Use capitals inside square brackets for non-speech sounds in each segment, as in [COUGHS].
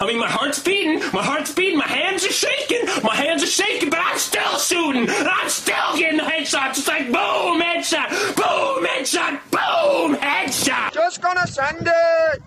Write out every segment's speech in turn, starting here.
I mean, my heart's beating, my heart's beating, my hands are shaking, my hands are shaking, but I'm still shooting, I'm still getting the headshots. It's like boom, headshot, boom, headshot, boom, headshot. Just gonna send it.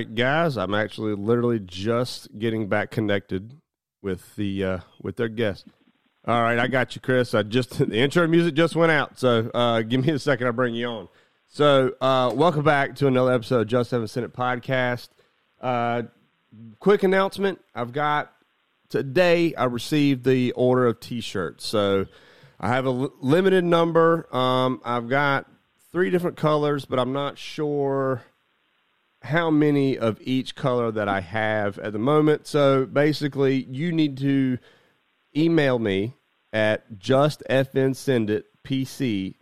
Right, guys. I'm actually literally just getting back connected with the uh, with their guest. All right, I got you, Chris. I just [LAUGHS] the intro music just went out, so uh, [LAUGHS] give me a second. I'll bring you on. So, uh, welcome back to another episode of Just F'n Send It podcast. Uh, quick announcement: I've got today. I received the order of T-shirts, so I have a l- limited number. Um, I've got three different colors, but I'm not sure how many of each color that I have at the moment. So basically, you need to email me at justfnsenditpc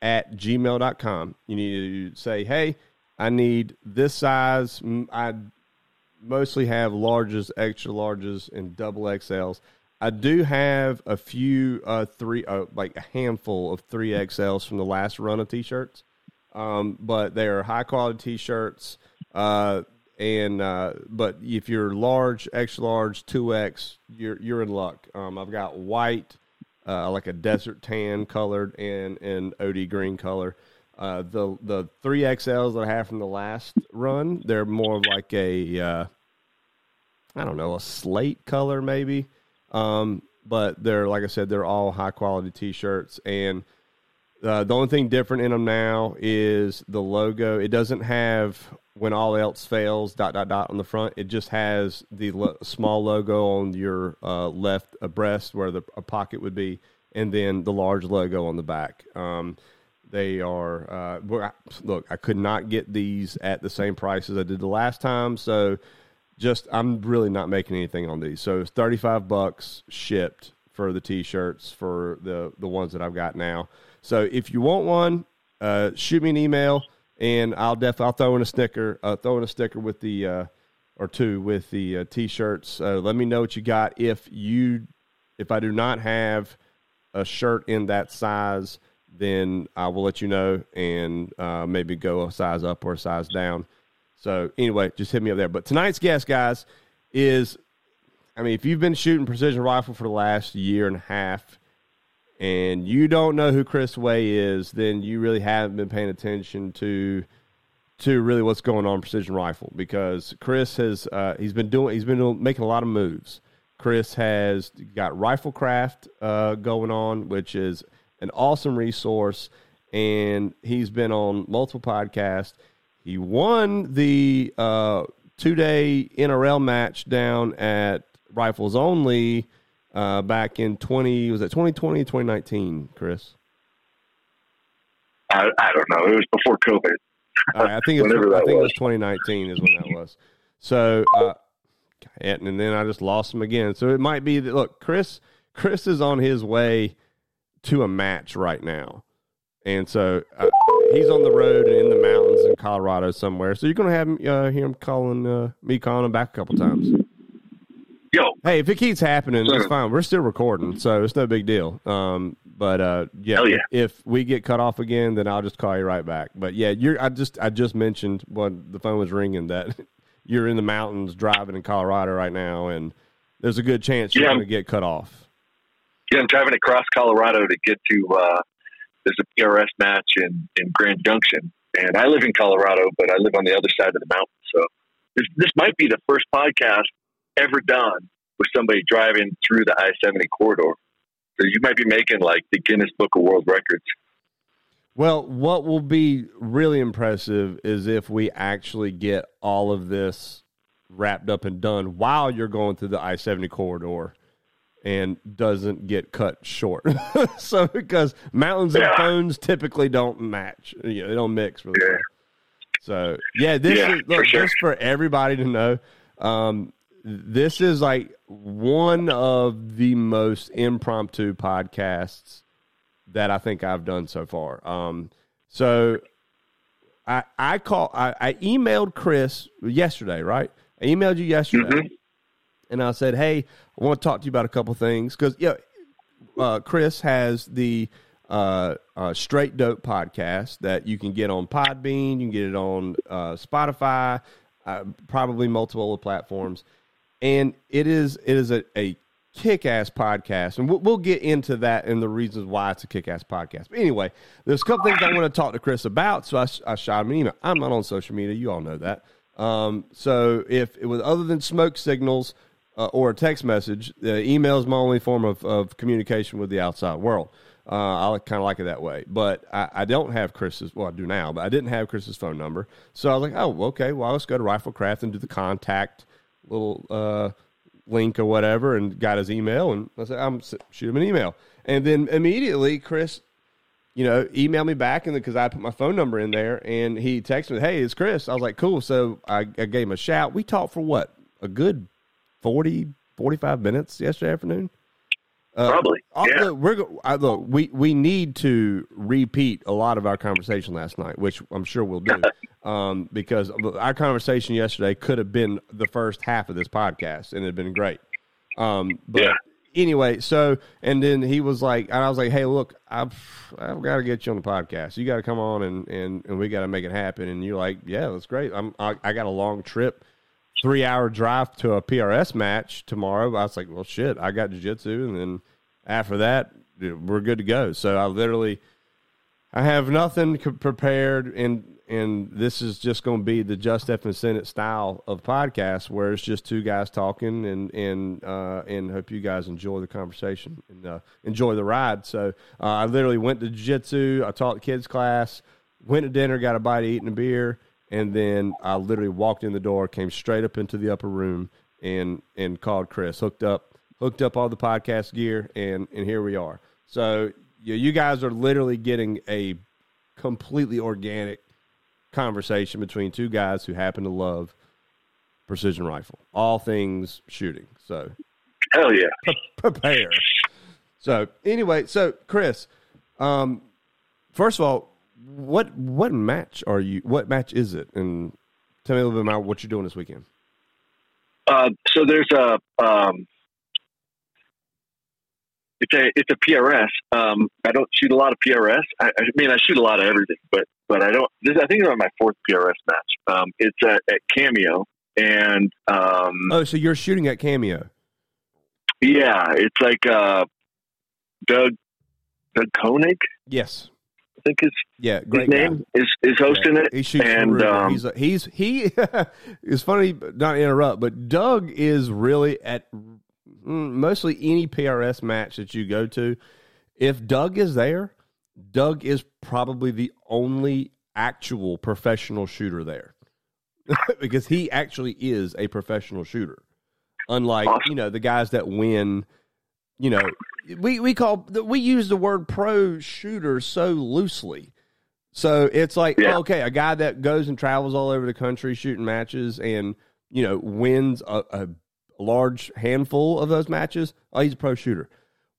at gmail.com. You need to say, hey, I need this size. I mostly have larges, extra larges, and double XLs. I do have a few uh, three, uh, like a handful of three XLs from the last run of t-shirts um, but they are high quality t-shirts. Uh, and uh, but if you're large, extra large, two X, you're you're in luck. Um, I've got white, uh, like a desert tan colored, and and OD green color. Uh, the the three XLs that I have from the last run, they're more of like a uh, I don't know, a slate color maybe. Um, but they're like I said, they're all high quality t-shirts and uh, the only thing different in them now is the logo. It doesn't have when all else fails dot dot dot on the front. It just has the lo- small logo on your uh, left breast where the a pocket would be, and then the large logo on the back. Um, they are uh, look. I could not get these at the same price as I did the last time, so just I'm really not making anything on these. So it's 35 bucks shipped for the t-shirts for the the ones that I've got now. So if you want one, uh, shoot me an email and I'll definitely I'll throw in a sticker, uh, throw in a sticker with the uh, or two with the uh, t-shirts. Uh, let me know what you got. If you if I do not have a shirt in that size, then I will let you know and uh, maybe go a size up or a size down. So anyway, just hit me up there. But tonight's guest, guys, is I mean, if you've been shooting precision rifle for the last year and a half, and you don't know who Chris Way is, then you really haven't been paying attention to to really what's going on precision rifle because Chris has uh, he's been doing he's been making a lot of moves. Chris has got Riflecraft uh, going on, which is an awesome resource, and he's been on multiple podcasts. He won the uh, two day NRL match down at Rifles Only uh, back in 20, was it 2020, 2019, Chris? I, I don't know. It was before COVID. Right, I think, it [LAUGHS] was, I think it was was. 2019 is when that was. So, uh, and, and then I just lost him again. So it might be that, look, Chris, Chris is on his way to a match right now. And so uh, he's on the road and in the mountains in Colorado somewhere. So you're going to have him, uh, hear him calling uh, me calling him back a couple times. Hey, if it keeps happening, it's Sure. fine. We're still recording, so it's no big deal. Um, but uh, yeah, yeah. if we get cut off again, then I'll just call you right back. But yeah, you're. I just I just mentioned when the phone was ringing that [LAUGHS] you're in the mountains driving in Colorado right now, and there's a good chance you're Yeah. going to get cut off. yeah, I'm driving across Colorado to get to. Uh, there's a PRS match in in Grand Junction, and I live in Colorado, but I live on the other side of the mountain. So this this might be the first podcast ever done with somebody driving through the I-70 corridor. So you might be making like the Guinness Book of World Records. Well, what will be really impressive is if we actually get all of this wrapped up and done while you're going through the I 70 corridor and doesn't get cut short. [LAUGHS] so, because mountains and Yeah. phones typically don't match, you know, they don't mix really. Yeah. So, yeah, this Yeah, is for sure. just for everybody to know. Um, this is like one of the most impromptu podcasts that I think I've done so far. Um, so I I call I, I emailed Chris yesterday, right? I emailed you yesterday, Mhm. and I said, "Hey, I want to talk to you about a couple things because yeah, uh, Chris has the uh, uh, Straight Dope podcast that you can get on Podbean, you can get it on uh, Spotify, uh, probably multiple platforms, and it is it is a, a kick ass podcast, and we'll, we'll get into that and the reasons why it's a kick ass podcast. But anyway, there's a couple things I want to talk to Chris about, so I, I shot him an email. I'm not on social media, you all know that. Um, so if it was other than smoke signals uh, or a text message, the email is my only form of, of communication with the outside world. Uh, I kind of like it that way, but I, I don't have Chris's. Well, I do now, but I didn't have Chris's phone number, so I was like, "Oh, okay. Well, let's go to Riflecraft and do the contact little uh, link or whatever, and got his email, and I said, "I'm shoot him an email," and then immediately Chris you know, emailed me back and because I put my phone number in there and he texted me, Hey, it's Chris. I was like, cool. So I, I gave him a shout. We talked for what? A good 40, 45 minutes yesterday afternoon. Probably. Uh, yeah. look, we're I, look, we we need to repeat a lot of our conversation last night, which I'm sure we'll do, [LAUGHS] um, because our conversation yesterday could have been the first half of this podcast, and it'd been great. Um, but Yeah. anyway, so and then he was like, and I was like, hey, look, I've I've got to get you on the podcast. You got to come on, and and and we got to make it happen. And you're like, yeah, that's great. I'm I, I got a long trip three hour drive to a PRS match tomorrow. I was like, well, shit, I got jiu-jitsu. And then after that, we're good to go. So I literally, I have nothing prepared. And, and this is just going to be the Just F'n Send It style of podcast where it's just two guys talking and, and, uh, and hope you guys enjoy the conversation and, uh, enjoy the ride. So, uh, I literally went to jiu-jitsu. I taught kids class, went to dinner, got a bite to eat and a beer and then I literally walked in the door, came straight up into the upper room, and and called Chris, hooked up, hooked up all the podcast gear, and and here we are. So you, you guys are literally getting a completely organic conversation between two guys who happen to love precision rifle, all things shooting. So Hell yeah. [LAUGHS] prepare. So anyway, so Chris, um, first of all, what what match are you? What match is it? And tell me a little bit about what you're doing this weekend. Uh, so there's a um, it's a it's a PRS. Um, I don't shoot a lot of PRS. I, I mean, I shoot a lot of everything, but but I don't. This, I think it's on my fourth PRS match. Um, it's at, at Cameo, and um, Oh, so you're shooting at Cameo? yeah, it's like uh, Doug Doug Koenig, Yes. I think his Yeah, his great guy. name is is hosting it. He shoots and, um, he's a, he's he. [LAUGHS] it's funny, not interrupt, but Doug is really at mm, mostly any PRS match that you go to. If Doug is there, Doug is probably the only actual professional shooter there [LAUGHS] because he actually is a professional shooter. Unlike Awesome. you know the guys that win, you know we we call we use the word pro shooter so loosely. So it's like Yeah. okay, a guy that goes and travels all over the country shooting matches and you know wins a, a large handful of those matches. Oh, he's a pro shooter.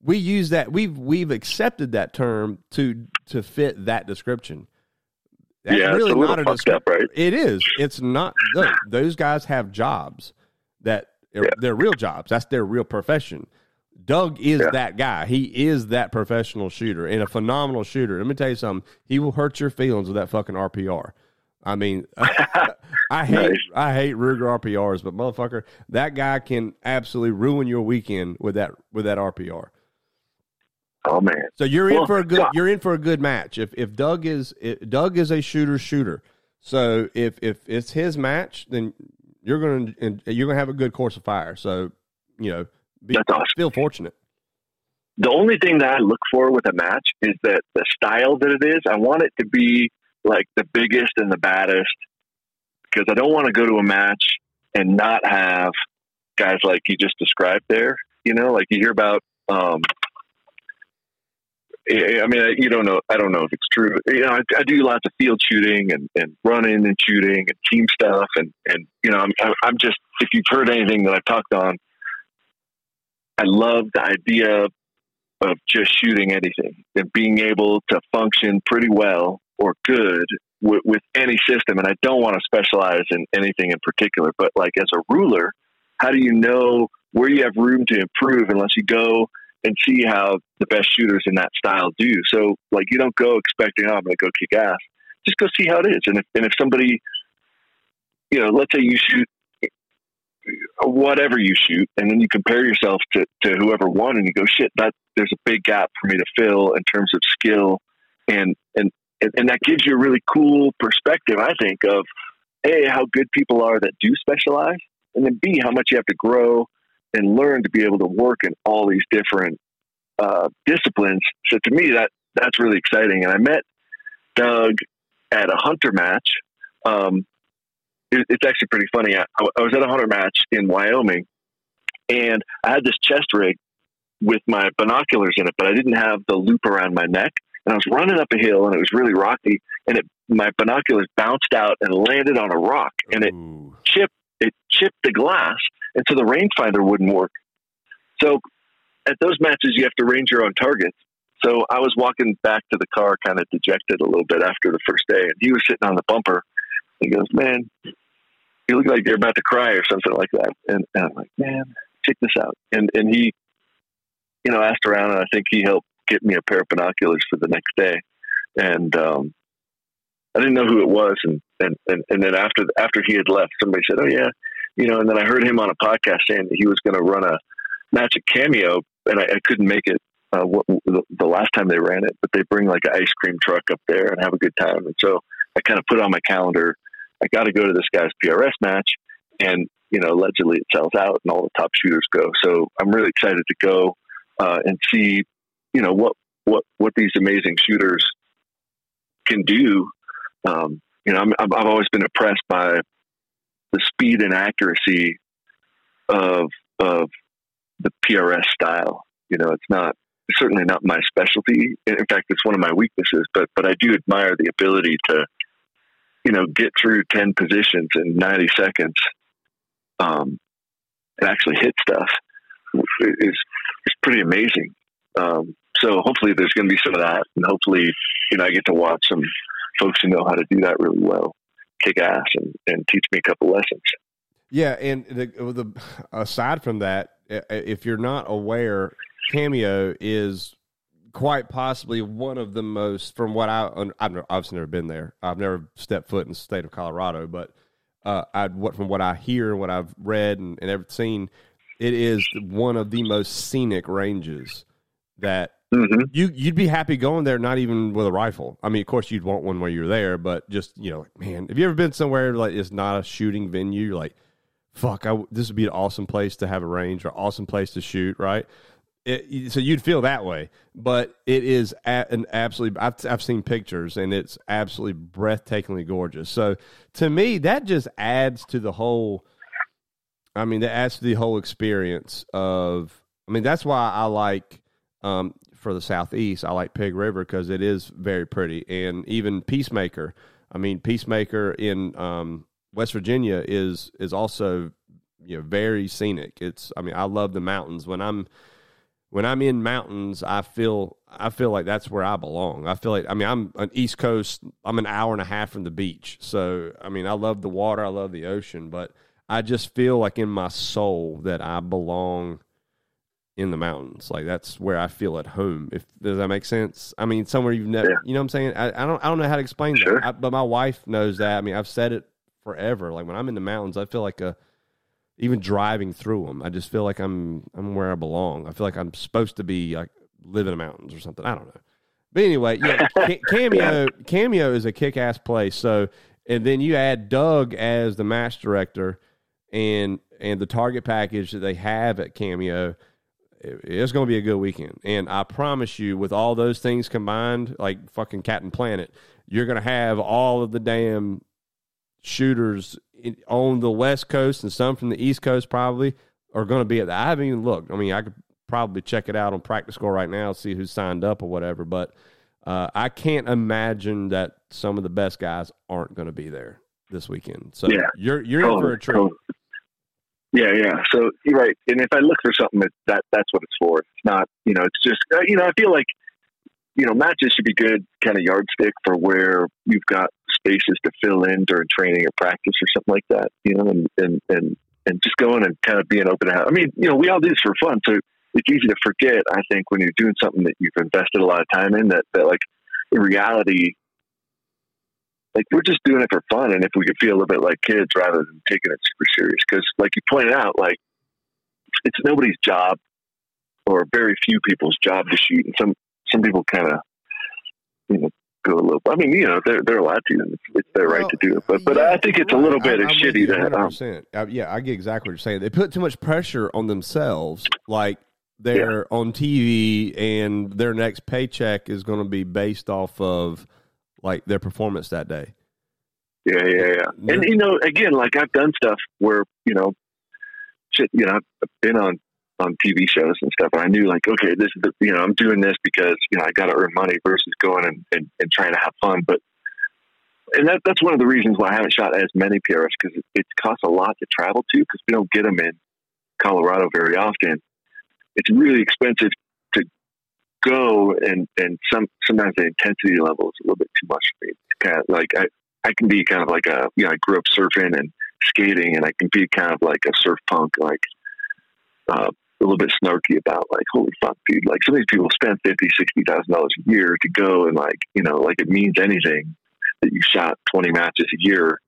We use that. We've we've accepted that term to to fit that description. That's Yeah, it's really not a description. right? It is. It's not. Look, those guys have jobs that Yeah. they're real jobs. That's their real profession. Doug is Yeah. that guy. He is that professional shooter and a phenomenal shooter. Let me tell you something. He will hurt your feelings with that fucking RPR. I mean, [LAUGHS] I hate Nice. I hate Ruger RPRs, but motherfucker, that guy can absolutely ruin your weekend with that with that RPR. Oh man, So you're in for a good you're in for a good match. If if Doug is if Doug is a shooter shooter. So if if it's his match, then you're gonna and you're gonna have a good course of fire. So you know, be, That's awesome. feel fortunate. the only thing that I look for with a match is that the style that it is. I want it to be like the biggest and the baddest because I don't want to go to a match and not have guys like you just described there. You know, like you hear about um, I mean, you don't know. I don't know if it's true. You know, I, I do lots of field shooting and, and running and shooting and team stuff, and and you know, I'm I'm just if you've heard anything that I've talked on, I love the idea of just shooting anything and being able to function pretty well or good with, with any system. And I don't want to specialize in anything in particular, but like as a ruler, how do you know where you have room to improve unless you go and see how the best shooters in that style do? So like you don't go expecting, oh, I'm going to go kick ass. Just go see how it is. And if, and if somebody, you know, let's say you shoot whatever you shoot, and then you compare yourself to, to whoever won, and you go, shit, that there's a big gap for me to fill in terms of skill, and and and that gives you a really cool perspective, I think, of a how good people are that do specialize, and then b how much you have to grow and learn to be able to work in all these different uh, disciplines. So to me, that that's really exciting. And I met Doug at a hunter match. Um, it, it's actually pretty funny. I, I was at a hunter match in Wyoming, and I had this chest rig with my binoculars in it, but I didn't have the loop around my neck. And I was running up a hill, and it was really rocky, and it my binoculars bounced out and landed on a rock, and it Ooh. chipped it chipped the glass, and so the rangefinder wouldn't work. So at those matches, you have to range your own targets. So I was walking back to the car, kind of dejected a little bit after the first day, and he was sitting on the bumper. He goes, "Man, you look like you're about to cry or something like that." And, and I'm like, "Man, check this out." And and he, you know, asked around, and I think he helped get me a pair of binoculars for the next day. And um, I didn't know who it was, and and and, and then after after he had left, somebody said, "Oh yeah," you know. And then I heard him on a podcast saying that he was going to run a match at Cameo, and I, I couldn't make it uh, what, the, the last time they ran it, but they bring like an ice cream truck up there and have a good time. And so I kind of put on my calendar, I got to go to this guy's PRS match, and you know, allegedly it sells out and all the top shooters go. So I'm really excited to go uh, and see, you know, what what what these amazing shooters can do. Um, you know, I'm, I've always been impressed by the speed and accuracy of of the PRS style. You know, it's not certainly not my specialty. In fact, it's one of my weaknesses. But but I do admire the ability to, you know, get through ten positions in ninety seconds, um, and actually hit stuff. is is pretty amazing. Um, so hopefully there's going to be some of that, and hopefully you know I get to watch some folks who know how to do that really well, kick ass, and, and teach me a couple lessons. Yeah, and the, the aside from that, if you're not aware, Cameo is quite possibly one of the most, from what I I've obviously never been there. I've never stepped foot in the state of Colorado, but uh, I what from what I hear and what I've read and, and ever seen, it is one of the most scenic ranges that Mm-hmm. you you'd be happy going there, not even with a rifle. I mean, of course, you'd want one where you're there, but just you know, man, have you ever been somewhere like it's not a shooting venue? You're like, fuck, I, this would be an awesome place to have a range or awesome place to shoot, right? It, so you'd feel that way, but it is an absolutely. I've, I've seen pictures, and it's absolutely breathtakingly gorgeous. So to me, that just adds to the whole. I mean, that adds to the whole experience of. I mean, that's why I like um, for the southeast. I like Pig River because it is very pretty, and even Peacemaker. I mean, Peacemaker in um, West Virginia is is also you know very scenic. It's I mean, I love the mountains. When I'm when I'm in mountains, I feel I feel like that's where I belong. I feel like I mean I'm an East Coast. I'm an hour and a half from the beach, so I mean I love the water. I love the ocean, but I just feel like in my soul that I belong in the mountains. Like that's where I feel at home. If does that make sense? I mean, somewhere you've never, Yeah. you know what I'm saying? I, I don't, I don't know how to explain Sure. that, I, but my wife knows that. I mean, I've said it forever. Like when I'm in the mountains, I feel like a, even driving through them, I just feel like I'm, I'm where I belong. I feel like I'm supposed to be like live in the mountains or something. I don't know. But anyway, yeah, [LAUGHS] Cameo, Cameo is a kick ass place. So, and then you add Doug as the match director and, and the target package that they have at Cameo it- it's going to be a good weekend. And I promise you, with all those things combined, like fucking Captain Planet, you're going to have all of the damn shooters on the West Coast and some from the East Coast probably are going to be at that. I haven't even looked. I mean, I could probably check it out on PractiScore right now, see who's signed up or whatever. But uh, I can't imagine that some of the best guys aren't going to be there this weekend. So Yeah. you're you're in for a treat. totally. Yeah, yeah. So you're right. And if I look for something, it, that that's what it's for. It's not, you know, it's just, uh, you know, I feel like, you know, matches should be good kind of yardstick for where you've got spaces to fill in during training or practice or something like that, you know, and, and, and, and just going and kind of being open I mean, you know, we all do this for fun. So it's easy to forget, I think, when you're doing something that you've invested a lot of time in that, that like in reality, like we're just doing it for fun and if we could feel a little bit like kids rather than taking it super serious because like you pointed out like it's nobody's job or very few people's job to shoot and some some people kind of you know go a little i mean you know they're they're allowed to and it's, it's their right to do it but but yeah, i think it's a little bit I- of I'm with shitty you that um, 100%. Uh, yeah, I get exactly what you're saying. They put too much pressure on themselves. Like they're on TV, and their next paycheck is going to be based off of like their performance that day. Yeah, yeah, yeah. And you know, again, like I've done stuff where you know, shit. You know, I've been on on TV shows and stuff, and I knew like, okay, this is the, you know, I'm doing this because you know I got to earn money versus going and, and and trying to have fun. But and that that's one of the reasons why I haven't shot as many PRS because it, it costs a lot to travel to because we don't get them in Colorado very often. It's really expensive to go and and some sometimes the intensity level is a little bit too much for me. Kind of like I I can be kind of like a you know I grew up surfing and skating and I can be kind of like a surf punk like uh, a little bit snarky about like holy fuck dude like some of these people spend fifty sixty thousand dollars a year to go and like you know like it means anything that you shot twenty matches a year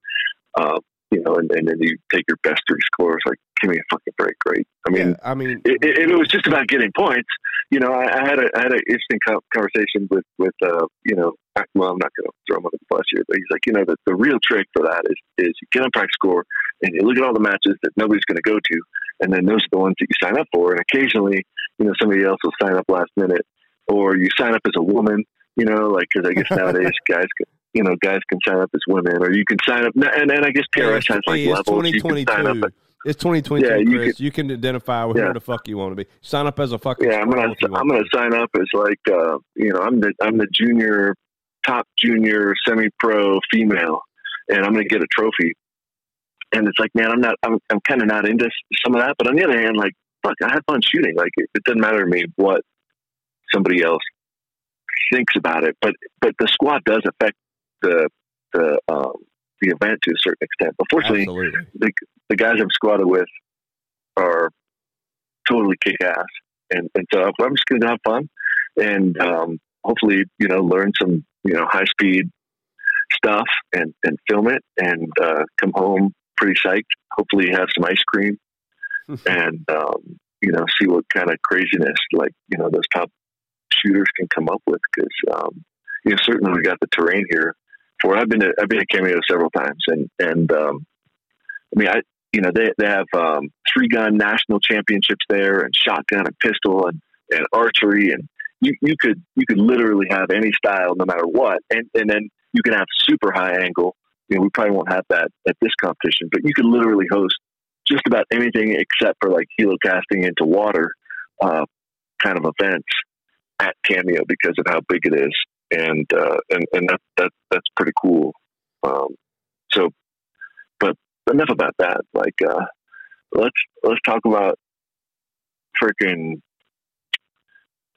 uh, you know and, and then you take your best three scores like give me a fucking break great I mean yeah, I mean, i- i- if it was just about getting points, you know, I, I had a I had an interesting co- conversation with with uh, you know, well, I'm not going to throw him under the bus here, but he's like, you know, the, the real trick for that is is you get on PractiScore and you look at all the matches that nobody's going to go to, and then those are the ones that you sign up for, and occasionally, you know, somebody else will sign up last minute, or you sign up as a woman, you know, like because I guess [LAUGHS] nowadays guys can. You know, guys can sign up as women, or you can sign up, and, and I guess PRS has like hey, levels. You can sign up. 2022. It's 2022, Yeah, you Chris. you can identify with Yeah. who the fuck you want to be. Sign up as a fucking. Yeah, I'm gonna I'm gonna to. sign up as like uh, you know I'm the I'm the junior top junior semi pro female, and I'm gonna get a trophy. And it's like, man, I'm not I'm I'm kind of not into some of that, but on the other hand, like, fuck, I have fun shooting. Like, it, it doesn't matter to me what somebody else thinks about it, but but the squad does affect the the um, the event to a certain extent. But fortunately, Absolutely. the the guys I'm squatted with are totally kick ass, and and so I'm just going to have fun and um, hopefully you know learn some you know high speed stuff and and film it and uh, come home pretty psyched. Hopefully have some ice cream [LAUGHS] and um, you know see what kind of craziness like you know those top shooters can come up with because um, you know certainly we got the terrain here for. I've been to, I've been to Cameo several times and and um, I mean I you know they they have um, three gun national championships there and shotgun and pistol and and archery and you, you could you could literally have any style no matter what and and then you can have super high angle you know we probably won't have that at this competition but you could literally host just about anything except for like helocasting into water uh, kind of events at cameo because of how big it is. And uh, and and that, that that's pretty cool. Um, so but enough about that. Like uh, let's let's talk about freaking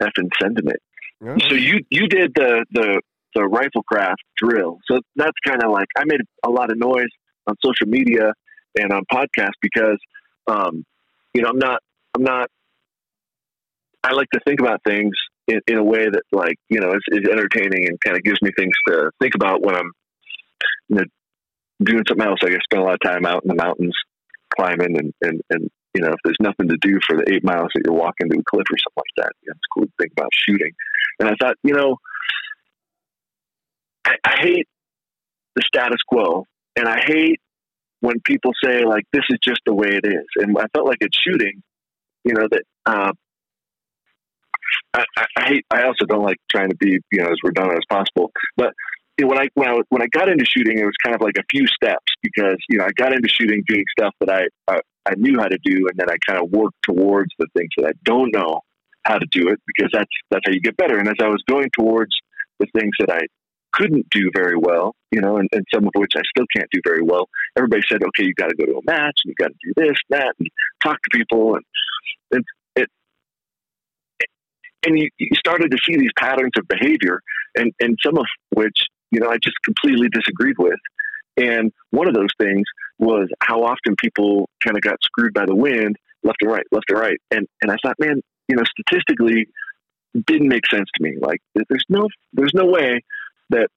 effing sentiment Yeah. so you you did the the the rifle craft drill. So that's kind of like I made a lot of noise on social media and on podcasts because um, you know I'm not I'm not I like to think about things in, in a way that like you know is, is entertaining and kind of gives me things to think about when I'm you know doing something else. Like I spend a lot of time out in the mountains climbing and and and you know if there's nothing to do for the eight miles that you're walking to a cliff or something like that, you know, it's cool to think about shooting. And I thought you know I, I hate the status quo, and I hate when people say like this is just the way it is. And I felt like it's shooting, you know that. Uh, I, I, I hate. I also don't like trying to be you know as redundant as possible. But when I when I when I got into shooting, it was kind of like a few steps because you know I got into shooting doing stuff that I I, I knew how to do, and then I kind of worked towards the things that I don't know how to do it because that's that's how you get better. And as I was going towards the things that I couldn't do very well, you know, and, and some of which I still can't do very well, everybody said, okay, you got to go to a match and you got to do this, that, and talk to people, and and it. And you, you started to see these patterns of behavior, and, and some of which, you know, I just completely disagreed with. And one of those things was how often people kind of got screwed by the wind, left and right, left and right. And and I thought, man, you know, statistically, didn't make sense to me. Like, there's no, there's no way that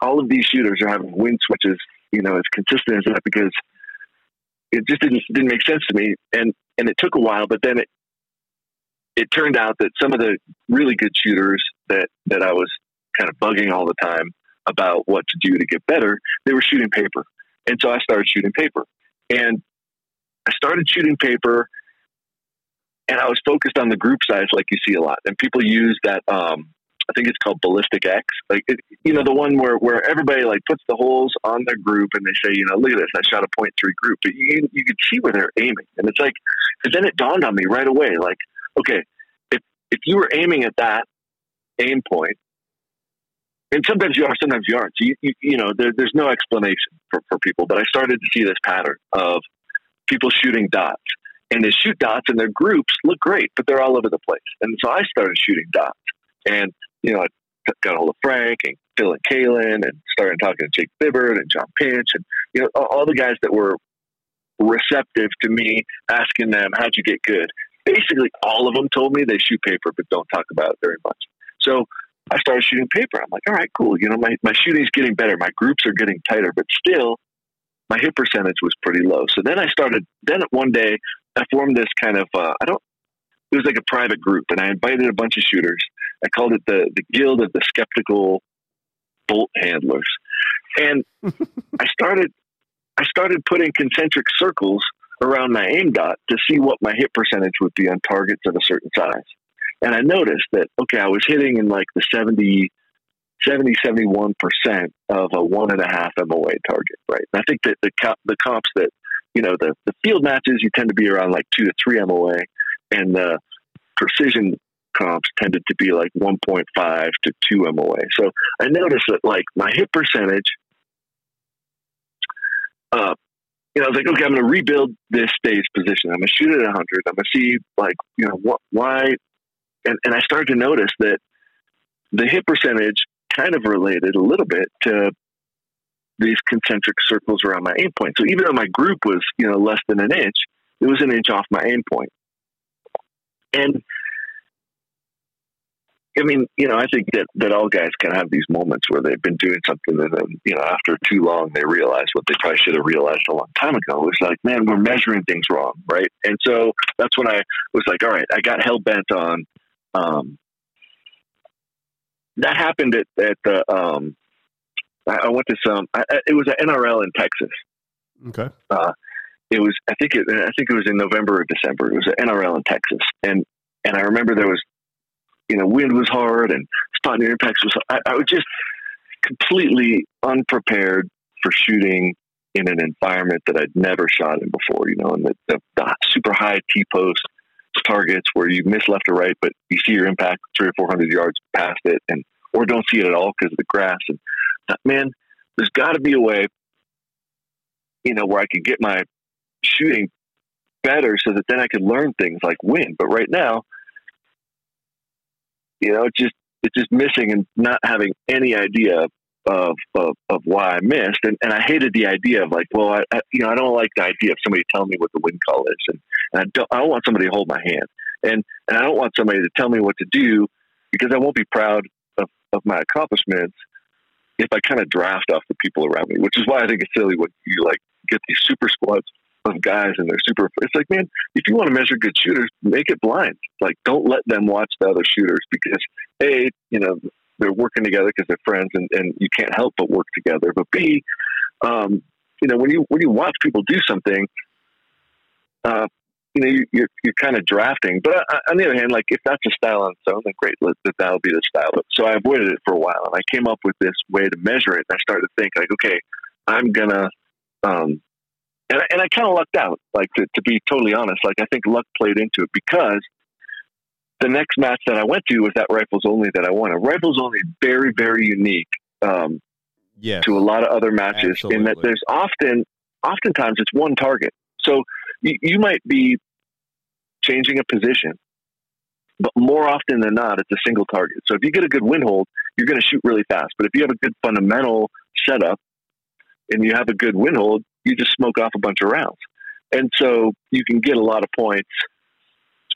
all of these shooters are having wind switches, you know, as consistent as that because it just didn't didn't make sense to me. And and it took a while, but then it it turned out that some of the really good shooters that that I was kind of bugging all the time about what to do to get better, they were shooting paper. And so I started shooting paper. And I started shooting paper and I was focused on the group size like you see a lot. And people use that um, I think it's called Ballistic X. Like it, you know, the one where where everybody like puts the holes on their group and they say, you know, look at this, I shot a point three group, but you you can see where they're aiming, and it's like, because then it dawned on me right away, like, okay, if if you were aiming at that aim point, and sometimes you are, sometimes you aren't. So you you, you know, there, there's no explanation for for people, but I started to see this pattern of people shooting dots. And they shoot dots and their groups look great, but they're all over the place. And so I started shooting dots. And you know, I got hold of Frank and Phil and Kalen and started talking to Jake Vibbert and John Pinch and, you know, all the guys that were receptive to me asking them, how'd you get good? Basically, all of them told me they shoot paper, but don't talk about it very much. So I started shooting paper. I'm like, all right, cool. You know, my, my shooting's getting better. My groups are getting tighter, but still my hit percentage was pretty low. So then I started, then one day I formed this kind of, uh, I don't, it was like a private group and I invited a bunch of shooters I called it the the Guild of the Skeptical Bolt Handlers, and [LAUGHS] I started I started putting concentric circles around my aim dot to see what my hit percentage would be on targets of a certain size. And I noticed that, okay, I was hitting in like the 70, 70 71% of a one and a half MOA target, right? And I think that the, the comps that, you know, the, the field matches, you tend to be around like two to three MOA, and the precision comps tended to be like 1.5 to 2 MOA. So I noticed that like my hit percentage, uh, you know, I was like, okay, I'm going to rebuild this stage position. I'm going to shoot at 100. I'm going to see like, you know, what, why. And, and I started to notice that the hit percentage kind of related a little bit to these concentric circles around my aim point. So even though my group was, you know, less than an inch, it was an inch off my aim point. And I mean, you know, I think that, that all guys can have these moments where they've been doing something and then, you know, after too long, they realize what they probably should have realized a long time ago. It's like, man, we're measuring things wrong, right? And so that's when I was like, all right, I got hell bent on, um, that happened at, at the, um, I, I went to some, I, it was an NRL in Texas. Okay. Uh, it was, I think it, I think it was in November or December. It was an NRL in Texas. And, and I remember there was you know, wind was hard and spot near impacts was. I, I was just completely unprepared for shooting in an environment that I'd never shot in before. You know, and the, the, the super high T post targets where you miss left or right, but you see your impact three or four hundred yards past it, and or don't see it at all because of the grass. And man, there's got to be a way, you know, where I could get my shooting better so that then I could learn things like wind. But right now, you know, it's just it's just missing and not having any idea of of, of why I missed, and, and I hated the idea of like, well, I, I you know I don't like the idea of somebody telling me what the wind call is, and, and I don't I don't want somebody to hold my hand, and and I don't want somebody to tell me what to do because I won't be proud of, of my accomplishments if I kind of draft off the people around me, which is why I think it's silly when you like get these super squads of guys and they're super. It's like, man, if you want to measure good shooters, make it blind. Like, don't let them watch the other shooters because, A, you know, they're working together because they're friends and, and you can't help but work together. But B, um, you know, when you when you watch people do something, uh, you know, you, you're you're kind of drafting. But uh, on the other hand, like if that's a style on its own, then great, let, that that'll be the style. So I avoided it for a while, and I came up with this way to measure it. And I started to think like, okay, I'm gonna um, and, and I kind of lucked out, like to, to be totally honest. Like I think luck played into it because the next match that I went to was that rifles only that I won. A rifles only very very unique um, to a lot of other matches in that there's often oftentimes it's one target. So you, you might be changing a position, but more often than not, it's a single target. So if you get a good wind hold, you're going to shoot really fast. But if you have a good fundamental setup and you have a good wind hold, you just smoke off a bunch of rounds. And so you can get a lot of points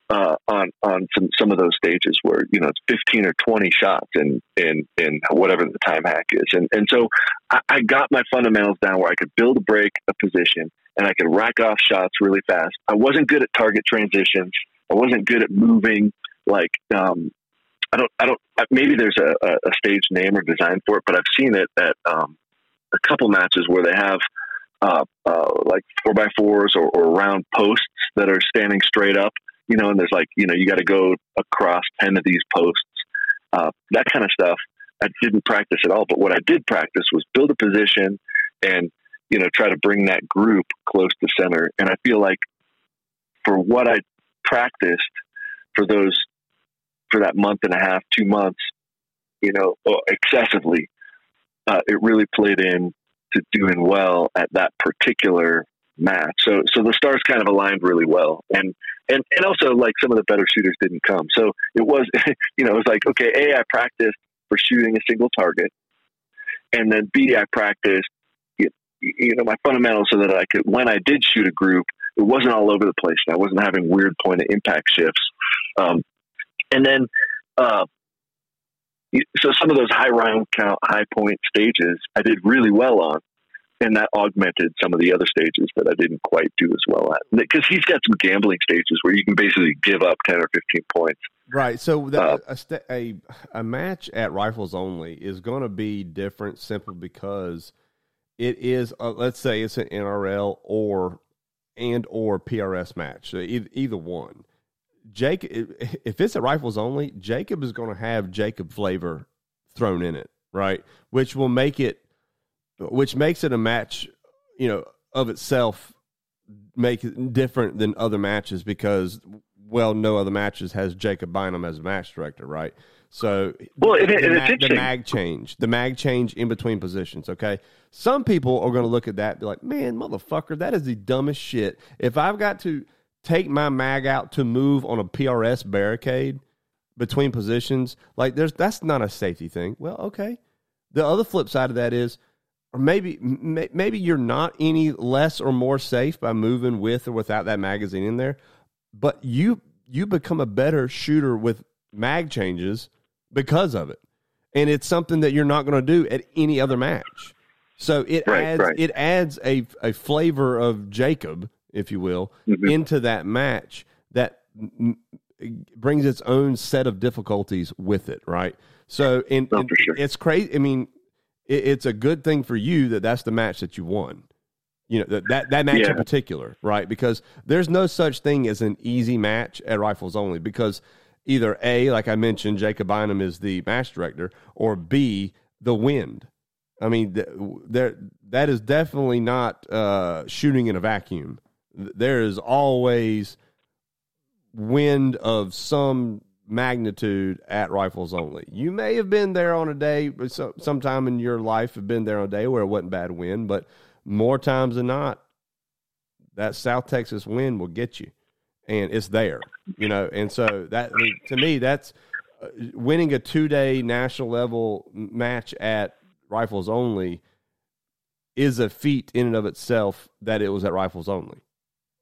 uh, on on some some of those stages where you know it's 15 or 20 shots in in in whatever the time hack is. And and so I, I got my fundamentals down where I could build a break, a position, and I could rack off shots really fast. I wasn't good at target transitions. I wasn't good at moving. Like um, I don't, I don't. Maybe there's a, a, stage name or design for it, but I've seen it at um, a couple matches where they have uh, uh, like four by fours or, or round posts that are standing straight up. You know, and there's like you know you got to go across ten of these posts. Uh, that kind of stuff. I didn't practice at all, but what I did practice was build a position and you know try to bring that group close to center. And I feel like for what I practiced for those for that month and a half, two months, you know, oh, excessively, uh, it really played in to doing well at that particular match. So, so the stars kind of aligned really well, and and and also like some of the better shooters didn't come. So it was, [LAUGHS] you know, it was like okay, a I practiced for shooting a single target, and then b I practiced, you, you know, my fundamentals so that I could when I did shoot a group, it wasn't all over the place. I wasn't having weird point of impact shifts. Um, and then, uh, so some of those high round count, high point stages, I did really well on, and that augmented some of the other stages that I didn't quite do as well at. Because he's got some gambling stages where you can basically give up ten or fifteen points. Right. So the, Uh, a, sta a a match at rifles only is going to be different simply because it is. Uh, let's say it's an NRL or and or PRS match. So either, either one. Jake, if it's a rifles only, Jacob is going to have Jacob flavor thrown in it, right? Which will make it, which makes it a match, you know, of itself, make it different than other matches because, well, no other matches has Jacob Bynum as a match director, right? So, Well, the, it- the, mag, the mag change, the mag change in between positions. Okay, some people are going to look at that and be like, "Man, motherfucker, that is the dumbest shit." If I've got to take my mag out to move on a PRS barricade between positions, like there's that's not a safety thing. Well, okay. The other flip side of that is, or maybe m- maybe you're not any less or more safe by moving with or without that magazine in there, but you you become a better shooter with mag changes because of it, and it's something that you're not going to do at any other match. So it Right, adds right. it adds a a flavor of Jacob, if you will, Mhm. into that match that m- brings its own set of difficulties with it, right? So, and, and sure. it's crazy. I mean, it, it's a good thing for you that that's the match that you won. You know that that, that match Yeah. in particular, right? Because there's no such thing as an easy match at rifles only. Because either a, like I mentioned, Jacob Bynum is the match director, or b, the wind. I mean, th- there that is definitely not uh, shooting in a vacuum. There is always wind of some magnitude at rifles only. You may have been there on a day, so- sometime in your life, have been there on a day where it wasn't bad wind, but more times than not, that South Texas wind will get you, and it's there, you know. And so that to me, that's uh, winning a two day national level match at rifles only is a feat in and of itself that it was at rifles only.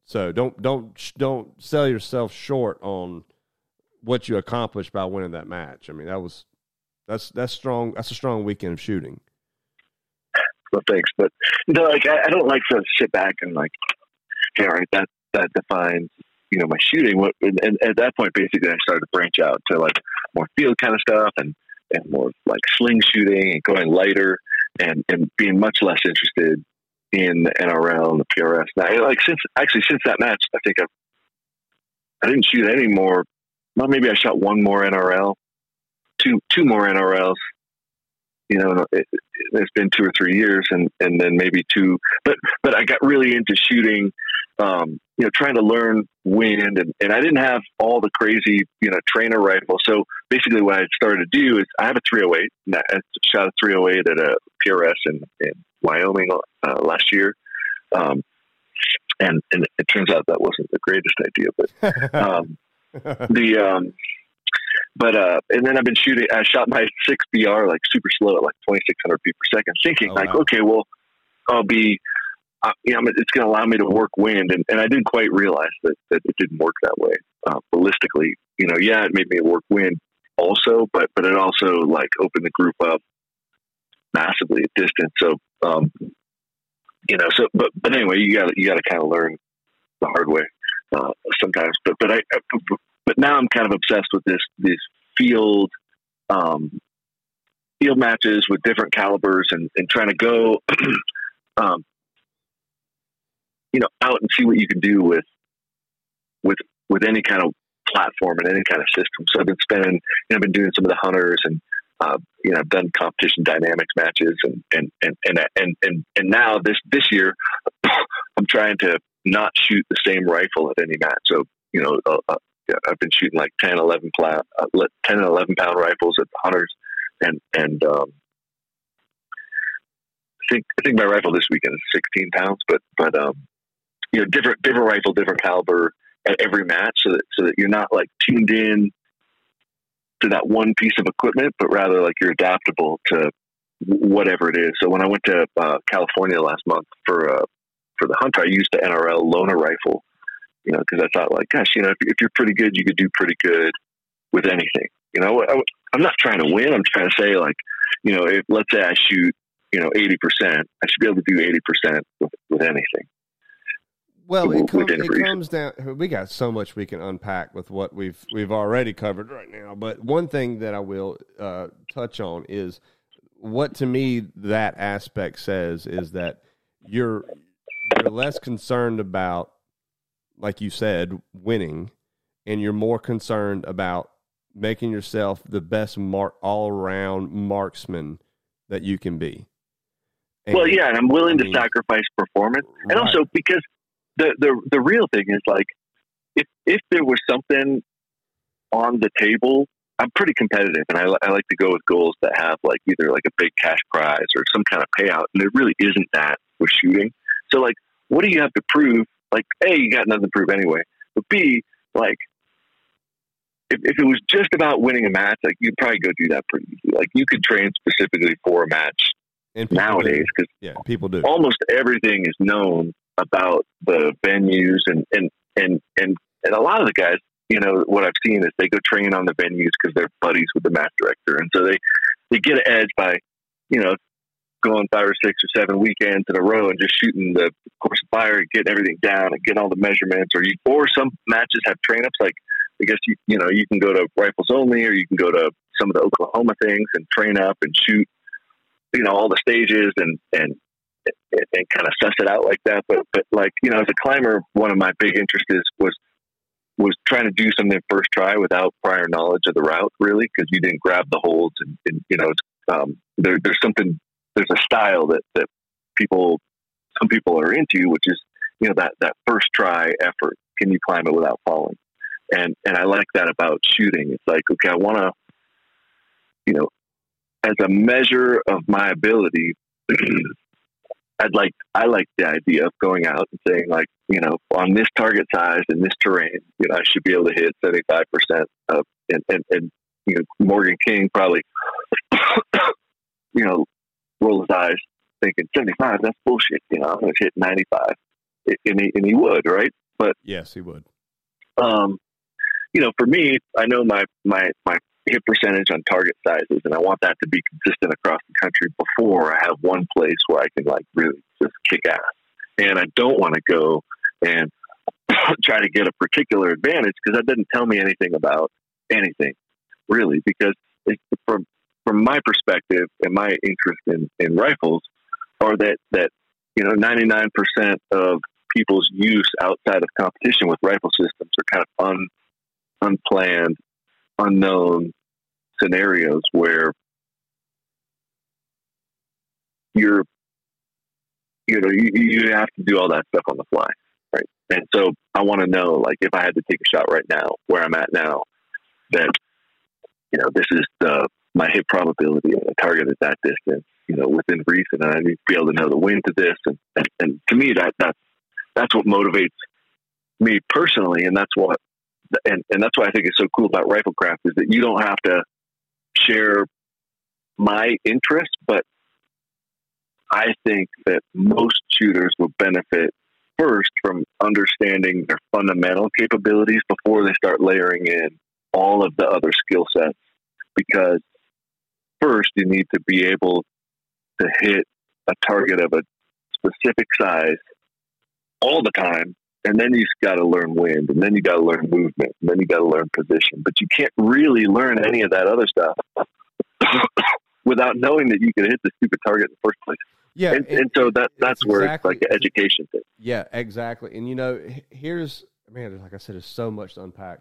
So don't don't don't sell yourself short on what you accomplished by winning that match. I mean that was that's that's strong. That's a strong weekend of shooting. Well, thanks, but you know, like I, I don't like to sit back and like, okay, all right, that that defines you know my shooting. What and, and at that point, basically, I started to branch out to like more field kind of stuff and and more like sling shooting and going lighter and and being much less interested in the NRL and the PRS. Now, like since actually since that match, I think I've I didn't shoot any more. Well, maybe I shot one more NRL, two two more NRLs. You know, it, it's been two or three years and and then maybe two but but i got really into shooting um, you know, trying to learn wind, and, and I didn't have all the crazy, you know, trainer rifle. So basically, what I started to do is I have a 308. And I shot a 308 at a PRS in, in Wyoming uh, last year, um, and and it turns out that wasn't the greatest idea, but [LAUGHS] um, the um, but uh, and then I've been shooting. I shot my six BR like super slow at like 2,600 feet per second, thinking oh, like, wow. okay, well, I'll be uh, you know, it's going to allow me to work wind. And, and I didn't quite realize that, that it didn't work that way uh, ballistically. You know, yeah, it made me work wind also, but but it also like opened the group up massively at distance. So, um, you know, so but but anyway, you got you got to kind of learn the hard way uh, sometimes. But but I but now I'm kind of obsessed with this these field um, field matches with different calibers and, and trying to go [CLEARS THROAT] um, you know out and see what you can do with with with any kind of platform and any kind of system. So I've been spending, you know, I've been doing some of the hunters and uh, you know, done competition dynamics matches and and and and and and, and now this this year, [COUGHS] I'm trying to not shoot the same rifle at any match. So you know, uh, uh, I've been shooting like 10, 11, pla- uh, 10 and 11 pound rifles at hunters, and and um, I think I think my rifle this weekend is 16 pounds, but but um, you know, different different rifle, different caliber at every match, so that so that you're not like tuned in to that one piece of equipment, but rather like you're adaptable to whatever it is. So when I went to uh, California last month for uh, for the hunt, I used the NRL loaner rifle, you know, because I thought like, gosh, you know, if, if, you're pretty good, you could do pretty good with anything. You know, I, I'm not trying to win. I'm trying to say like, you know, if let's say I shoot, you know, 80%, I should be able to do 80% with, with anything. Well, it, com- it comes down. We got so much we can unpack with what we've we've already covered right now. But one thing that I will uh, touch on is what to me that aspect says is that you're you're less concerned about, like you said, winning, and you're more concerned about making yourself the best mark all around marksman that you can be. And, well, yeah, and I'm willing I mean, to sacrifice performance, and right. also because the the the real thing is like if if there was something on the table, I'm pretty competitive, and I, I like to go with goals that have like either like a big cash prize or some kind of payout, and there really isn't that with shooting. So like, what do you have to prove? Like, a, you got nothing to prove anyway, but b, like. If, if it was just about winning a match, like you'd probably go do that pretty easy. Like you could train specifically for a match and nowadays because yeah, people do. Almost everything is known about the venues and and and and and a lot of the guys, you know, what I've seen is they go train on the venues because they're buddies with the match director, and so they they get an edge by, you know, going five or six or seven weekends in a row and just shooting the course of fire and getting everything down and getting all the measurements. Or you or some matches have train ups like I guess you you know you can go to rifles only or you can go to some of the Oklahoma things and train up and shoot you know all the stages and and and, kind of suss it out like that. But but like you know, as a climber, one of my big interests is, was was trying to do something first try without prior knowledge of the route, really, because you didn't grab the holds, and, and you know, um, there, there's something, there's a style that that people, some people are into, which is you know that that first try effort. Can you climb it without falling? And and I like that about shooting. It's like okay, I want to, you know, as a measure of my ability. [CLEARS THROAT] I'd like I like the idea of going out and saying like you know on this target size and this terrain you know I should be able to hit seventy five percent of and, and and you know Morgan King probably [COUGHS] you know roll his eyes thinking seventy five that's bullshit you know I'm to hit ninety five and he and he would right? But yes he would. um you know for me I know my my my hit percentage on target sizes, and I want that to be consistent across the country before I have one place where I can like really just kick ass. And I don't want to go and [COUGHS] try to get a particular advantage because that doesn't tell me anything about anything really. Because from from my perspective and my interest in, in rifles are that that you know ninety nine percent of people's use outside of competition with rifle systems are kind of un, unplanned unknown scenarios where you're you know you, you have to do all that stuff on the fly right? And so I want to know, like, if I had to take a shot right now, where I'm at now, that you know this is the my hit probability and a target at that distance, you know, within reason, and I need to be able to know the wind to this, and, and, and to me that that's that's what motivates me personally, and that's what and and that's why I think it's so cool about Riflecraft is that you don't have to share my interest, but I think that most shooters will benefit first from understanding their fundamental capabilities before they start layering in all of the other skill sets. Because first, you need to be able to hit a target of a specific size all the time. And then you've got to learn wind, and then you got to learn movement, and then you got to learn position. But you can't really learn any of that other stuff [COUGHS] without knowing that you can hit the stupid target in the first place. Yeah, and, and, and so that that's where exactly, it's like an education thing. Yeah, exactly. And you know, here's man, like I said, there's so much to unpack.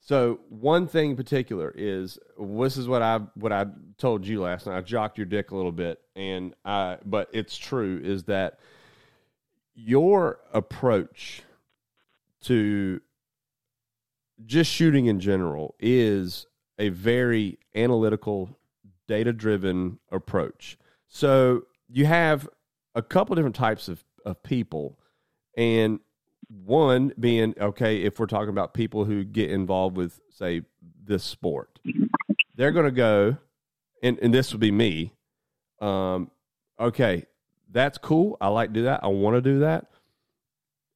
So one thing in particular is this is what I what I told you last night. I jocked your dick a little bit, and I but it's true is that your approach to just shooting in general is a very analytical, data driven approach. So you have a couple different types of, of people, and one being okay, if we're talking about people who get involved with, say, this sport, they're going to go, and, and this would be me. Um, okay, that's cool. I like to do that. I want to do that.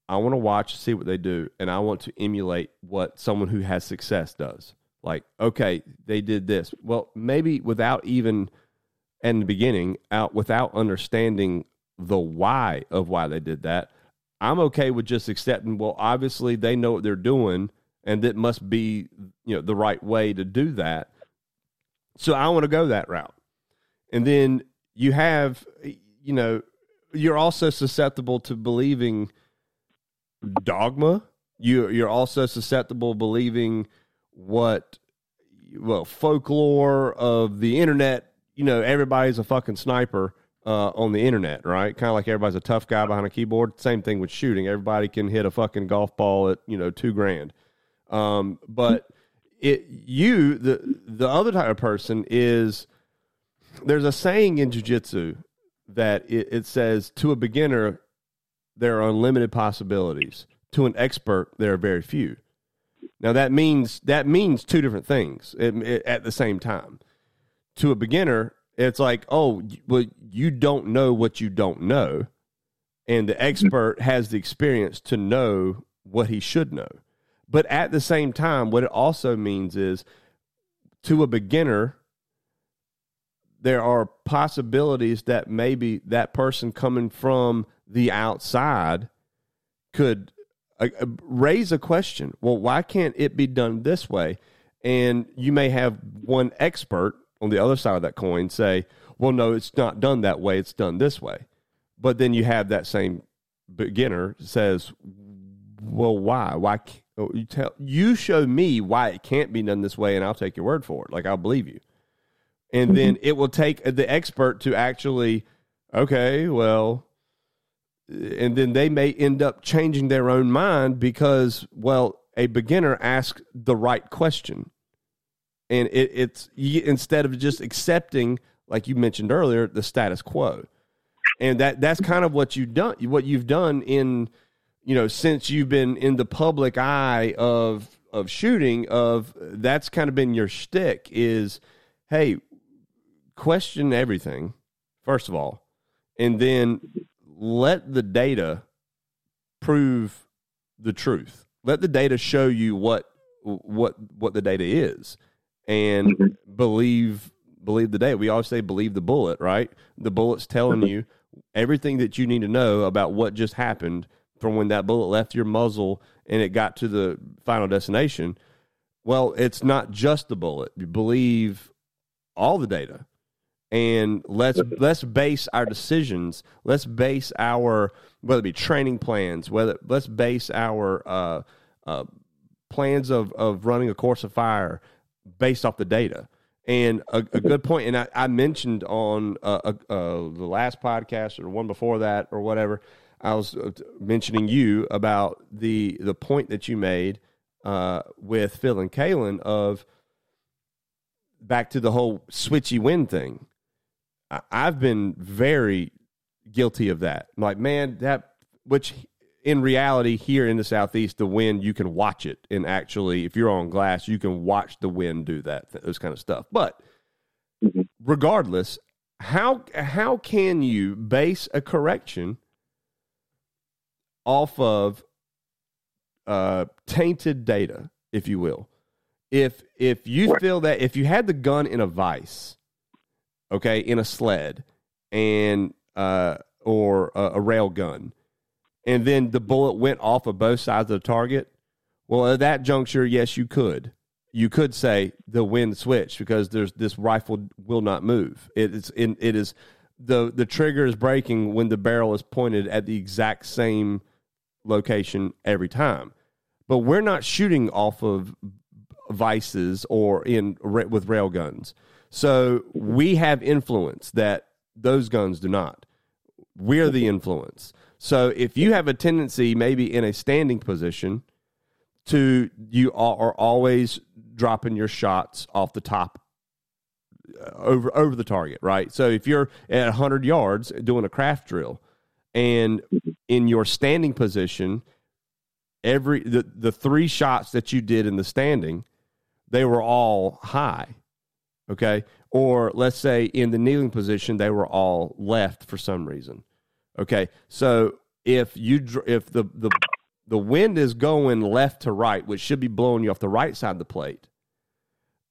I want to watch, see what they do, and I want to emulate what someone who has success does. Like, okay, they did this. Well, maybe without even in the beginning, out without understanding the why of why they did that, I'm okay with just accepting. Well, obviously they know what they're doing, and it must be you know the right way to do that. So I want to go that route, and then you have you know you're also susceptible to believing dogma. You you're also susceptible believing what well folklore of the internet you know, everybody's a fucking sniper uh, on the internet, right? Kind of like everybody's a tough guy behind a keyboard. Same thing with shooting. Everybody can hit a fucking golf ball at you know two grand. Um, but it you the the other type of person is there's a saying in jujitsu that it, it says to a beginner there are unlimited possibilities. To an expert, there are very few. Now that means that means two different things it, it, at the same time to a beginner, it's like, oh, well, you don't know what you don't know. And the expert has the experience to know what he should know. But at the same time, what it also means is to a beginner, there are possibilities that maybe that person coming from the outside could uh, uh raise a question. Well, why can't it be done this way? And you may have one expert on the other side of that coin say, well, no, it's not done that way. It's done this way. But then you have that same beginner says, well, why? Why? Oh, you tell you show me why it can't be done this way, and I'll take your word for it. Like I'll believe you. And then mm-hmm. it will take the expert to actually, okay, well, and then they may end up changing their own mind because, well, a beginner asks the right question and it, it's instead of just accepting, like you mentioned earlier, the status quo, and that that's kind of what you've done. What you've done in you know since you've been in the public eye of of shooting of that's kind of been your shtick is hey question everything first of all and then let the data prove the truth let the data show you what what what the data is and mm-hmm. believe believe the data. We always say believe the bullet, right? The bullet's telling mm-hmm. you everything that you need to know about what just happened from when that bullet left your muzzle and it got to the final destination. Well, it's not just the bullet. You believe all the data. And let's let's base our decisions. Let's base our whether it be training plans, whether let's base our uh, uh, plans of, of running a course of fire, based off the data. And a, a good point, and I, I mentioned on uh, uh, uh, the last podcast or one before that or whatever, I was uh, mentioning you about the the point that you made uh, with Phil and Kalen of back to the whole switchy wind thing. I've been very guilty of that. I'm like, man, that which in reality here in the southeast, the wind you can watch it, and actually, if you're on glass, you can watch the wind do that, those kind of stuff. But Mhm. regardless, how how can you base a correction off of uh, tainted data, if you will? If if you feel that if you had the gun in a vice, okay, in a sled, and uh, or a, a rail gun, and then the bullet went off of both sides of the target, well, at that juncture, yes, you could. You could say the wind switched because there's this rifle will not move. It is in, it is the the trigger is breaking when the barrel is pointed at the exact same location every time. But we're not shooting off of vices or in with rail guns. So we have influence that those guns do not. We're the influence. So if you have a tendency, maybe in a standing position, to you are always dropping your shots off the top uh, over over the target, right? So if you're at 100 yards doing a craft drill and in your standing position every the, the three shots that you did in the standing they were all high okay? Or let's say in the kneeling position they were all left for some reason okay? So if you if the the the wind is going left to right which should be blowing you off the right side of the plate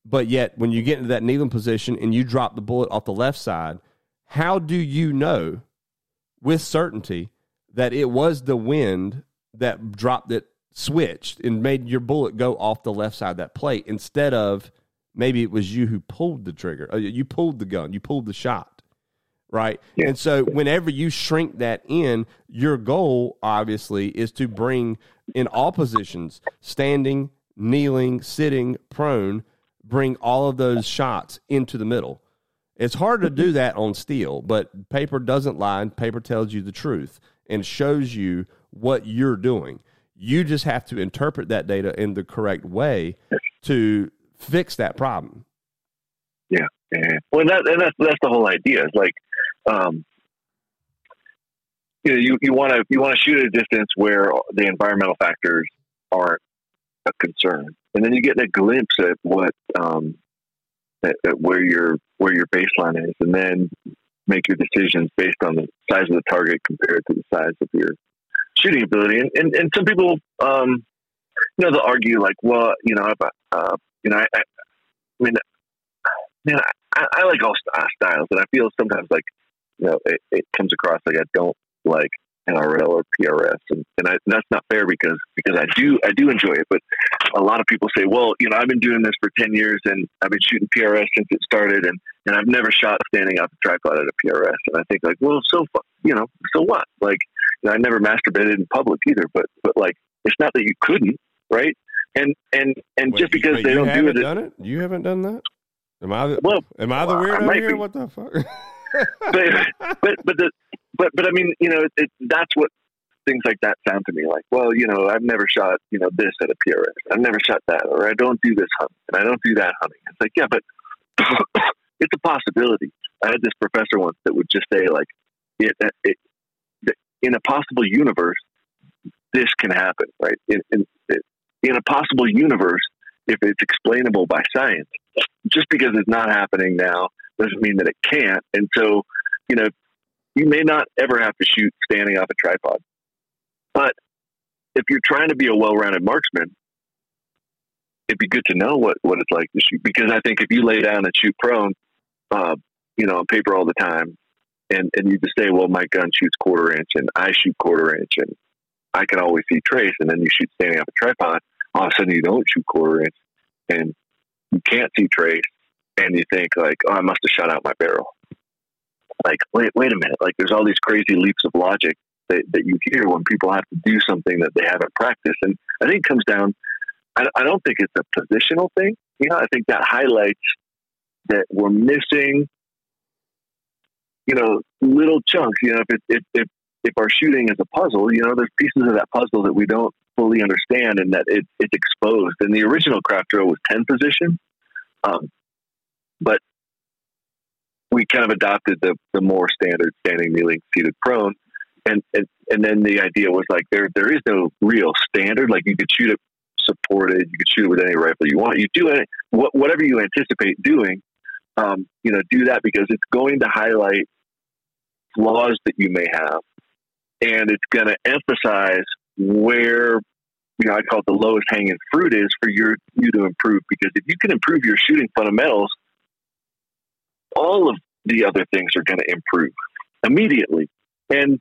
but yet when you get into that kneeling position and you drop the bullet off the left side how do you know with certainty that it was the wind that dropped it switched and made your bullet go off the left side of that plate instead of maybe it was you who pulled the trigger. Uh, you pulled the gun. You pulled the shot right? Yeah. and so whenever you shrink that in your goal obviously is to bring in all positions standing kneeling sitting prone bring all of those shots into the middle. It's hard to do that on steel, but paper doesn't lie. And paper tells you the truth and shows you what you're doing. You just have to interpret that data in the correct way to fix that problem. Yeah. Well, that, and that's that's the whole idea. It's like, um, you know, you you want to you want to shoot at a distance where the environmental factors aren't a concern, and then you get a glimpse at what um, at, at where your where your baseline is, and then make your decisions based on the size of the target compared to the size of your shooting ability. And and, and some people, um, you know, they'll argue like, well, you know, if I, uh, you know, I, I, I mean, man, I, I like all uh, styles, and I feel sometimes like, you know, it, it comes across like I don't like NRL or PRS, and, and, I, and that's not fair because because I do I do enjoy it, but a lot of people say, well, you know, I've been doing this for ten years, and I've been shooting PRS since it started, and and I've never shot standing off a tripod at a PRS, and I think like, well, so you know, so what? Like, you know, I never masturbated in public either, but but like, it's not that you couldn't, right? And and and Wait, just because wait, they don't do it, done it, you haven't done that. Am I the, Well, am I the weirdo might here? be. What the fuck? [LAUGHS] but but but the but but I mean, you know, it, that's what things like that sound to me like. Well, you know, I've never shot you know this at a PRS. I've never shot that, or I don't do this hunting, and I don't do that hunting. It's like, yeah, but [COUGHS] it's a possibility. I had this professor once that would just say like, it, it, it in a possible universe, this can happen, right? In, in in a possible universe, if it's explainable by science, just because it's not happening now doesn't mean that it can't. And so, you know, you may not ever have to shoot standing off a tripod. But if you're trying to be a well rounded marksman, it'd be good to know what, what it's like to shoot. Because I think if you lay down and shoot prone, uh, you know, on paper all the time, and, and you just say, well, my gun shoots quarter inch and I shoot quarter inch and I can always see trace, and then you shoot standing off a tripod, all of a sudden you don't shoot quarter inch and you can't see trace, and you think like, oh, I must have shot out my barrel. Like, wait, wait a minute. Like, there's all these crazy leaps of logic that, that you hear when people have to do something that they haven't practiced, and I think it comes down. I, I don't think it's a positional thing. You know, I think that highlights that we're missing. You know, little chunks. You know, if it, if if if our shooting is a puzzle, you know, there's pieces of that puzzle that we don't fully understand and that it, it's exposed. And the original craft drill was 10 position. Um, but we kind of adopted the, the more standard standing, kneeling, seated, prone. And, and, and then the idea was like, there, there is no real standard. Like you could shoot it supported. You could shoot it with any rifle you want. You do it, whatever you anticipate doing, um, you know, do that because it's going to highlight flaws that you may have, and it's going to emphasize where you know I call it the lowest hanging fruit is for your you to improve. Because if you can improve your shooting fundamentals, all of the other things are going to improve immediately. And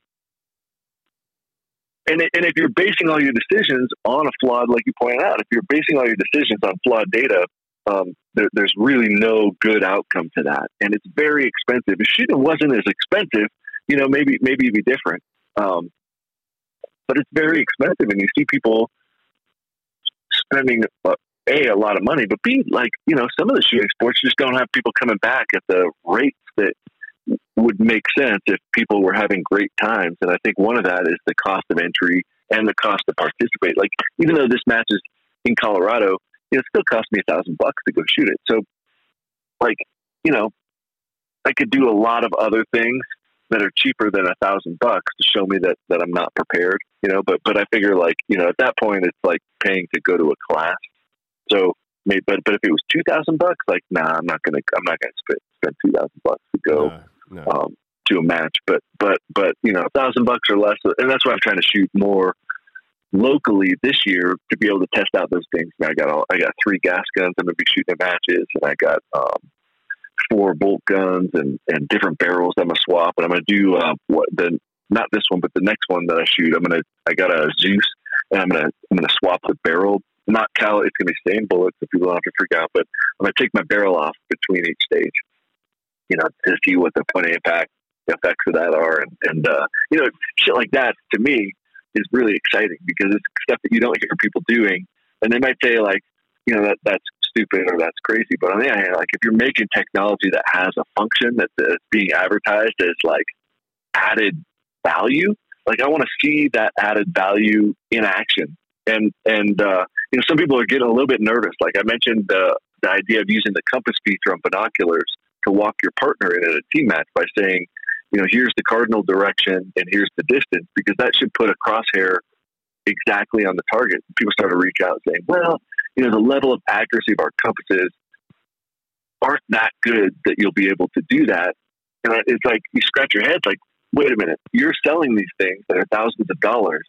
and, and if you're basing all your decisions on a flawed, like you pointed out, if you're basing all your decisions on flawed data, um, there, there's really no good outcome to that, and it's very expensive. If shooting wasn't as expensive, you know, maybe maybe it'd be different. Um, but it's very expensive, and you see people spending uh, a a lot of money, but b like you know some of the shooting sports just don't have people coming back at the rates that would make sense if people were having great times. And I think one of that is the cost of entry and the cost to participate. Like even though this match is in Colorado, it still cost me a thousand bucks to go shoot it. So, like you know, I could do a lot of other things that are cheaper than a thousand bucks to show me that that I'm not prepared. You know, but but I figure like you know at that point it's like paying to go to a class. So maybe, but but if it was two thousand bucks, like nah, I'm not gonna I'm not gonna spend spend two thousand bucks to go no, no. Um, to a match. But but but you know, a thousand bucks or less, and that's why I'm trying to shoot more locally this year to be able to test out those things. I got all, I got three gas guns I'm gonna be shooting at matches, and I got um, four bolt guns and and different barrels I'm gonna swap, and I'm gonna do uh, what the not this one, but the next one that I shoot. I'm gonna I got a Zeus, and I'm gonna I'm gonna swap the barrel. Not cal. It's gonna be same bullets, so people don't have to freak out. But I'm gonna take my barrel off between each stage, you know, to see what the point of impact effects of that are, and and uh, you know, shit like that to me is really exciting because it's stuff that you don't hear people doing, and they might say like, you know, that that's stupid or that's crazy. But on the other hand, like if you're making technology that has a function that, that's being advertised as like added value, like I want to see that added value in action. And and uh, you know, some people are getting a little bit nervous. Like I mentioned, uh, the idea of using the compass feature on binoculars to walk your partner in at a team match by saying, you know, here's the cardinal direction and here's the distance, because that should put a crosshair exactly on the target. People start to reach out saying, well, you know, the level of accuracy of our compasses aren't that good that you'll be able to do that. And it's like you scratch your head, like, wait a minute, you're selling these things that are thousands of dollars.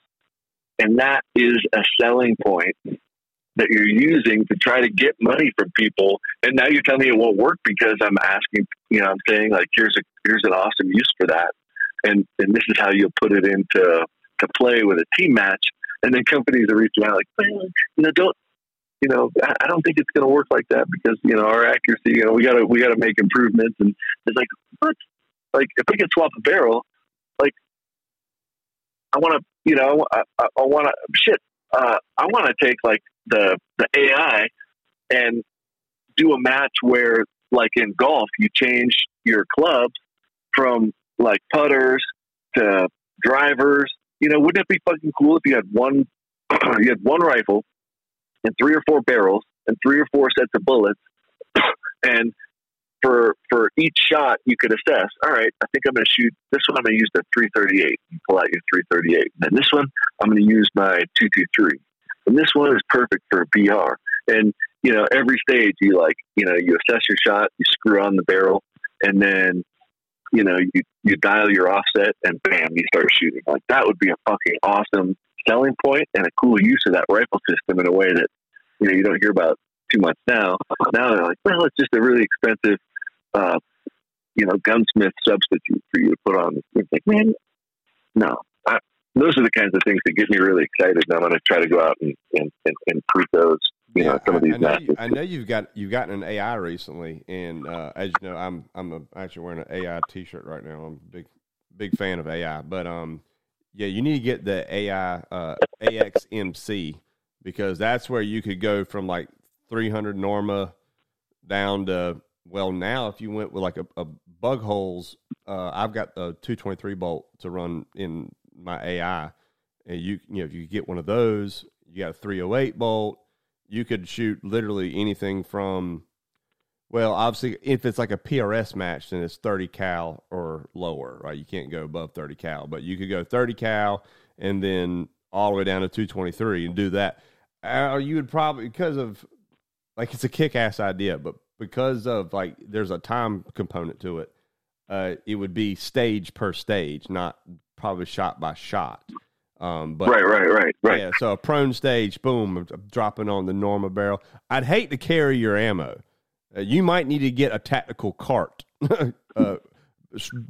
And that is a selling point that you're using to try to get money from people. And now you're telling me it won't work because I'm asking, you know, I'm saying like, here's a, here's an awesome use for that. And, and this is how you'll put it into to play with a team match. And then companies are reaching out like, well, you know, don't, you know, I don't think it's going to work like that because you know our accuracy. You know, we got to we got to make improvements. And it's like, what? Like, if we can swap a barrel, like, I want to, you know, I, I, I want to shit. Uh, I want to take like the the AI and do a match where, like in golf, you change your clubs from like putters to drivers. You know, wouldn't it be fucking cool if you had one [CLEARS THROAT] you had one rifle and three or four barrels and three or four sets of bullets. [COUGHS] and for for each shot, you could assess. All right, I think I'm going to shoot this one. I'm going to use the 338. You pull out your 338. And then this one, I'm going to use my 223. And this one is perfect for a BR. And you know, every stage, you like, you know, you assess your shot, you screw on the barrel, and then you know, you you dial your offset, and bam, you start shooting. Like that would be a fucking awesome selling point and a cool use of that rifle system in a way that you know you don't hear about too much now. Now they're like, well, it's just a really expensive, uh, you know, gunsmith substitute for you to put on. It's like, man, no. I, those are the kinds of things that get me really excited. And I'm going to try to go out and and, and, and prove those. You yeah, know, some of these I, know, you, I know you've got you've gotten an AI recently, and uh, as you know, I'm I'm a, actually wearing an AI T-shirt right now. I'm a big big fan of AI, but um, yeah, you need to get the AI uh, AXMC because that's where you could go from like 300 Norma down to well now if you went with like a, a bug holes, uh, I've got the 223 bolt to run in my AI, and you you know if you get one of those, you got a 308 bolt. You could shoot literally anything from, well, obviously if it's like a PRS match, then it's 30 cal or lower, right? You can't go above 30 cal, but you could go 30 cal and then all the way down to 223 and do that. Uh, you would probably because of like it's a kick ass idea, but because of like there's a time component to it, uh, it would be stage per stage, not probably shot by shot. Um, but right, right, right, right. Yeah, so a prone stage, boom, dropping on the normal barrel. I'd hate to carry your ammo. Uh, you might need to get a tactical cart, [LAUGHS] uh,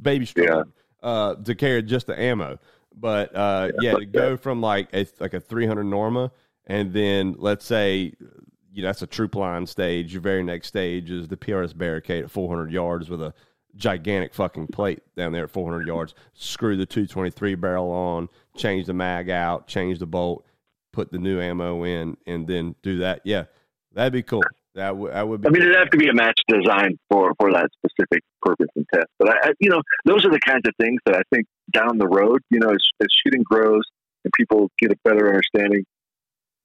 baby stroller, yeah. uh, to carry just the ammo. But uh, yeah, yeah to go from like a like a 300 Norma, and then let's say you know, that's a troop line stage. Your very next stage is the PRS barricade at 400 yards with a gigantic fucking plate down there at 400 yards. Screw the 223 barrel on, change the mag out, change the bolt, put the new ammo in, and then do that. Yeah, that'd be cool. That would that would be. I mean, it'd have to be a match designed for for that specific purpose and test. But I, I, you know, those are the kinds of things that I think down the road, you know, as, as shooting grows and people get a better understanding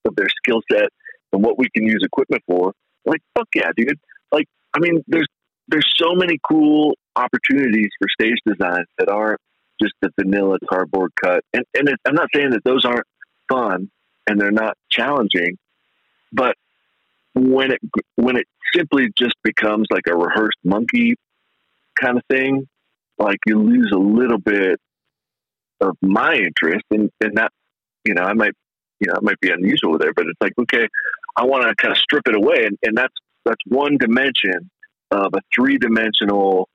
of their skill set and what we can use equipment for. Like, fuck yeah, dude. Like, I mean, there's there's so many cool opportunities for stage design that aren't just the vanilla cardboard cut. And and it, I'm not saying that those aren't fun and they're not challenging, but when it when it simply just becomes like a rehearsed monkey kind of thing, like you lose a little bit of my interest, and and that you know I might you know it might be unusual there, but it's like okay, I want to kind of strip it away, and, and that's that's one dimension of a three dimensional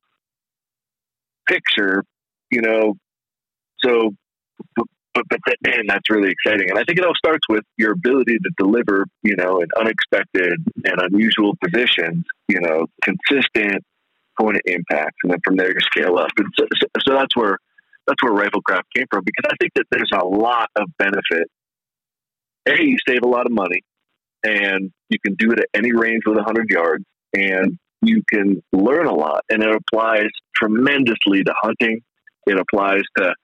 picture, you know. So, but, but, but man, that's really exciting, and I think it all starts with your ability to deliver, you know, in unexpected and unusual positions, you know, consistent point of impact, and then from there you scale up. And so, so, so that's where that's where riflecraft came from because I think that there's a lot of benefit. A, you save a lot of money and you can do it at any range with 100 yards and you can learn a lot and it applies tremendously to hunting it applies to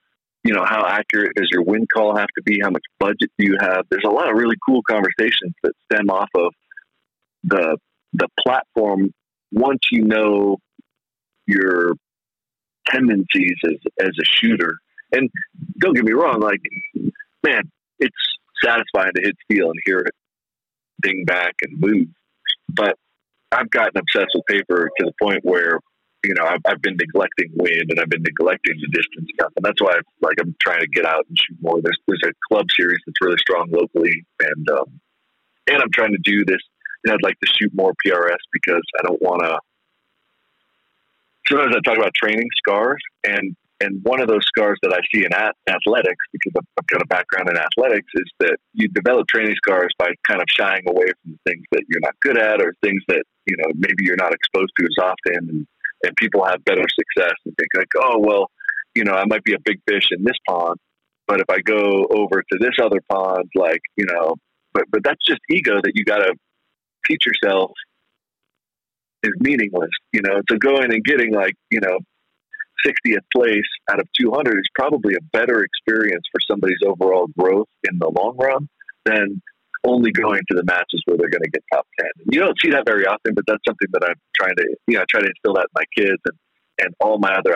you know how accurate does your wind call have to be? How much budget do you have? There's a lot of really cool conversations that stem off of the the platform once you know your tendencies as as a shooter. And don't get me wrong like man it's satisfying to hit steel and hear it ding back and move. But I've gotten obsessed with paper to the point where you know I've, I've been neglecting wind and I've been neglecting the distance stuff, and that's why I've, like I'm trying to get out and shoot more. There's there's a club series that's really strong locally, and um, and I'm trying to do this. And I'd like to shoot more PRS because I don't want to. Sometimes I talk about training scars, and and one of those scars that I see in at- athletics, because I've got a background in athletics, is that you develop training scars by kind of shying away from the things that you're not good at or things that, you know, maybe you're not exposed to as often. And, and people have better success and think like, oh, well, you know, I might be a big fish in this pond, but if I go over to this other pond, like, you know, but, but that's just ego that you got to teach yourself is meaningless, you know, so going and getting like, you know, 60th place out of 200 is probably a better experience for somebody's overall growth in the long run than only going to the matches where they're going to get top 10. You don't see that very often, but that's something that I'm trying to, you know, try to instill that in my kids and, and all my other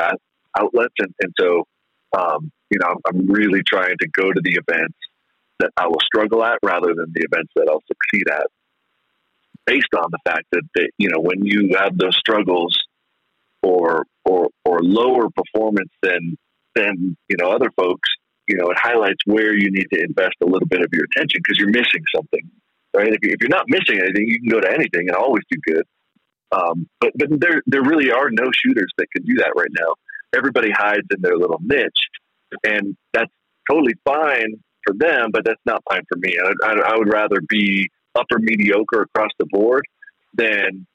outlets. And, and so, um, you know, I'm really trying to go to the events that I will struggle at rather than the events that I'll succeed at based on the fact that, that you know, when you have those struggles or or or lower performance than than you know other folks, you know, it highlights where you need to invest a little bit of your attention because you're missing something, right? If, you, if you're not missing anything, you can go to anything and always do good. Um, but but there there really are no shooters that can do that right now. Everybody hides in their little niche, and that's totally fine for them, but that's not fine for me. I, I, I would rather be upper mediocre across the board than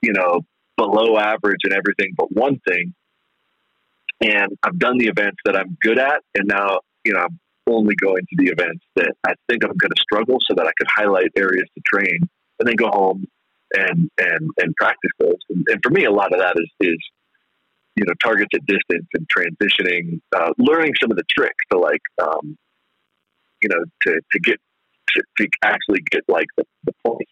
you know below average in everything but one thing. And I've done the events that I'm good at, and now you know I'm only going to the events that I think I'm going to struggle, so that I could highlight areas to train, and then go home and and and practice those. And, and for me, a lot of that is is you know targets at distance and transitioning, uh, learning some of the tricks to like um, you know to to get to, to actually get like the, the points.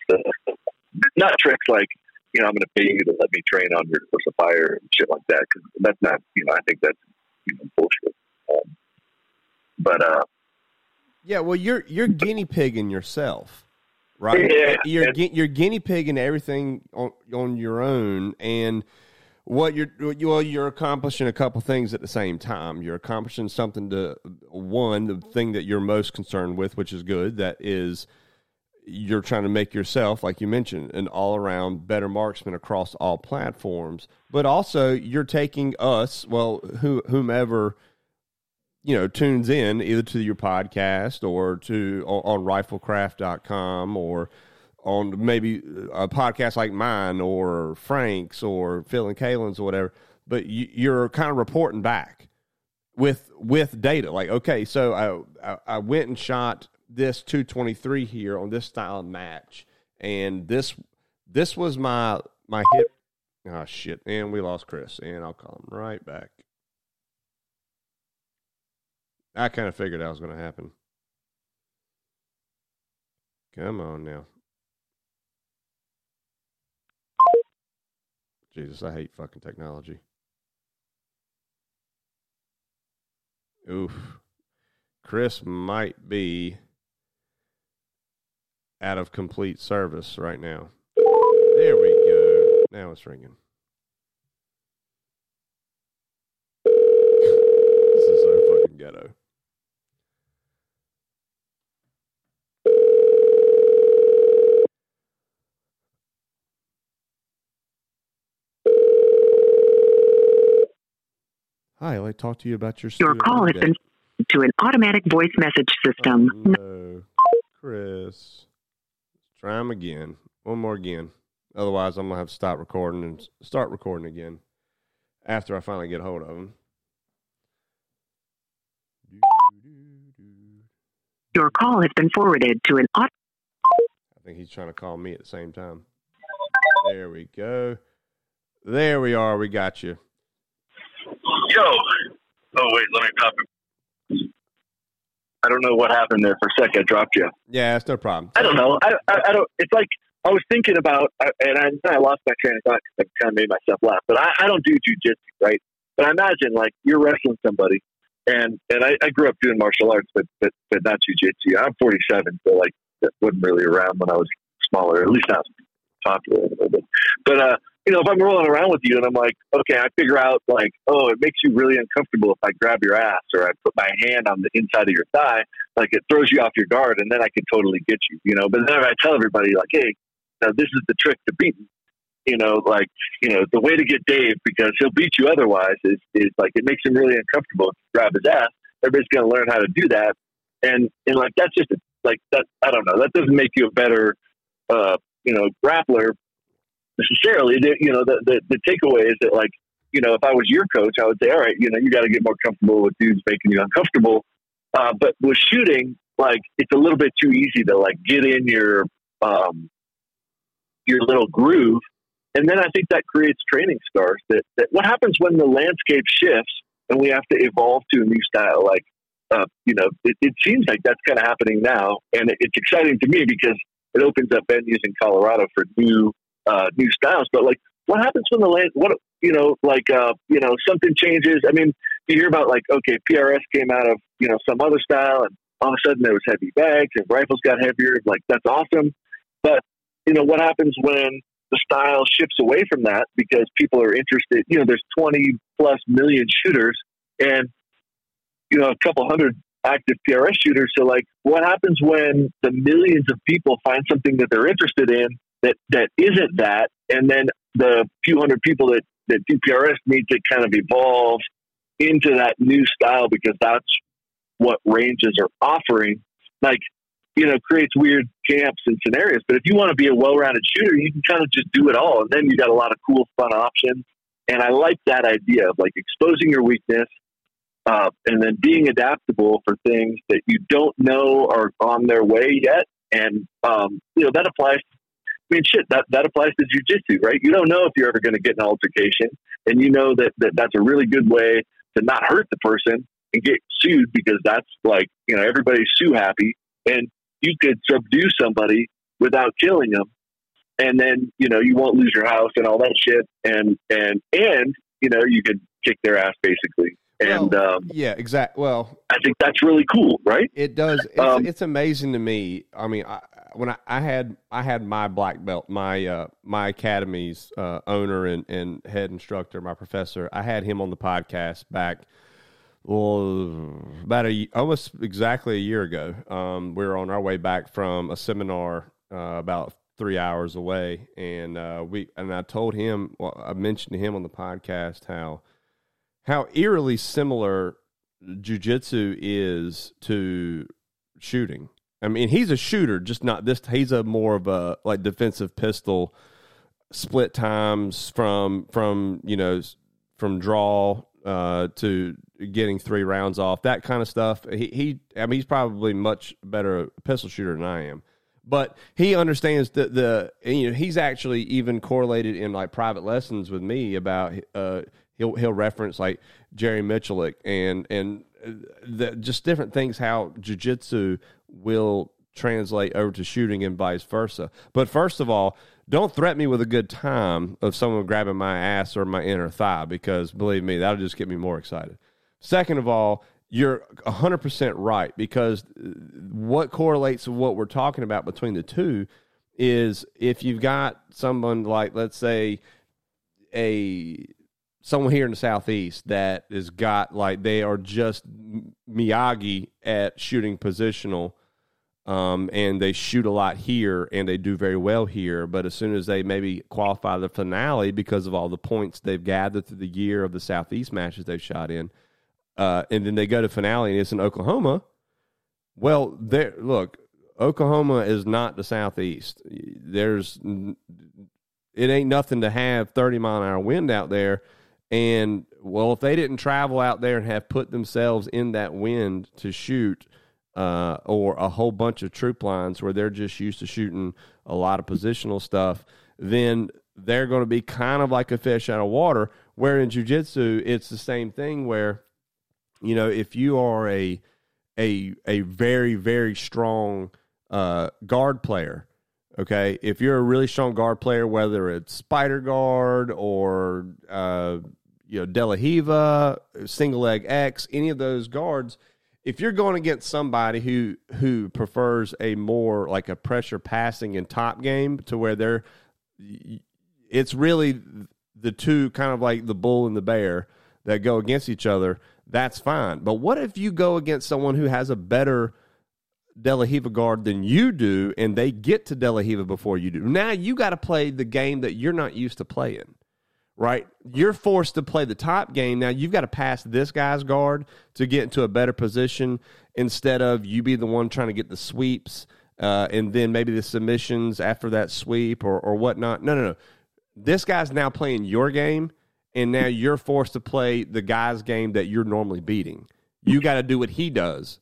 Not tricks like you know I'm going to pay you to let me train on your course of fire and shit like that because that's not you know I think that's you know bullshit. Um, but uh, yeah, well, you're you're guinea pigging yourself, right? Yeah. You're you're guinea pigging everything on on your own, and what you're well, you're accomplishing a couple things at the same time. You're accomplishing something to one, the thing that you're most concerned with, which is good. That is, you're trying to make yourself, like you mentioned, an all around better marksman across all platforms. But also, you're taking us, well, who, whomever you know tunes in either to your podcast or to on, on riflecraft.com or on maybe a podcast like mine or Frank's or Phil and Kalen's or whatever, but you, you're kind of reporting back with with data. Like, okay, so I, I, went and shot this 223 here on this style match, and this this was my my hit. Oh shit! And we lost Chris, and I'll call him right back. I kind of figured that was going to happen. Come on now. Jesus, I hate fucking technology. Oof. Chris might be out of complete service right now. There we go. Now it's ringing. [LAUGHS] this is so fucking ghetto. Hi, I'd like to talk to you about your Your call has been to an automatic voice message system. Hello, Chris. Let's try him again. One more again. Otherwise, I'm gonna have to stop recording and start recording again after I finally get a hold of him. Your call has been forwarded to an auto. I think he's trying to call me at the same time. There we go. There we are. We got you. Yo. Oh wait, let me pop it. I don't know what happened there for a sec. I dropped you. Yeah, it's no problem. I don't know. I, I, I don't. It's like I was thinking about, I- and I, I lost my train of thought because I kind of made myself laugh. But I, I don't do jujitsu, right? But I imagine like you're wrestling somebody, and and I, I grew up doing martial arts, but but, but not jujitsu. I'm 47, so like that wasn't really around when I was smaller. At least not popular a little bit. But uh, you know, if I'm rolling around with you and I'm like, okay, I figure out like, oh, it makes you really uncomfortable if I grab your ass or I put my hand on the inside of your thigh, like it throws you off your guard, and then I can totally get you, you know. But then if I tell everybody like, hey, now this is the trick to beating, you know, like you know, the way to get Dave because he'll beat you otherwise is is like it makes him really uncomfortable grab his ass. Everybody's going to learn how to do that, and and like that's just a, like that. I don't know. That doesn't make you a better, uh, you know, grappler necessarily. The, you know, the, the the takeaway is that like you know, if I was your coach, I would say, all right, you know, you got to get more comfortable with dudes making you uncomfortable. Uh, but with shooting, like it's a little bit too easy to like get in your um, your little groove, and then I think that creates training scars. That that what happens when the landscape shifts and we have to evolve to a new style? Like, uh, you know, it, it seems like that's kind of happening now, and it, it's exciting to me because it opens up venues in Colorado for new uh, new styles. But like, what happens when the land? What you know, like uh, you know, something changes. I mean, you hear about like, okay, PRS came out of you know some other style, and all of a sudden there was heavy bags and rifles got heavier. Like that's awesome, but you know what happens when the style shifts away from that because people are interested. You know, there's 20 plus million shooters, and you know a couple hundred active PRS shooters. So like, what happens when the millions of people find something that they're interested in that that isn't that, and then the few hundred people that that do PRS need to kind of evolve into that new style because that's what ranges are offering. Like, you know, creates weird camps and scenarios. But if you want to be a well-rounded shooter, you can kind of just do it all, and then you got a lot of cool, fun options. And I like that idea of like exposing your weakness, uh, and then being adaptable for things that you don't know are on their way yet. And um, you know that applies. I mean, shit, that that applies to jujitsu, right? You don't know if you're ever going to get an altercation, and you know that, that that's a really good way to not hurt the person and get sued because that's like you know everybody's sue happy, and you could subdue somebody without killing them, and then you know you won't lose your house and all that shit, and and and you know you could kick their ass basically. And Well, um, yeah, exactly. Well, I think that's really cool, right? It does. It's, Um, it's amazing to me. I mean, I, when I, I had I had my black belt, my uh, my academy's uh, owner and, and head instructor, my professor. I had him on the podcast back, well, about a almost exactly a year ago. Um, we were on our way back from a seminar uh, about three hours away, and uh, we and I told him, well, I mentioned to him on the podcast how how eerily similar jujitsu is to shooting. I mean, he's a shooter, just not this. He's a more of a like defensive pistol, split times from from you know from draw uh, to getting three rounds off, that kind of stuff. He, he I mean, he's probably much better pistol shooter than I am. But he understands that the you know he's actually even correlated in like private lessons with me about uh he'll he'll reference like Jerry Mitchell and and uh, the, just different things how jujitsu will translate over to shooting and vice versa. But first of all, don't threaten me with a good time of someone grabbing my ass or my inner thigh because believe me, that'll just get me more excited. Second of all, you're 100% right because what correlates with what we're talking about between the two is if you've got someone like, let's say, a someone here in the southeast that has got like they are just Miyagi at shooting positional, um, and they shoot a lot here and they do very well here. But as soon as they maybe qualify the finale because of all the points they've gathered through the year of the southeast matches they've shot in, uh, and then they go to finale and it's in Oklahoma. Well, there look, Oklahoma is not the southeast. There's it ain't nothing to have 30 mile an hour wind out there. And well, if they didn't travel out there and have put themselves in that wind to shoot, uh, or a whole bunch of troop lines where they're just used to shooting a lot of positional stuff, then they're going to be kind of like a fish out of water. Where in jujitsu, it's the same thing where, you know, if you are a a a very very strong uh, guard player, Okay, if you're a really strong guard player, whether it's Spider Guard or uh, you know De La Riva, Single Leg X, any of those guards, if you're going against somebody who who prefers a more like a pressure passing and top game to where they're, it's really the two kind of like the bull and the bear that go against each other. That's fine, but what if you go against someone who has a better De La Riva guard than you do, and they get to De La Riva before you do. Now you got to play the game that you're not used to playing, right? You're forced to play the top game. Now you've got to pass this guy's guard to get into a better position instead of you be the one trying to get the sweeps uh, and then maybe the submissions after that sweep or, or whatnot. No, no, no. This guy's now playing your game, and now you're forced to play the guy's game that you're normally beating. You got to do what he does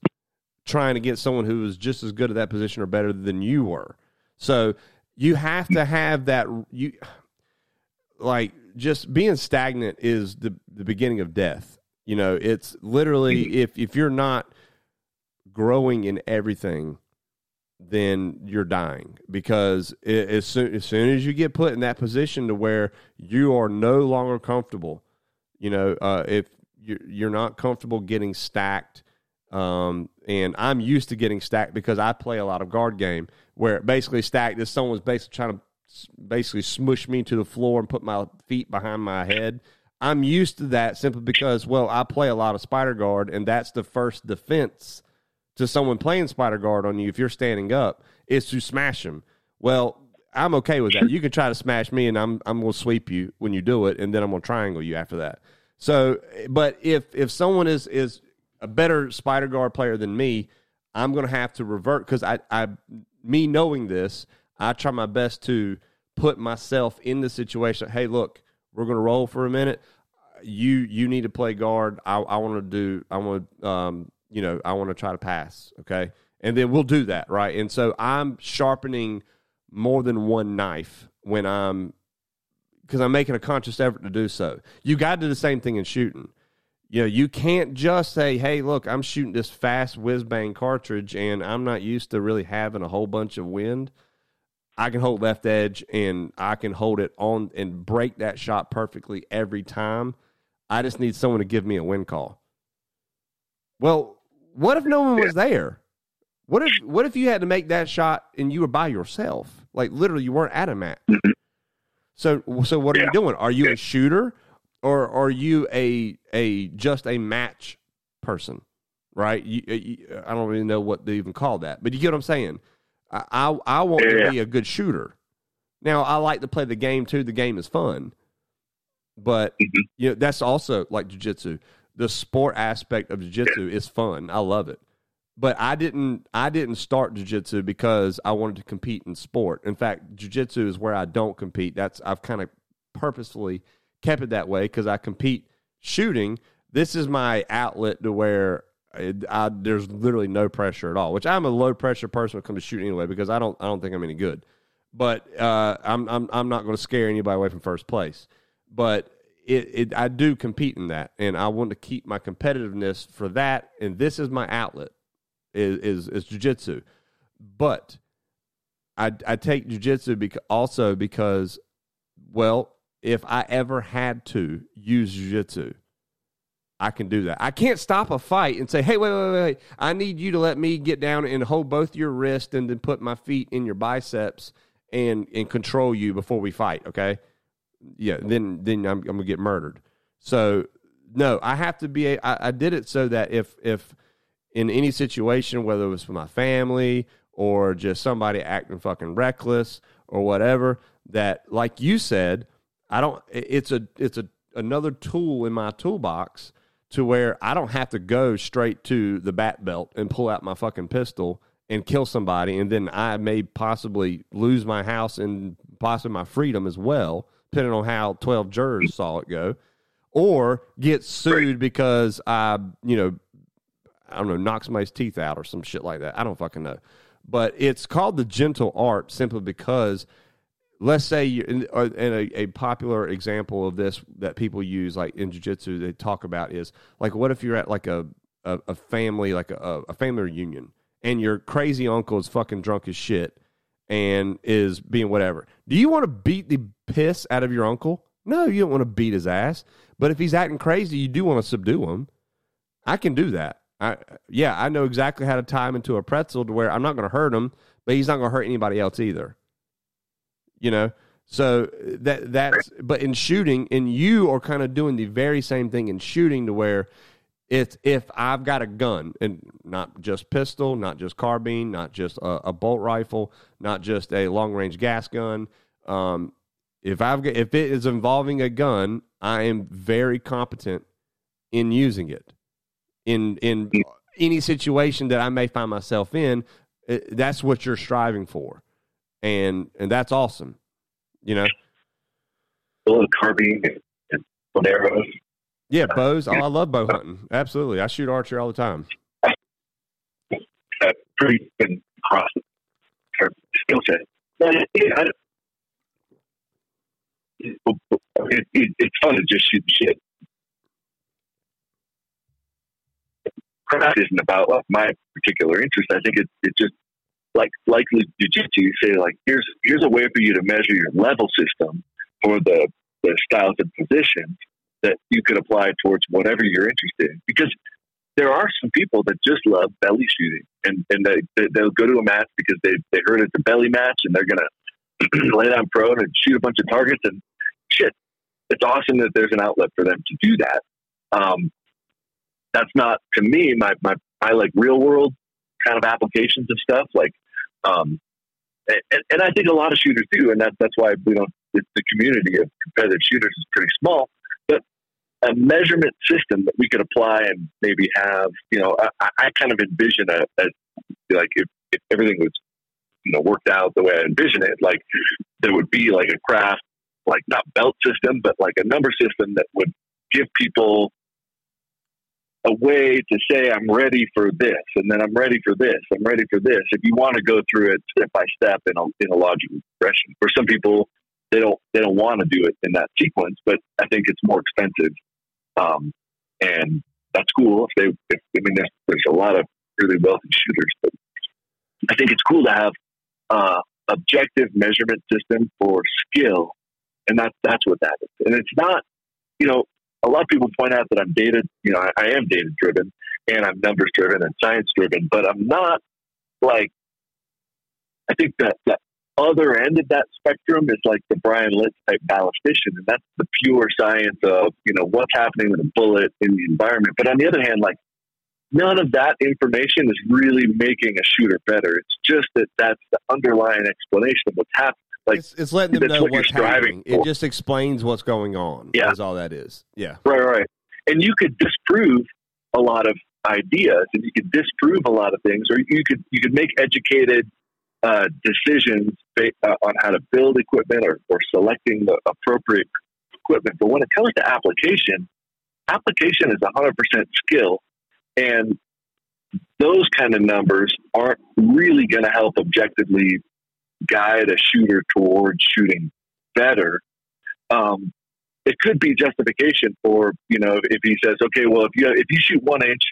trying to get someone who is just as good at that position or better than you were. So you have to have that you like just being stagnant is the the beginning of death. You know, it's literally if if you're not growing in everything, then you're dying because it, as soon as soon as you get put in that position to where you are no longer comfortable, you know, uh, if you're, you're not comfortable getting stacked um, and I'm used to getting stacked because I play a lot of guard game where basically stacked is someone's basically trying to basically smush me to the floor and put my feet behind my head. I'm used to that simply because, well, I play a lot of spider guard, and that's the first defense to someone playing spider guard on you if you're standing up is to smash them. Well, I'm okay with that. You can try to smash me, and I'm I'm to sweep you when you do it, and then I'm to triangle you after that. So, but if if someone is is a better spider guard player than me, I'm to have to revert because I, I, me knowing this, I try my best to put myself in the situation. Hey, look, we're going to roll for a minute. You, you need to play guard. I, I want to do. I want um, you know, I want to try to pass. Okay, and then we'll do that, right? And so I'm sharpening more than one knife when I'm because I'm making a conscious effort to do so. You got to do the same thing in shooting. You know, you can't just say, "Hey, look, I'm shooting this fast whiz bang cartridge, and I'm not used to really having a whole bunch of wind. I can hold left edge, and I can hold it on and break that shot perfectly every time. I just need someone to give me a wind call." Well, what if no one was there? What if what if you had to make that shot and you were by yourself? Like literally, you weren't at a match. Mm-hmm. So so what are you doing? Are you a shooter or are you a a just a match person? Right? You, you, I don't really know what they even call that, but you get what I'm saying. I I, I want Yeah. to be a good shooter. Now I like to play the game too. The game is fun, but Mhm. you know that's also like jujitsu. The sport aspect of jujitsu is fun. I love it but I didn't I didn't start jujitsu because I wanted to compete in sport. In fact, jujitsu is where I don't compete. That's I've kind of purposefully kept it that way because I compete shooting. This is my outlet to where I, I, there's literally no pressure at all. Which I'm a low pressure person when it comes to shooting anyway because I don't I don't think I'm any good. But uh, I'm I'm I'm not going to scare anybody away from first place. But it, it I do compete in that, and I want to keep my competitiveness for that. And this is my outlet is is, is jujitsu. But I I take jujitsu because also because well, if I ever had to use jujitsu, I can do that. I can't stop a fight and say, "Hey, wait, wait, wait, wait! I need you to let me get down and hold both your wrists and then put my feet in your biceps and and control you before we fight." Okay, yeah. Then then I'm, I'm gonna get murdered. So no, I have to be. A, I, I did it so that if if in any situation, whether it was for my family or just somebody acting fucking reckless or whatever, that like you said, I don't. It's a it's a another tool in my toolbox to where I don't have to go straight to the bat belt and pull out my fucking pistol and kill somebody, and then I may possibly lose my house and possibly my freedom as well, depending on how twelve jurors saw it go, or get sued because I, you know, I don't know, knock somebody's teeth out or some shit like that. I don't fucking know. But it's called the gentle art simply because, let's say, you and, a, a popular example of this that people use, like in jujitsu, they talk about is like, what if you're at like a, a, a family, like a, a family reunion, and your crazy uncle is fucking drunk as shit and is being whatever. Do you want to beat the piss out of your uncle? No, you don't want to beat his ass. But if he's acting crazy, you do want to subdue him. I can do that. I yeah, I know exactly how to tie him into a pretzel to where I'm not going to hurt him, but he's not going to hurt anybody else either. You know, so that that's but in shooting, and you are kind of doing the very same thing in shooting to where it's if I've got a gun and not just pistol, not just carbine, not just a, a bolt rifle, not just a long range gas gun. Um, if I've got, if it is involving a gun, I am very competent in using it in in any situation that I may find myself in. eh, That's what you're striving for, and and that's awesome. You know, A little carbine and arrows. yeah, bows. Oh, I love bow hunting. Absolutely, I shoot archery all the time. uh, pretty good cross skill set. But it, it, it, it's fun to just shoot the shit. Craft isn't about like, my particular interest. I think it's it's just like like jujitsu. Say like here's here's a way for you to measure your level system for the the styles and positions that you could apply towards whatever you're interested in. Because there are some people that just love belly shooting, and and they, they they'll go to a match because they they heard it's a belly match, and they're gonna [CLEARS THROAT] lay down prone and shoot a bunch of targets and shit. It's awesome that there's an outlet for them to do that. Um, that's not to me my my I like real world kind of applications of stuff like, um, and, and I think a lot of shooters do, and that that's why we don't. The, the community of competitive shooters is pretty small, but a measurement system that we could apply and maybe have, you know, I, I kind of envision a, a like if, if everything was, you know, worked out the way I envision it, like there would be like a craft, like not belt system, but like a number system that would give people a way to say, I'm ready for this, and then I'm ready for this, I'm ready for this. If you want to go through it step by step in a, in a logical progression. For some people, they don't they don't want to do it in that sequence, but I think it's more expensive. Um, and that's cool if they. If, I mean, there's, there's a lot of really wealthy shooters, but I think it's cool to have uh, objective measurement system for skill, and that's that's what that is. And it's not, you know, a lot of people point out that I'm data, you know, I, I am data driven and I'm numbers driven and science driven, but I'm not like. I think that that other end of that spectrum is like the Bryan Litz type ballistician, and that's the pure science of you know what's happening with a bullet in the environment. But on the other hand, like none of that information is really making a shooter better. It's just that that's the underlying explanation of what's happening. Like it's, it's letting them know what you're what's happening. It just explains what's going on. Yeah. is all that is. Yeah, Right, right. And you could disprove a lot of ideas, and you could disprove a lot of things, or you could you could make educated uh, decisions ba- uh, on how to build equipment or, or selecting the appropriate equipment. But when it comes to application, application is hundred percent skill, and those kind of numbers aren't really going to help objectively guide a shooter towards shooting better. Um, it could be justification for you know if he says, okay, well if you if you shoot one inch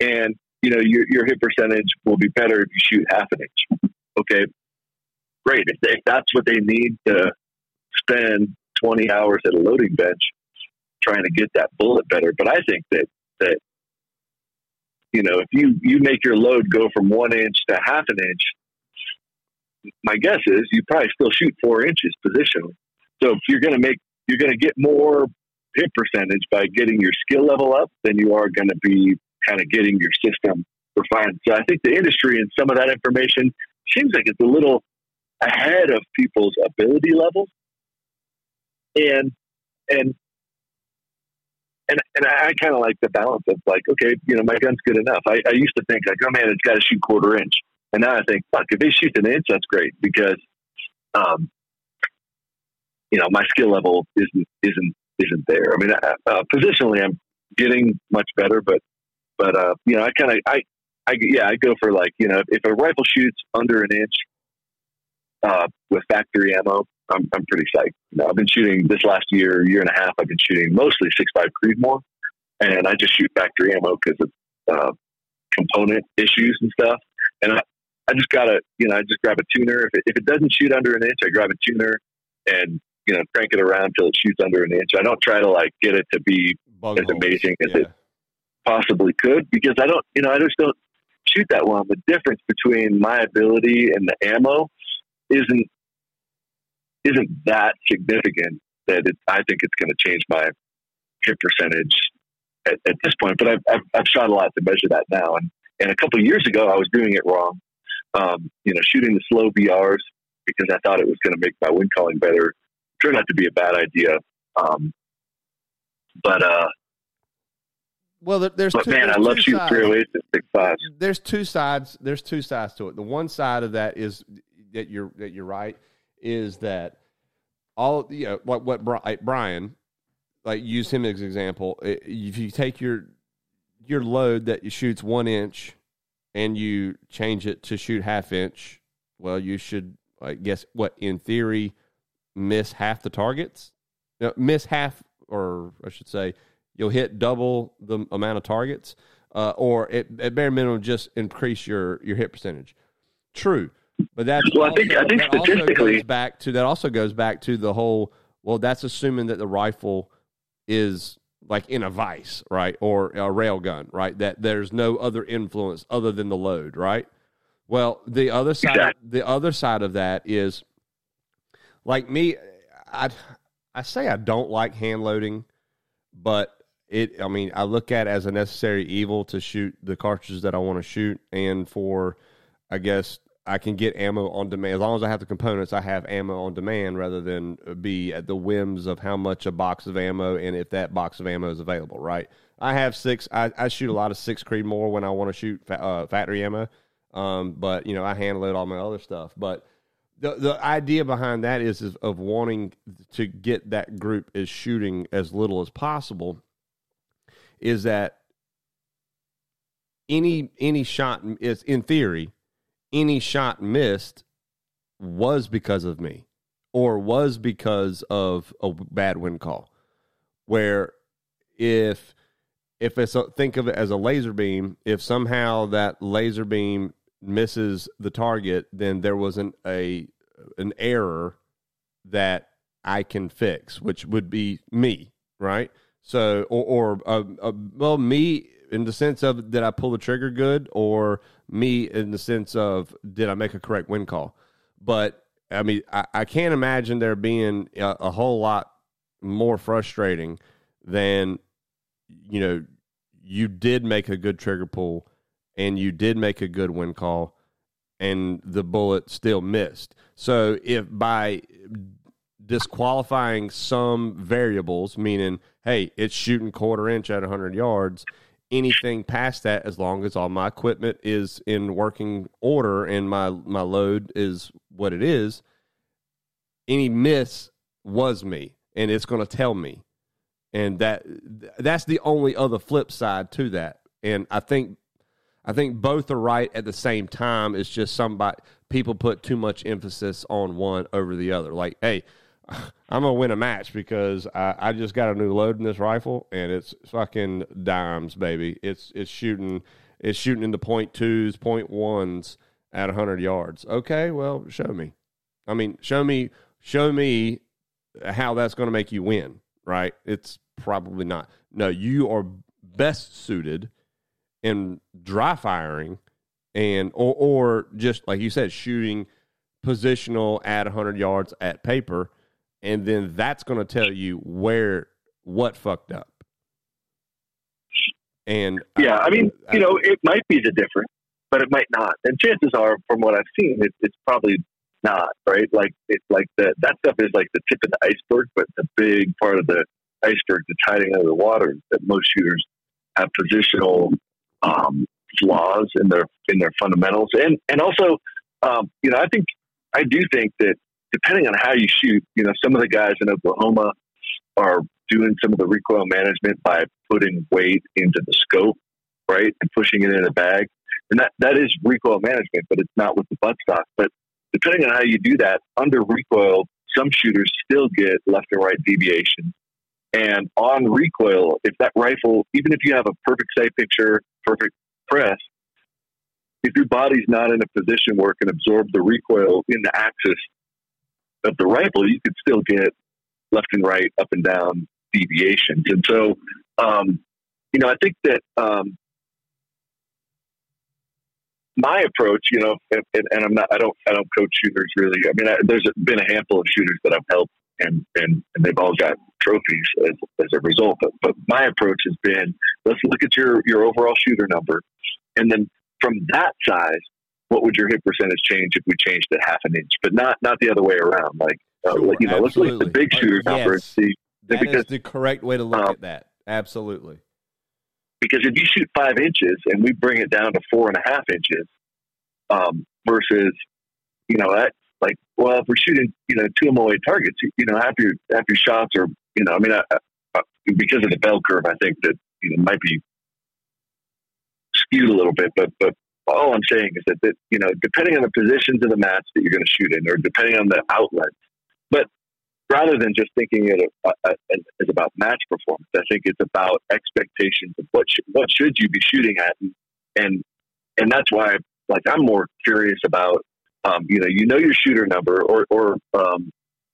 and you know your your hit percentage will be better if you shoot half an inch. Okay, great. If, if that's what they need to spend twenty hours at a loading bench trying to get that bullet better, but I think that that you know if you you make your load go from one inch to half an inch, my guess is you probably still shoot four inches positionally. So if you're going to make you're going to get more hit percentage by getting your skill level up than you are going to be kind of getting your system refined. So I think the industry and some of that information seems like it's a little ahead of people's ability levels. And and and and I kind of like the balance of like, okay, you know, my gun's good enough. I, I used to think like, oh man, it's got to shoot quarter inch, and now I think, fuck, if they shoot an inch, that's great because, um, you know, my skill level isn't isn't isn't there. I mean, uh, uh, positionally, I'm getting much better, but but uh, you know, I kind of I I yeah, I go for like you know, if a rifle shoots under an inch uh, with factory ammo, I'm I'm pretty psyched. You know, I've been shooting this last year, year and a half. I've been shooting mostly six five Creedmoor, and I just shoot factory ammo because of uh, component issues and stuff. And I I just gotta you know I just grab a tuner. If it, if it doesn't shoot under an inch, I grab a tuner and you know crank it around till it shoots under an inch. I don't try to like get it to be Bug as holes. amazing as Yeah. it possibly could because I don't, you know, I just don't shoot that well. The difference between my ability and the ammo isn't isn't that significant that it, I think it's going to change my hit percentage at, at this point. But I've, I've I've shot a lot to measure that now, and and a couple of years ago I was doing it wrong. Um, you know, shooting the slow BRs because I thought it was going to make my wind calling better. Turned out to be a bad idea. Um, but uh, Well, there's but two, man, there's I love shooting sides. 308 and six fives. there's two sides there's two sides to it the one side of that is that you're that you're right is that all you know what what brian like use him as an example if you take your your load that shoots one inch and you change it to shoot half inch well you should i guess what in theory miss half the targets? No, miss half or i should say you'll hit double the amount of targets uh, or at, at bare minimum just increase your your hit percentage. True, but that's Well, I think- I think that also statistically- goes back to that also goes back to the whole. Well, that's assuming that the rifle is like in a vice, right, or a rail gun, right? That there's no other influence other than the load, right? Well, the other side, Exactly. the other side of that is like me. I I say I don't like hand loading, but it. I mean, I look at it as a necessary evil to shoot the cartridges that I want to shoot, and for I guess I can get ammo on demand as long as I have the components. I have ammo on demand rather than be at the whims of how much a box of ammo and if that box of ammo is available. Right. I have six. I, I shoot a lot of six Creedmoor when I want to shoot fa- uh, factory ammo, um, but you know I hand load all my other stuff. But the the idea behind that is, is of wanting to get that group is shooting as little as possible. Is that any any shot is in theory any shot missed was because of me or was because of a bad wind call. Where if if it's a, think of it as a laser beam, if somehow that laser beam misses the target, then there wasn't a an error that I can fix, which would be me, right? So, or, or uh, uh, well, me in the sense of did I pull the trigger good, or me in the sense of did I make a correct wind call? But I mean, I, I can't imagine there being a, a whole lot more frustrating than you know you did make a good trigger pull and you did make a good wind call and the bullet still missed. So if by disqualifying some variables, meaning, hey, it's shooting quarter inch at 100 yards, anything past that, as long as all my equipment is in working order and my, my load is what it is, any miss was me, and it's going to tell me. And that that's the only other flip side to that. And I think I think both are right at the same time. It's just somebody people put too much emphasis on one over the other. Like, hey, I'm gonna win a match because I, I just got a new load in this rifle and it's fucking dimes, baby. It's it's shooting it's shooting into point twos, point ones at hundred yards. Okay, well, show me. I mean, show me show me how that's to make you win. Right? It's probably not. No, you are best suited in dry firing and or or just like you said, shooting positional at 100 yards at paper and then that's going to tell you where what fucked up. And yeah, I, I mean, I, you know, it might be the difference, but it might not. And chances are, from what I've seen, it, it's probably not right. Like it, like the that stuff is like the tip of the iceberg, but the big part of the iceberg that's hiding under the water that most shooters have positional um, flaws in their in their fundamentals, and and also, um, you know, I think I do think that depending on how you shoot, you know, some of the guys in Oklahoma are doing some of the recoil management by putting weight into the scope, right, and pushing it in a bag. And that, that is recoil management, but it's not with the buttstock. But depending on how you do that, under recoil, some shooters still get left and right deviation. And on recoil, if that rifle, even if you have a perfect sight picture, perfect press, if your body's not in a position where it can absorb the recoil in the axis of the rifle, you could still get left and right, up and down deviations. And so, um, you know, I think that um, my approach, you know, and, and, I'm not, I don't, I don't coach shooters really. I mean, I, there's been a handful of shooters that I've helped, and and, and they've all got trophies as, as a result. But, but my approach has been, let's look at your your overall shooter number, and then from that size, what would your hit percentage change if we changed it half an inch, but not not the other way around. Like, uh, sure, you know, let's look at the big shooter uh, number yes. and see. That because, is the correct way to look um, at that. Absolutely. Because if you shoot five inches and we bring it down to four and a half inches, um, versus, you know, that like, well, if we're shooting, you know, two MOA targets, you know, half your half your shots are, you know, I mean, I, I, because of the bell curve, I think that you know might be skewed a little bit, but but all I'm saying is that, that you know, depending on the positions of the match that you're going to shoot in, or depending on the outlets, but rather than just thinking it uh, uh, as about match performance, I think it's about expectations of what sh- what should you be shooting at, and and, and that's why like I'm more curious about um, you know you know your shooter number or or um,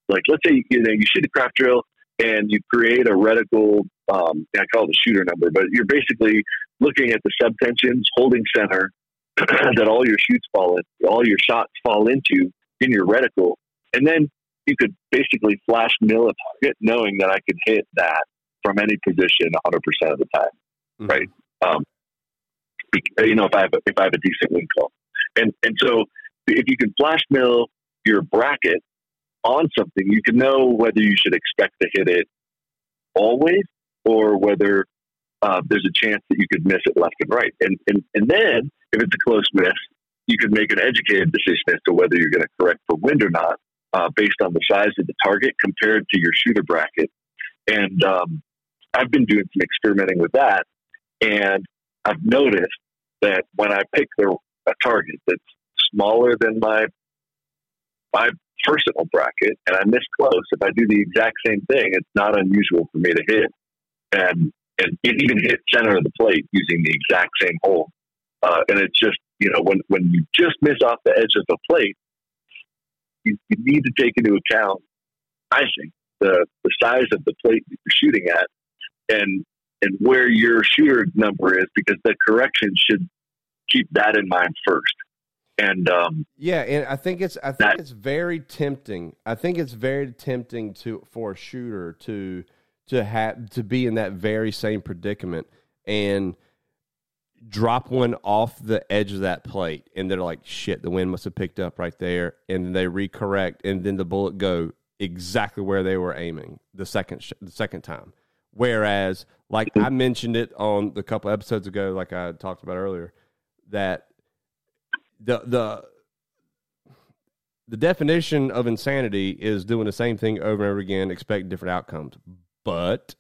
like let's say you know you shoot a craft drill and you create a reticle um, I call it a shooter number, but you're basically looking at the subtensions, holding center, [CLEARS THROAT] that all your shoots fall in, all your shots fall into in your reticle. And then you could basically flash mill a target knowing that I could hit that from any position 100% of the time. Mm-hmm. Right. Um, you know, if I have a, if I have a decent wind call. And, and so if you can flash mill your bracket on something, you can know whether you should expect to hit it always or whether uh, there's a chance that you could miss it left and right. And, and, and then if it's a close miss, you can make an educated decision as to whether you're going to correct for wind or not uh, based on the size of the target compared to your shooter bracket. And um, I've been doing some experimenting with that. And I've noticed that when I pick a target that's smaller than my five personal bracket and I miss close, if I do the exact same thing, it's not unusual for me to hit and and it even hit center of the plate using the exact same hole. Uh, and it's just you know when when you just miss off the edge of the plate, you, you need to take into account, I think, the the size of the plate that you're shooting at, and and where your shooter number is, because the correction should keep that in mind first. And um, yeah, and I think it's I think that, it's very tempting. I think it's very tempting to for a shooter to to have to be in that very same predicament and drop one off the edge of that plate and they're like shit the wind must have picked up right there and they recorrect and then the bullet go exactly where they were aiming the second sh- the second time. Whereas like i mentioned it on the couple episodes ago like i talked about earlier that the the the definition of insanity is doing the same thing over and over again expect different outcomes but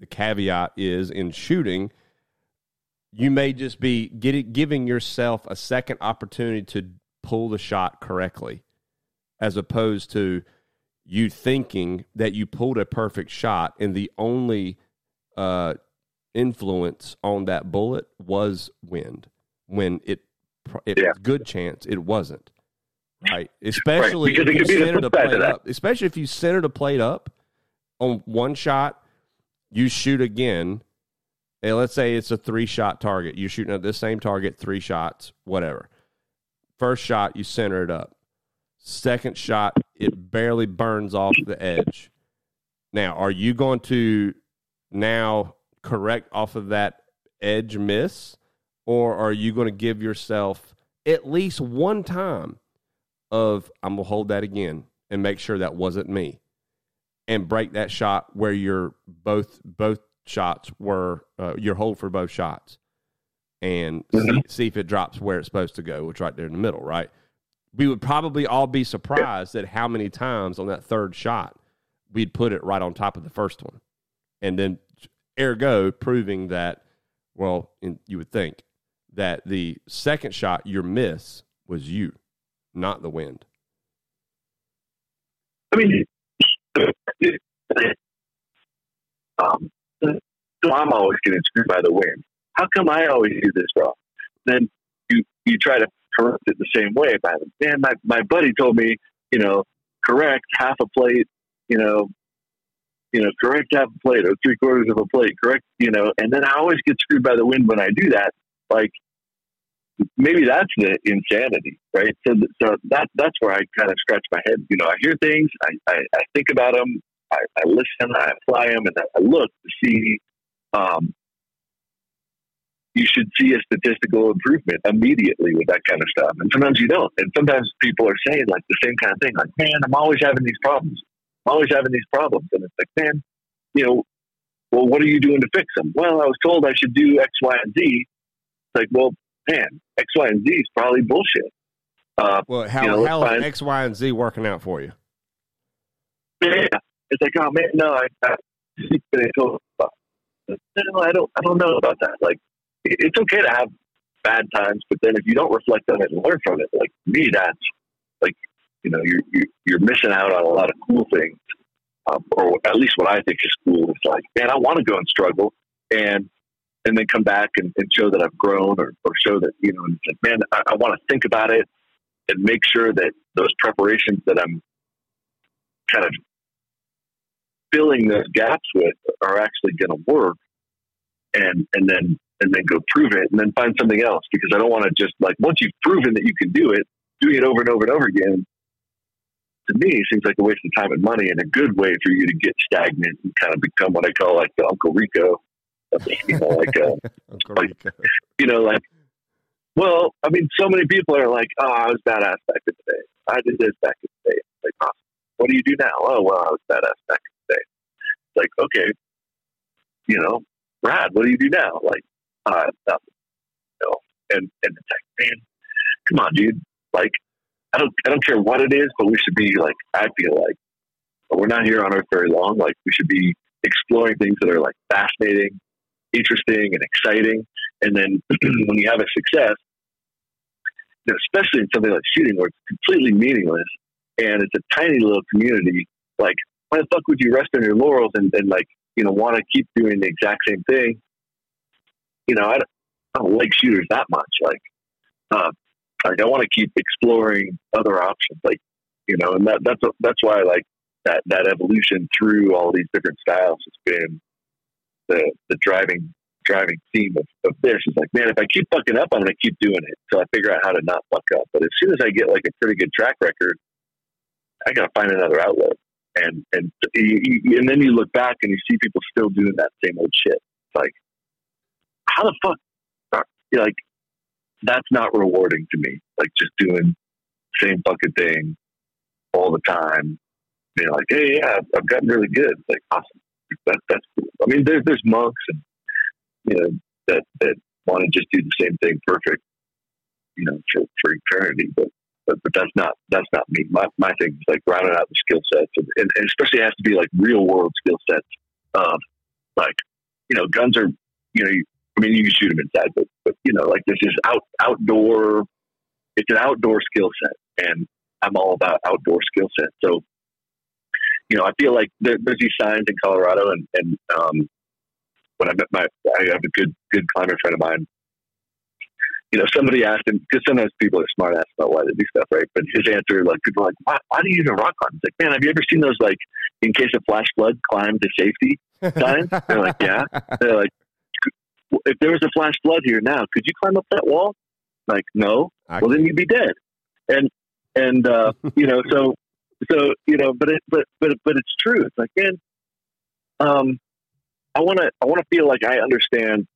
the caveat is in shooting you may just be getting, giving yourself a second opportunity to pull the shot correctly as opposed to you thinking that you pulled a perfect shot and the only uh, influence on that bullet was wind when it it yeah. good chance it wasn't right especially right. if you centered a plate up especially if you centered a plate up on one shot you shoot again and let's say it's a three shot target. You're shooting at this same target, three shots, whatever. First shot, you center it up. Second shot, it barely burns off the edge. Now, are you going to now correct off of that edge miss, or are you going to give yourself at least one time of I'm gonna hold that again and make sure that wasn't me, and break that shot where you're both both shots were uh, your hold for both shots and mm-hmm. see, see, if it drops where it's supposed to go, which right there in the middle, right? We would probably all be surprised at how many times on that third shot we'd put it right on top of the first one. And then, ergo, proving that, well, in, you would think that the second shot, your miss, was you, not the wind. I mean, um, so I'm always getting screwed by the wind. How come I always do this wrong? Then you you try to correct it the same way. By the man, my my buddy told me, you know, correct half a plate, you know, you know, correct half a plate or three quarters of a plate, correct, you know, and then I always get screwed by the wind when I do that. Like maybe that's the insanity, right? So, so that that's where I kind of scratch my head. You know, I hear things, I, I, I think about them, I, I listen, I apply them, and I look to see. Um, you should see a statistical improvement immediately with that kind of stuff, and sometimes you don't. And sometimes people are saying like the same kind of thing, like, "Man, I'm always having these problems. I'm always having these problems," and it's like, "Man, you know, well, what are you doing to fix them?" Well, I was told I should do X, Y, and Z. It's like, well, man, X, Y, and Z is probably bullshit. Uh, well, how, you know, how is X, Y, and Z working out for you? Yeah, it's like, oh man, no, I, I, I don't, I don't know about that. Like, it's okay to have bad times, but then if you don't reflect on it and learn from it, like me, that's like, you know, you're you're, you're missing out on a lot of cool things, um, or at least what I think is cool. It's like, man, I want to go and struggle, and and then come back and, and show that I've grown, or, or show that you know, and like, man, I, I want to think about it and make sure that those preparations that I'm kind of filling those gaps with are actually going to work and and then and then go prove it and then find something else because I don't want to just like once you've proven that you can do it, doing it over and over and over again to me seems like a waste of time and money and a good way for you to get stagnant and kind of become what I call like the Uncle Rico. You know, like, uh, [LAUGHS] like you know, like well, I mean, so many people are like, "Oh, I was badass back in the day. I did this back in the day." Like, oh, what do you do now? Oh, well, I was badass back in the day. It's like, okay, you know, Brad, what do you do now? Like, uh, nothing. You know, and and it's like, man, come on, dude. Like, I don't I don't care what it is, but we should be like, I feel like we're not here on Earth very long. Like, we should be exploring things that are like fascinating, interesting, and exciting. And then [CLEARS THROAT] when you have a success, especially in something like shooting, where it's completely meaningless, and it's a tiny little community. Like, why the fuck would you rest on your laurels and, and like, you know, want to keep doing the exact same thing? You know, I don't, I don't like shooters that much. Like, uh, like I want to keep exploring other options. Like, you know, and that that's that's why I like that that evolution through all these different styles has been the the driving driving theme of, of this is like, man, if I keep fucking up, I'm going to keep doing it. So I figure out how to not fuck up. But as soon as I get like a pretty good track record, I got to find another outlet. And and and then you look back and you see people still doing that same old shit. It's like, how the fuck? Are, like, that's not rewarding to me. Like just doing same fucking thing all the time. Know, like, hey, yeah, I've, I've gotten really good. It's like, awesome. That, that's cool. I mean, there's there's monks and you know that that want to just do the same thing perfect, you know, for, for eternity. But, but but that's not that's not me. My my thing is like rounding out the skill sets, and, and, and especially it has to be like real world skill sets. Um, like you know, guns are you know, you, I mean, you can shoot them inside, but but you know, like this is out outdoor. It's an outdoor skill set, and I'm all about outdoor skill set. So you know, I feel like there, there's these signs in Colorado, and and um, when I met my, I have a good good climber friend of mine. You know, somebody asked him because sometimes people are smart ass about why they do stuff, right? But his answer, like people are like, why, why do you use a rock climb? He's like, man, have you ever seen those like in case of flash flood, climb to safety signs? [LAUGHS] They're like, yeah. They're like, if there was a flash flood here now, could you climb up that wall? Like, no. I well, then you'd be dead. And and uh, you know, so so you know, but it but but but it's true. It's like, man, um, I want to I want to feel like I understand.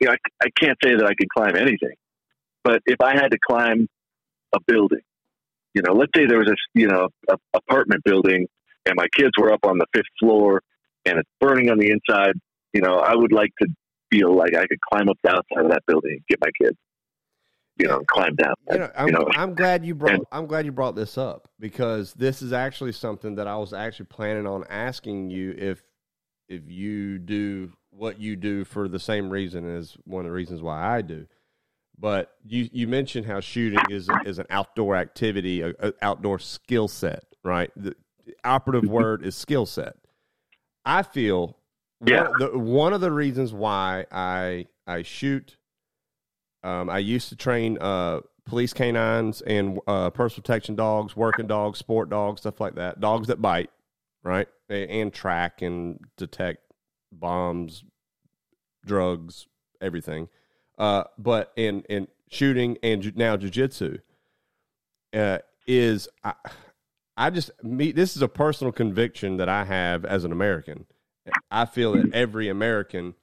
You know, I, I can't say that I could climb anything, but if I had to climb a building, you know, let's say there was a you know a apartment building and my kids were up on the fifth floor and it's burning on the inside. You know, I would like to feel like I could climb up the outside of that building and get my kids. You know, climb down. You know, I'm, you know, I'm glad you brought and- I'm glad you brought this up because this is actually something that I was actually planning on asking you if if you do what you do for the same reason as one of the reasons why I do. But you you mentioned how shooting is is an outdoor activity, a, a outdoor skill set, right? The operative mm-hmm. word is skill set. I feel Yeah. one, the, one of the reasons why I I shoot. Um, I used to train uh, police canines and uh, personal protection dogs, working dogs, sport dogs, stuff like that. Dogs that bite, right? And track and detect bombs, drugs, everything. Uh, but in in shooting and ju- now jujitsu uh, is I, I just me. This is a personal conviction that I have as an American. I feel that every American.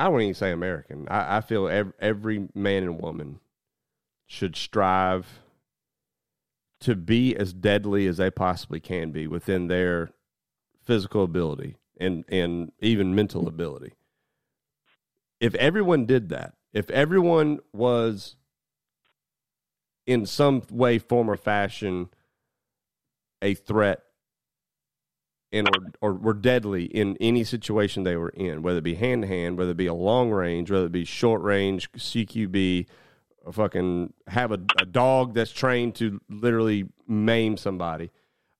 I wouldn't even say American. I, I feel every, every man and woman should strive to be as deadly as they possibly can be within their physical ability and, and even mental ability. If everyone did that, if everyone was in some way, form, or fashion a threat and or, or were deadly in any situation they were in, whether it be hand to hand, whether it be a long range, whether it be short range, CQB, or fucking have a, a dog that's trained to literally maim somebody.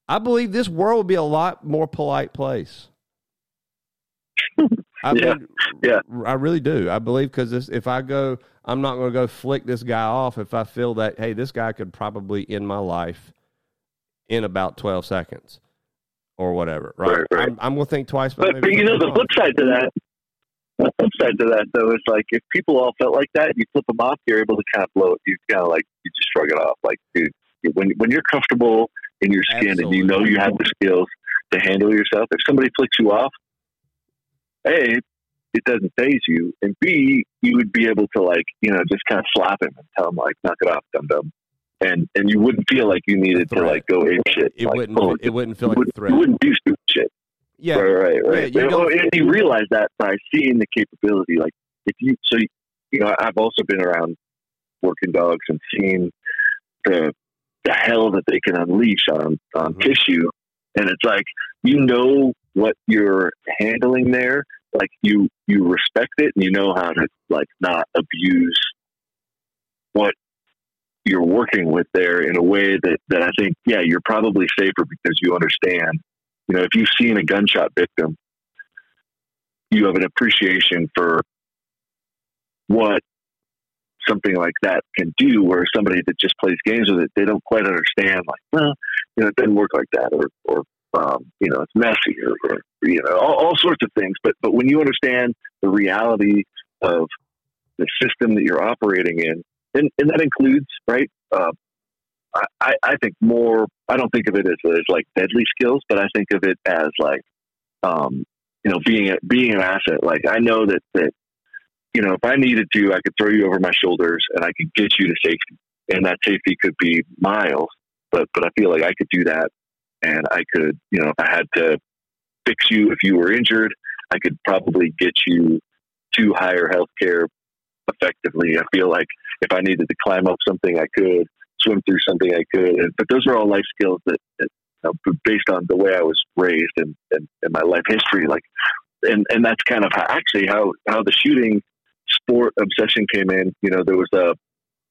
I believe this world would be a lot more polite place. [LAUGHS] I Yeah, mean, yeah. I really do. I believe because if I go, I'm not going to go flick this guy off if I feel that hey, this guy could probably end my life in about 12 seconds or whatever. Right? Right, right. I'm, I'm going to think twice. But, but you know, the flip side to that, the flip side to that, though, is like if people all felt like that, you flip them off, you're able to kind of blow it. You kind of like you just shrug it off. Like, dude, when when you're comfortable in your skin and you know you have the skills to handle yourself, if somebody flicks you off, a, it doesn't phase you, and b, you would be able to like you know just kind of slap him and tell him like, knock it off, dum dum. And, and you wouldn't feel like you needed to like go ape shit. It like, wouldn't. oh, it wouldn't feel like a wouldn't- threat. You wouldn't do stupid shit. Yeah, Right, right, right. Yeah, you and, don't- and you realize that by seeing the capability. Like if you, so you, you know, I've also been around working dogs and seen the the hell that they can unleash on on Mhm. tissue, and it's like you know what you're handling there. Like you you respect it and you know how to like not abuse what you're working with there in a way that, that I think, yeah, you're probably safer because you understand. You know, if you've seen a gunshot victim, you have an appreciation for what something like that can do where somebody that just plays games with it, they don't quite understand like, well, you know, it doesn't work like that or, or, um, you know, it's messy or, or you know, all, all, sorts of things. But, but when you understand the reality of the system that you're operating in, and, and that includes, right, uh, I, I think more, I don't think of it as, as like deadly skills, but I think of it as like, um, you know, being, a, being an asset. Like I know that, that you know, if I needed to, I could throw you over my shoulders and I could get you to safety. And that safety could be miles, but but I feel like I could do that, and I could, you know, if I had to fix you if you were injured, I could probably get you to higher health care effectively. I feel like if I needed to climb up something, I could swim through something, I could. But those are all life skills that, that you know, based on the way I was raised and, and, and my life history, like, and, and that's kind of how, actually how, how the shooting sport obsession came in, you know, there was a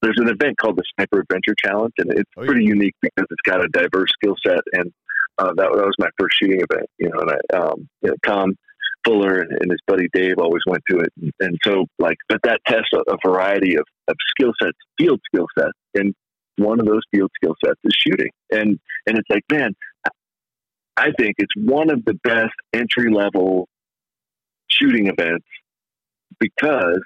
there's an event called the Sniper Adventure Challenge, and it's oh, yeah. pretty unique because it's got a diverse skill set. And uh, that that was my first shooting event, you know. And I, um, you know, Tom Fuller and, and, his buddy Dave always went to it, and, and so like, but that tests a, a variety of, of skill sets, field skill sets, and one of those field skill sets is shooting. And and it's like, man, I think it's one of the best entry level shooting events because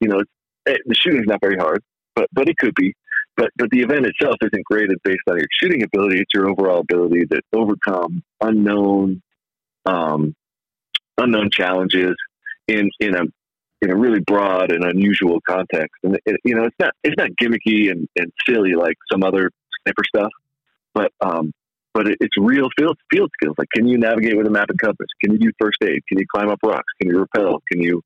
you know it, the shooting's not very hard, but but it could be. But but the event itself isn't graded based on your shooting ability; it's your overall ability to overcome unknown um, unknown challenges in in a in a really broad and unusual context. And it, you know, it's not it's not gimmicky and, and silly like some other sniper stuff, but um, but it, it's real field field skills. Like, can you navigate with a map and compass? Can you do first aid? Can you climb up rocks? Can you rappel? Can you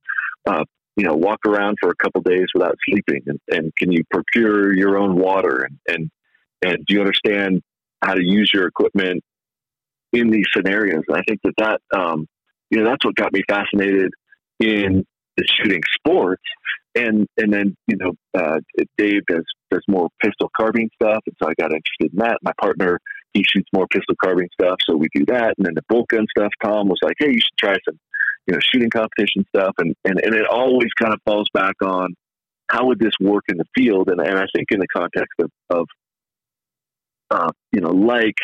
uh, you know, walk around for a couple days without sleeping? And, and can you procure your own water? And, and, and do you understand how to use your equipment in these scenarios? And I think that that, um, you know, that's what got me fascinated in the shooting sports. And, and then, you know, uh, Dave does, does more pistol carbine stuff. And so I got interested in that. My partner, he shoots more pistol carbine stuff. So we do that. And then the bolt gun stuff, Tom was like, Hey, you should try some you know, shooting competition stuff. And, and, and it always kind of falls back on how would this work in the field? And, and I think in the context of, of uh, you know, like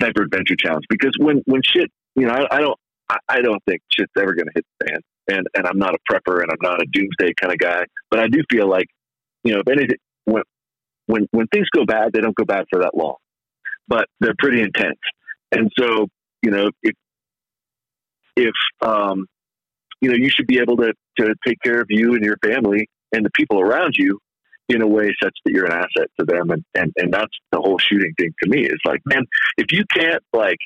Sniper Adventure Challenge, because when, when shit, you know, I, I don't, I, I don't think shit's ever going to hit the fan. And, and I'm not a prepper and I'm not a doomsday kind of guy, but I do feel like, you know, if anything, when, when, when things go bad, they don't go bad for that long, but they're pretty intense. And so, you know, if, if um, you know you should be able to to take care of you and your family and the people around you in a way such that you're an asset to them and and, and that's the whole shooting thing to me is like man if you can't like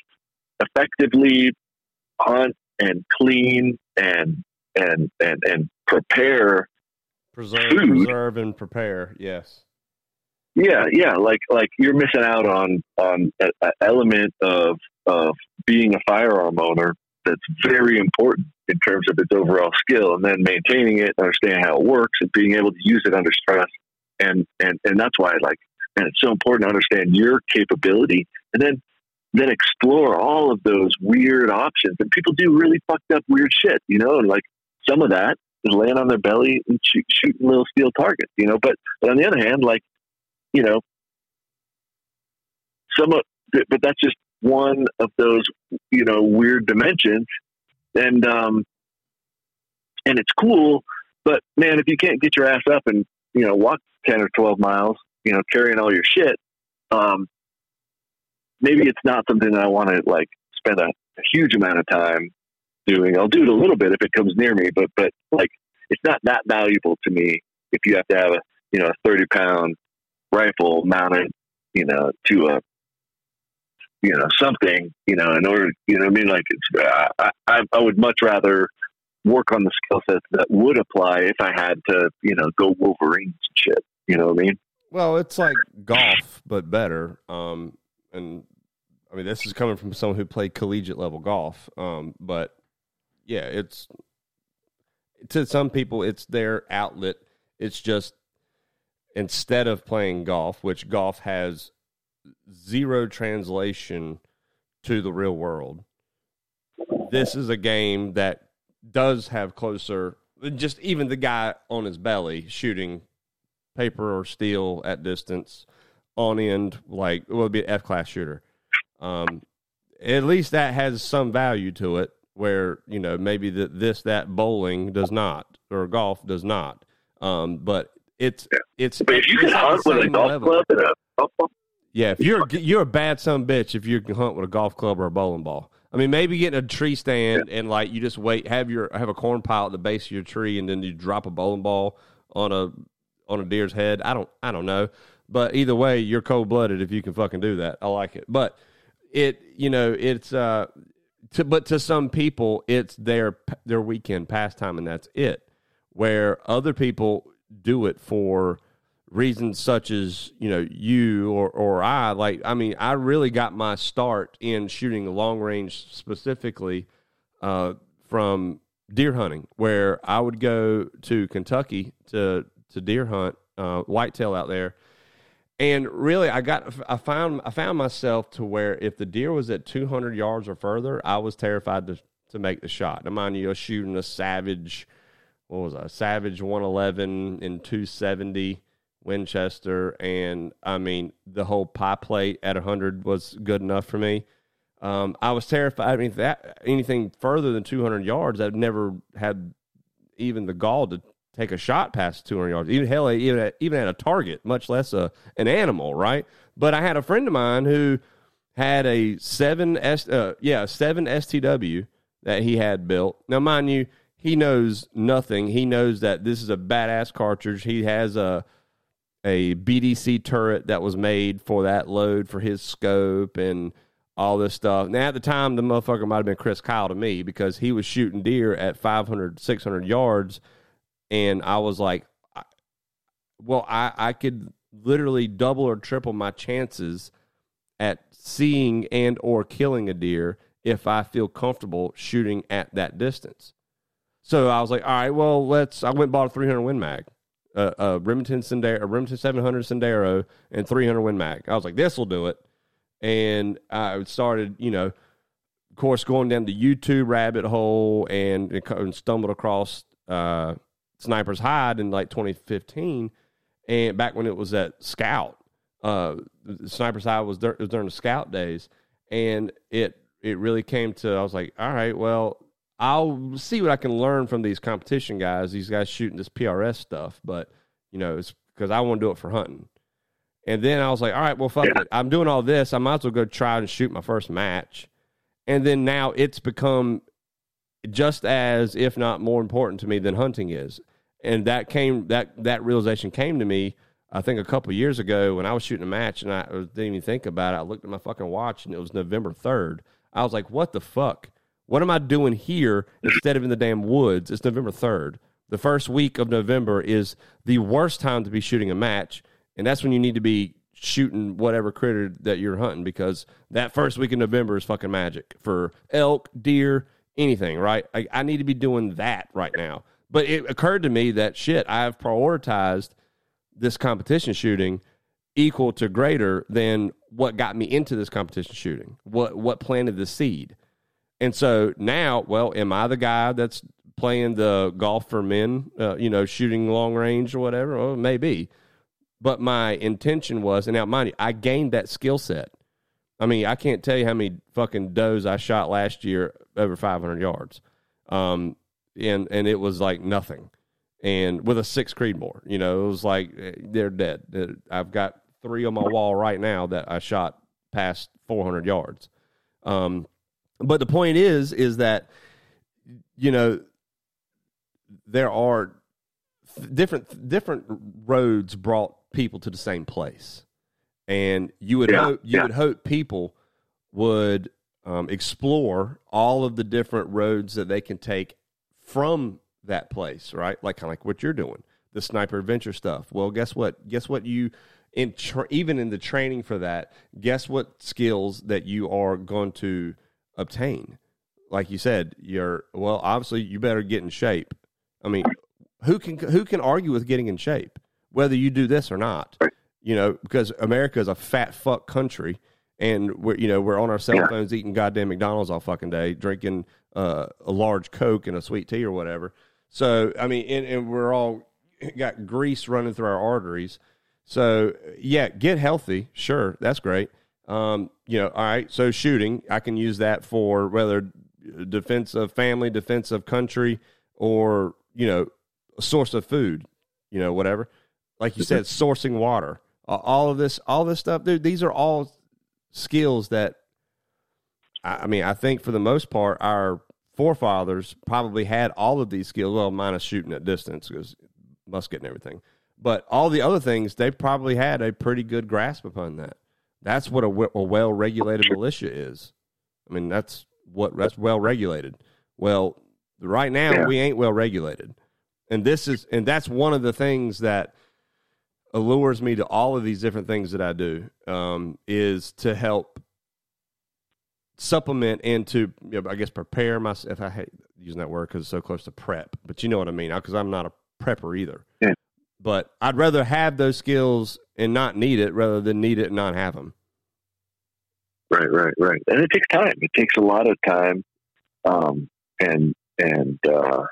effectively hunt and clean and and and and prepare preserve food, preserve and prepare yes yeah yeah like like you're missing out on on an element of of being a firearm owner that's very important in terms of its overall skill and then maintaining it, understanding how it works and being able to use it under stress. And, and, and that's why like, and it's so important to understand your capability and then, then explore all of those weird options. And people do really fucked up weird shit, you know, and like some of that is laying on their belly and shoot, shooting little steel targets, you know, but, but on the other hand, like, you know, some of, but that's just one of those you know weird dimensions and um and it's cool but man if you can't get your ass up and you know walk 10 or 12 miles you know carrying all your shit um maybe it's not something that i want to like spend a, a huge amount of time doing i'll do it a little bit if it comes near me but but like it's not that valuable to me if you have to have a you know a 30 pound rifle mounted you know to a you know, something, you know, in order, you know, I mean, like it's, I, I, I would much rather work on the skill sets that would apply if I had to, you know, go Wolverines and shit. You know what I mean? Well, it's like golf, but better. Um, and I mean, this is coming from someone who played collegiate level golf. Um, but yeah, it's to some people, it's their outlet. It's just instead of playing golf, which golf has zero translation to the real world. This is a game that does have closer, just even the guy on his belly shooting paper or steel at distance on end, like it would be an F class shooter. Um, at least that has some value to it, where you know maybe that this that bowling does not or golf does not. Um, but it's it's. But if you can hunt with a golf level. club and a Yeah, if you're you're a bad son of a bitch if you can hunt with a golf club or a bowling ball. I mean, maybe getting a tree stand and like you just wait, have your have a corn pile at the base of your tree, and then you drop a bowling ball on a on a deer's head. I don't I don't know, but either way, you're cold blooded if you can fucking do that. I like it, but it you know it's uh to but to some people it's their their weekend pastime and that's it. Where other people do it for reasons such as you know you or or I like I mean I really got my start in shooting long range specifically uh, from deer hunting where I would go to Kentucky to to deer hunt uh, whitetail out there and really I got I found I found myself to where if the deer was at 200 yards or further I was terrified to to make the shot now mind you shooting a savage what was I savage 111 and 270 Winchester, and I mean the whole pie plate at hundred was good enough for me. Um, I was terrified. I mean, that anything further than two hundred yards, I've never had even the gall to take a shot past two hundred yards. Even hell, even at, even at a target, much less a an animal, right? But I had a friend of mine who had a seven S, uh, yeah, seven STW that he had built. Now, mind you, he knows nothing. He knows that this is a badass cartridge. He has a a BDC turret that was made for that load for his scope and all this stuff. Now, at the time, the motherfucker might have been Chris Kyle to me because he was shooting deer at 500, 600 yards. And I was like, well, I, I could literally double or triple my chances at seeing and or killing a deer if I feel comfortable shooting at that distance. So I was like, all right, well, let's. I went and bought a 300 Win Mag, uh, a Remington Sendero, a Remington 700 Sendero, and 300 Win Mag. I was like, this will do it. And I started, you know, of course, going down the YouTube rabbit hole and, and stumbled across uh, Sniper's Hide in like 2015, and back when it was at Scout. Uh, Sniper's Hide was, was during the Scout days, and it it really came to. I was like, all right, well, I'll see what I can learn from these competition guys. These guys shooting this PRS stuff, but you know, it's because I want to do it for hunting. And then I was like, all right, well, fuck it. I'm doing all this. I might as well go try and shoot my first match. And then now it's become just as, if not more important to me than hunting is. And that came that that realization came to me. I think a couple years ago when I was shooting a match and I didn't even think about it. I looked at my fucking watch and it was November third. I was like, what the fuck? What am I doing here instead of in the damn woods? It's November 3rd. The first week of November is the worst time to be shooting a match, and that's when you need to be shooting whatever critter that you're hunting because that first week of November is fucking magic for elk, deer, anything, right? I, I need to be doing that right now. But it occurred to me that shit, I've prioritized this competition shooting equal to greater than what got me into this competition shooting, what what planted the seed. And so now, well, am I the guy that's playing the golf for men, uh, you know, shooting long range or whatever? Well, maybe. But my intention was, and now mind you, I gained that skill set. I mean, I can't tell you how many fucking does I shot last year over 500 yards. Um, and, and it was like nothing. And with a six Creedmoor, you know, it was like eh, they're dead. I've got three on my wall right now that I shot past 400 yards. Um, but the point is, is that you know there are different different roads brought people to the same place, and you would Yeah, hope you yeah. would hope people would um, explore all of the different roads that they can take from that place, right? Like kind of like what you're doing, the sniper adventure stuff. Well, guess what? Guess what you in tra- even in the training for that, guess what skills that you are going to obtain? Like you said, you're well. Obviously, you better get in shape. I mean, who can who can argue with getting in shape? whether you do this or not. You know, because America is a fat fuck country, and we're you know we're on our cell Yeah. phones eating goddamn McDonald's all fucking day, drinking uh, a large Coke and a sweet tea or whatever. So I mean, and, and we're all got grease running through our arteries. So yeah, get healthy. Sure, that's great. Um, you know, all right. So shooting, I can use that for whether defense of family, defense of country, or you know, a source of food. You know, whatever. Like you said, sourcing water. Uh, All of this, all this stuff, dude. These are all skills that. I mean, I think for the most part, our forefathers probably had all of these skills. Well, minus shooting at distance because musket and everything. But all the other things, they probably had a pretty good grasp upon that. That's what a well regulated militia is. I mean, that's what that's well regulated. Well, right now Yeah. we ain't well regulated, and this is and that's one of the things that allures me to all of these different things that I do um, is to help supplement and to you know, I guess prepare myself. I hate using that word because it's so close to prep, but you know what I mean. Because I'm not a prepper either. Yeah. But I'd rather have those skills and not need it rather than need it and not have them. Right, right, right. And it takes time. It takes a lot of time, um, and and uh,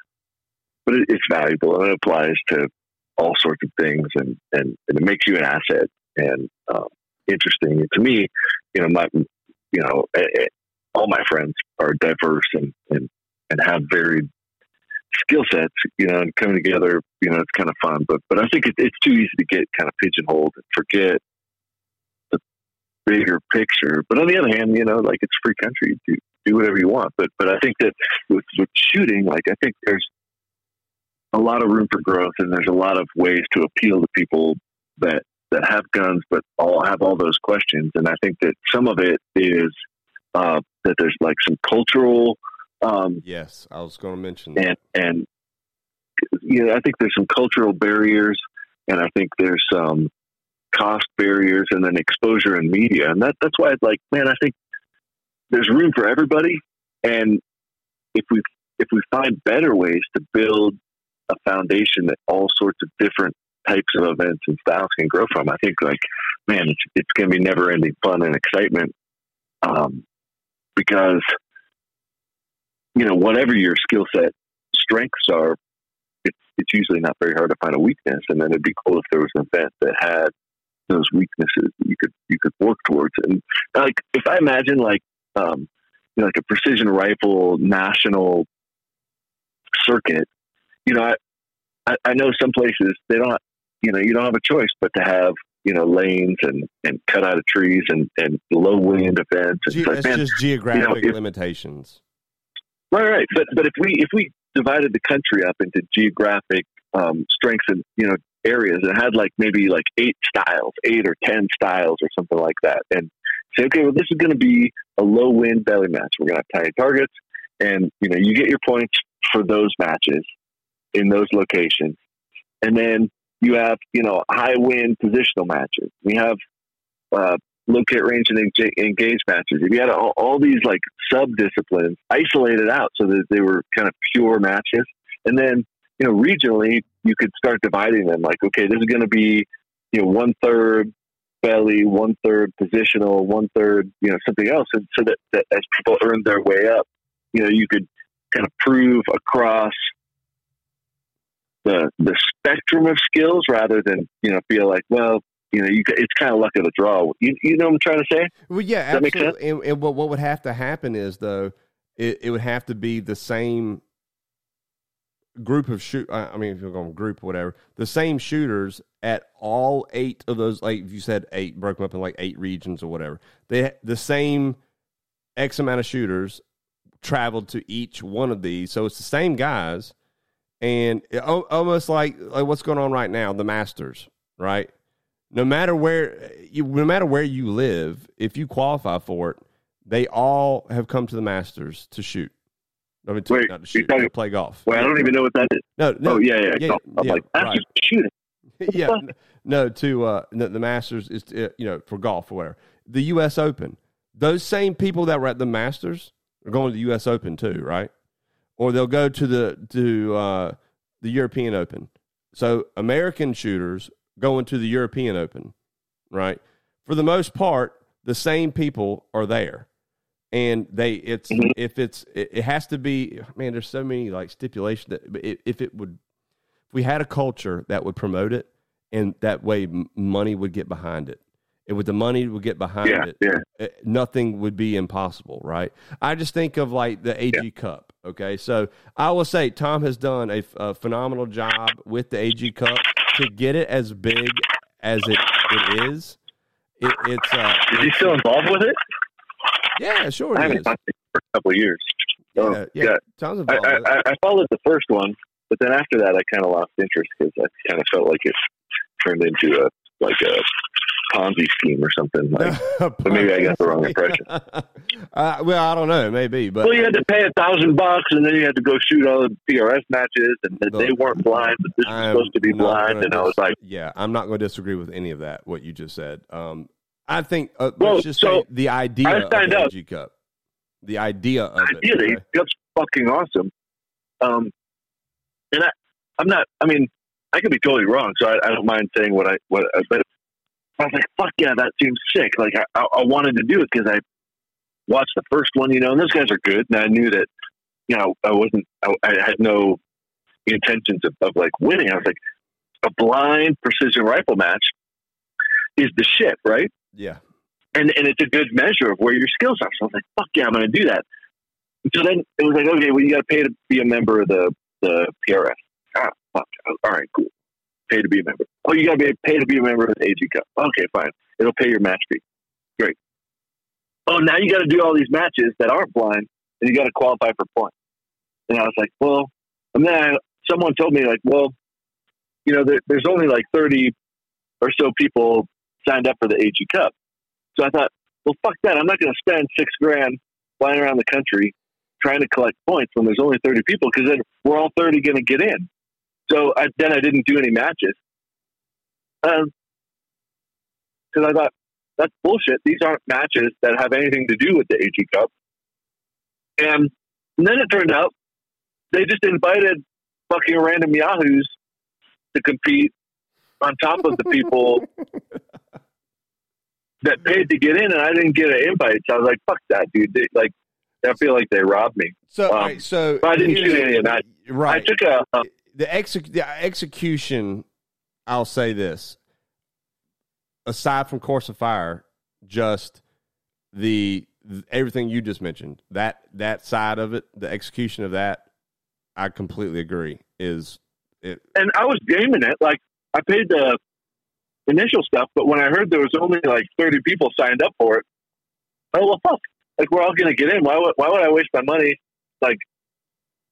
but it, it's valuable and it applies to all sorts of things, and and, and it makes you an asset and um, interesting. And to me, you know, my you know, all my friends are diverse and and and have varied skill sets. You know, and coming together, you know, it's kind of fun. But but I think it, it's too easy to get kind of pigeonholed and forget the bigger picture. But on the other hand, you know, like it's free country, do do whatever you want. But but I think that with with shooting, like I think there's a lot of room for growth, and there's a lot of ways to appeal to people that that have guns, but all have all those questions. And I think that some of it is uh, that there's like some cultural. Um, Yes, I was going to mention that. and and you know, I think there's some cultural barriers, and I think there's some cost barriers, and then exposure in media, and that that's why I'd like, man, I think there's room for everybody, and if we if we find better ways to build a foundation that all sorts of different types of events and styles can grow from, I think like, man, it's it's going to be never ending fun and excitement, um, because you know whatever your skill set strengths are, it's it's usually not very hard to find a weakness, and then it'd be cool if there was an event that had those weaknesses that you could you could work towards. And like if I imagine like um, you know, like a precision rifle national circuit, you know, I, I know some places they don't you know you don't have a choice but to have you know lanes and and cut out of trees and and low wind events. Ge- it's like, it's man, just geographic if- limitations. Right, right. But but if we if we divided the country up into geographic um, strengths and you know areas and had like maybe like eight styles, eight or ten styles or something like that, and say, okay, well, this is going to be a low wind belly match. We're going to have tiny targets, and you know you get your points for those matches in those locations, and then you have you know high wind positional matches. We have uh, locate range and engage, matches. You had all, all these like sub disciplines isolated out so that they were kind of pure matches, and then you know regionally you could start dividing them. Like, okay, this is going to be you know one third belly, one third positional, one third you know something else, and so that, that as people earn their way up, you know you could kind of prove across the the spectrum of skills rather than you know feel like well you know you, it's kind of luck of the draw. You, you know what I'm trying to say? Well, yeah, make absolutely. And, and what what would have to happen is though, it, it would have to be the same group of shoot. I I mean, if you're going group or whatever, the same shooters at all eight of those. Like if you said eight, broke them up in like eight regions or whatever. They the same x amount of shooters traveled to each one of these, so it's the same guys, and almost like like what's going on right now, the Masters, right? no matter where you no matter where you live, if you qualify for it, they all have come to the Masters to shoot. I mean, to, Wait, not to shoot, talking- to play golf. Well, I don't even know what that is. No, no, oh yeah, yeah. yeah, no. I'm yeah, like that's right. shooting. [LAUGHS] yeah, no. To uh, the, the Masters is uh, you know for golf or whatever. The U.S. Open. Those same people that were at the Masters are going to the U.S. Open too, right? Or they'll go to the to uh, the European Open. So American shooters going to the European Open, right? For the most part, the same people are there. And they, it's Mhm. if it's it, it has to be. Man, there's so many like stipulations that but i- if it would, if we had a culture that would promote it, and that way money would get behind it. It would the money would get behind Yeah, it. yeah. eh, Nothing would be impossible, right? I just think of like the AG Cup. Okay, so I will say Tom has done a, a phenomenal job with the AG Cup to get it as big as it, it is. It, it's uh, Is he still involved with it? yeah, sure I haven't talked to for a couple of years. Oh, Yeah, yeah, yeah. Tom's I, involved. it. I, I followed the first one, but then after that, I kind of lost interest because I kind of felt like it turned into a like a Ponzi scheme or something. Like, [LAUGHS] but maybe I got the wrong impression. [LAUGHS] uh, well, I don't know, maybe, but well, you had to pay a thousand bucks, and then you had to go shoot all the PRS matches, and they weren't blind, but this was I'm supposed to be blind, and I was like, yeah, I'm not going to disagree with any of that. What you just said. Um, I think uh, Well, let's just so say the idea of the up. Cup, the idea of I it. okay? That's fucking awesome. Um, and I, I'm not. I mean, I could be totally wrong, so I, I don't mind saying what I what. I- But I was like, "Fuck yeah, that seems sick." Like I, I, I wanted to do it because I watched the first one, you know, and those guys are good, and I knew that, you know, I wasn't. I, I had no intentions of, of like winning. I was like, a blind precision rifle match is the shit, right? Yeah, and and it's a good measure of where your skills are. So I was like, fuck yeah, I'm going to do that. So then it was like, okay, well, you got to pay to be a member of the the PRS. Ah, fuck. All right, cool. Pay to be a member. Oh, you got to be pay to be a member of the AG Cup. Okay, fine. It'll pay your match fee. Great. Oh, now you got to do all these matches that aren't blind, and you got to qualify for points. And I was like, well, and then I, someone told me like, well, you know, there, there's only like 30 or so people signed up for the AG Cup. So I thought, well, fuck that. I'm not going to spend six grand flying around the country trying to collect points when there's only 30 people because then we're all 30 going to get in. So I, then I didn't do any matches. Um, because I thought, that's bullshit. These aren't matches that have anything to do with the AG Cup. And, and then it turned out they just invited fucking random yahoos to compete on top of the people [LAUGHS] that paid to get in, and I didn't get an invite. So I was like, "Fuck that, dude!" They, like, I feel like they robbed me. So, Um, right, so but I didn't shoot any of that. Right. I took a, a the, exec- the execution. I'll say this: aside from Course of Fire, just the everything you just mentioned that that side of it, the execution of that, I completely agree. Is it? and I was gaming it. Like, I paid the initial stuff, but when I heard there was only like 30 people signed up for it, oh well, fuck! Like, we're all gonna get in. Why would why would I waste my money like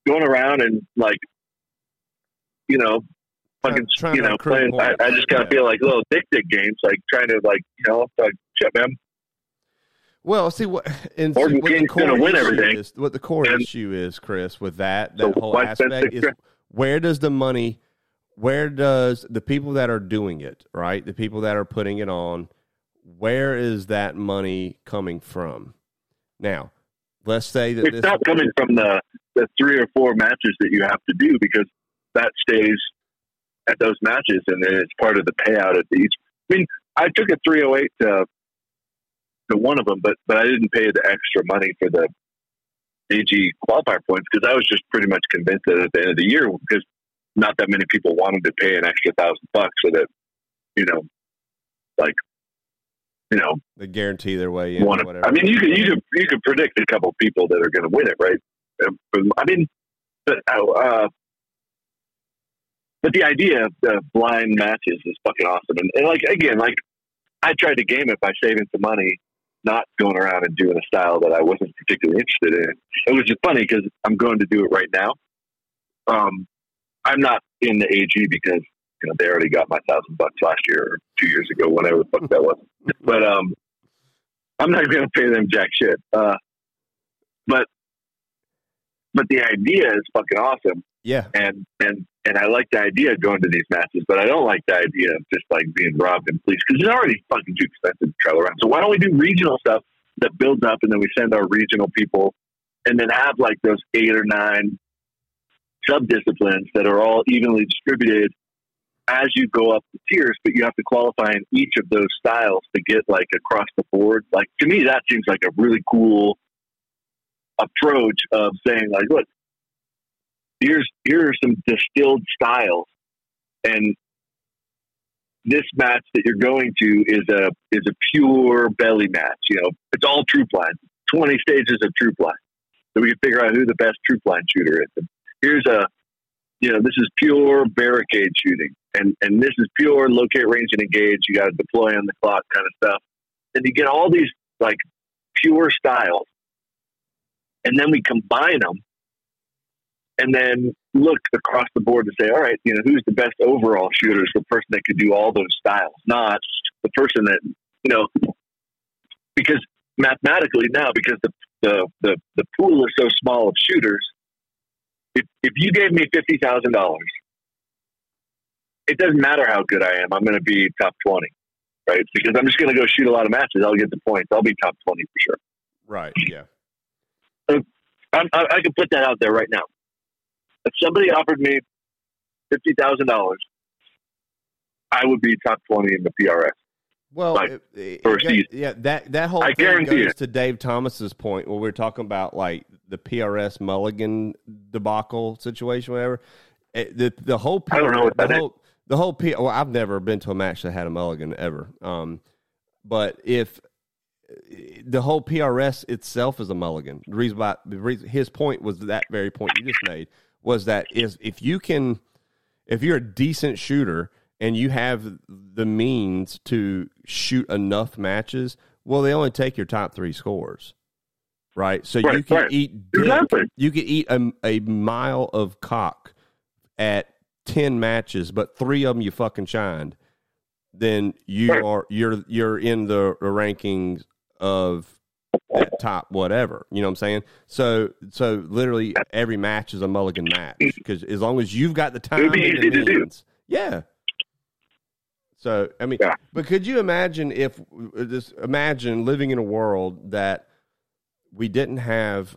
going around and like you know fucking Trying you know playing? I. I just kind of feel like little dick dick games, like trying to like you know like shit, man. Well, see what and see what the King's core gonna win issue everything. Is, what the core And- issue is, Chris, with that So that whole aspect is where does the money, where does the people that are doing it, right, the people that are putting it on, where is that money coming from? Now, let's say that It's not coming from the the three or four matches that you have to do because that stays at those matches and then it's part of the payout at each. I mean, I took a 308 to to one of them, but but I didn't pay the extra money for the AG qualifier points because I was just pretty much convinced that at the end of the year because not that many people wanted to pay an extra thousand bucks so that you know, like you know, they guarantee their way in. of. whatever. I mean, you could you could you could predict a couple of people that are going to win it, right? Um, I mean, but uh, but the idea of the blind matches is fucking awesome, and, and like again, like I tried to game it by saving some money, not going around and doing a style that I wasn't particularly interested in. It was just funny because I'm going to do it right now. Um, I'm not in the AG because you know they already got my thousand bucks last year or two years ago, whatever the fuck that was. [LAUGHS] But um, I'm not going to pay them jack shit. Uh, but but the idea is fucking awesome, yeah, and and and I like the idea of going to these matches, but I don't like the idea of just like being robbed and policed because it's already fucking too expensive to travel around. So why don't we do regional stuff that builds up, and then we send our regional people, and then have like those eight or nine sub disciplines that are all evenly distributed as you go up the tiers, but you have to qualify in each of those styles to get like across the board. Like to me, that seems like a really cool approach of saying like, look, here's here are some distilled styles, and this match that you're going to is a is a pure belly match. You know, it's all troop line, twenty stages of troop line, so we can figure out who the best troop line shooter is. And here's a you know, this is pure barricade shooting, and and this is pure locate, range, and engage. You got to deploy on the clock kind of stuff, and you get all these like pure styles, and then we combine them, and then look across the board to say, all right, you know, who's the best overall shooter? Is the person that could do all those styles, not the person that you know, because mathematically now, because the the the, the pool is so small of shooters if, if you gave me fifty thousand dollars, it doesn't matter how good I am. I'm going to be top twenty, right? Because I'm just going to go shoot a lot of matches. I'll get the points. I'll be top twenty for sure. Right. Yeah. So I, I can put that out there right now. If somebody offered me fifty thousand dollars, I would be top twenty in the PRS. Well, Like, it- it- for a it- season. yeah, that that whole I thing goes it. to Dave Thomas's point where we're talking about like the PRS Mulligan debacle situation, whatever. It- the the whole I don't know what the that is. whole the whole P. Well, I've never been to a match that had a Mulligan ever. Um, but if the whole PRS itself is a mulligan. The reason why the reason, his point was that very point you just made was that is if you can, if you're a decent shooter and you have the means to shoot enough matches, well, they only take your top three scores, right? So you can right. eat dick, Exactly. you can eat a, a mile of cock at ten matches, but three of them you fucking shined. Then you Right. are you're you're in the rankings of that top whatever. You know what I'm saying? So so literally every match is a mulligan match because as long as you've got the time It'd be and the easy to do. means, yeah. So I mean, Yeah. but could you imagine if just imagine living in a world that we didn't have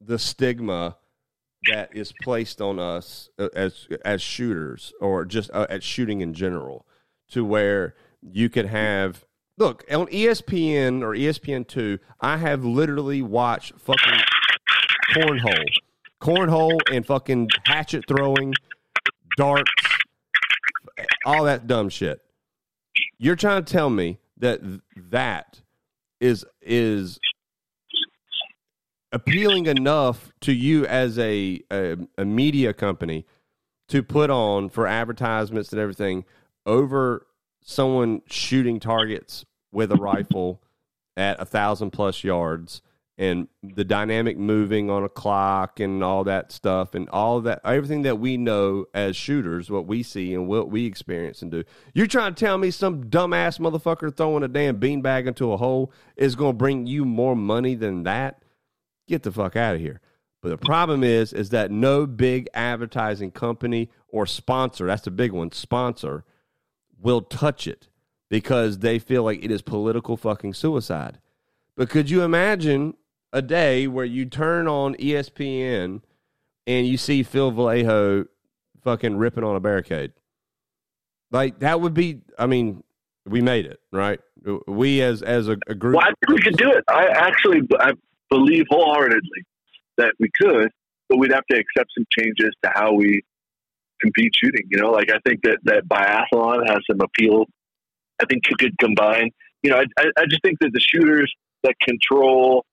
the stigma that is placed on us uh, as as shooters or just uh, at shooting in general to where you could have look on ESPN or ESPN2 I have literally watched fucking cornhole. Cornhole and fucking hatchet throwing darts all that dumb shit. You're trying to tell me that that is is appealing enough to you as a, a a media company to put on for advertisements and everything over someone shooting targets with a rifle at a thousand plus yards and the dynamic moving on a clock and all that stuff and all that everything that we know as shooters what we see and what we experience and do you're trying to tell me some dumbass motherfucker throwing a damn beanbag into a hole is going to bring you more money than that get the fuck out of here. But the problem is, is that no big advertising company or sponsor, that's the big one, sponsor, will touch it because they feel like it is political fucking suicide. But could you imagine a day where you turn on ESPN and you see Phil Velayo fucking ripping on a barricade? Like that would be, I mean, we made it, right? We as as a, a group. Well, I think we could do it. I actually I believe wholeheartedly that we could, but we'd have to accept some changes to how we compete shooting. You know, like I think that that biathlon has some appeal. I think you could combine. You know, I, I, I just think that the shooters that control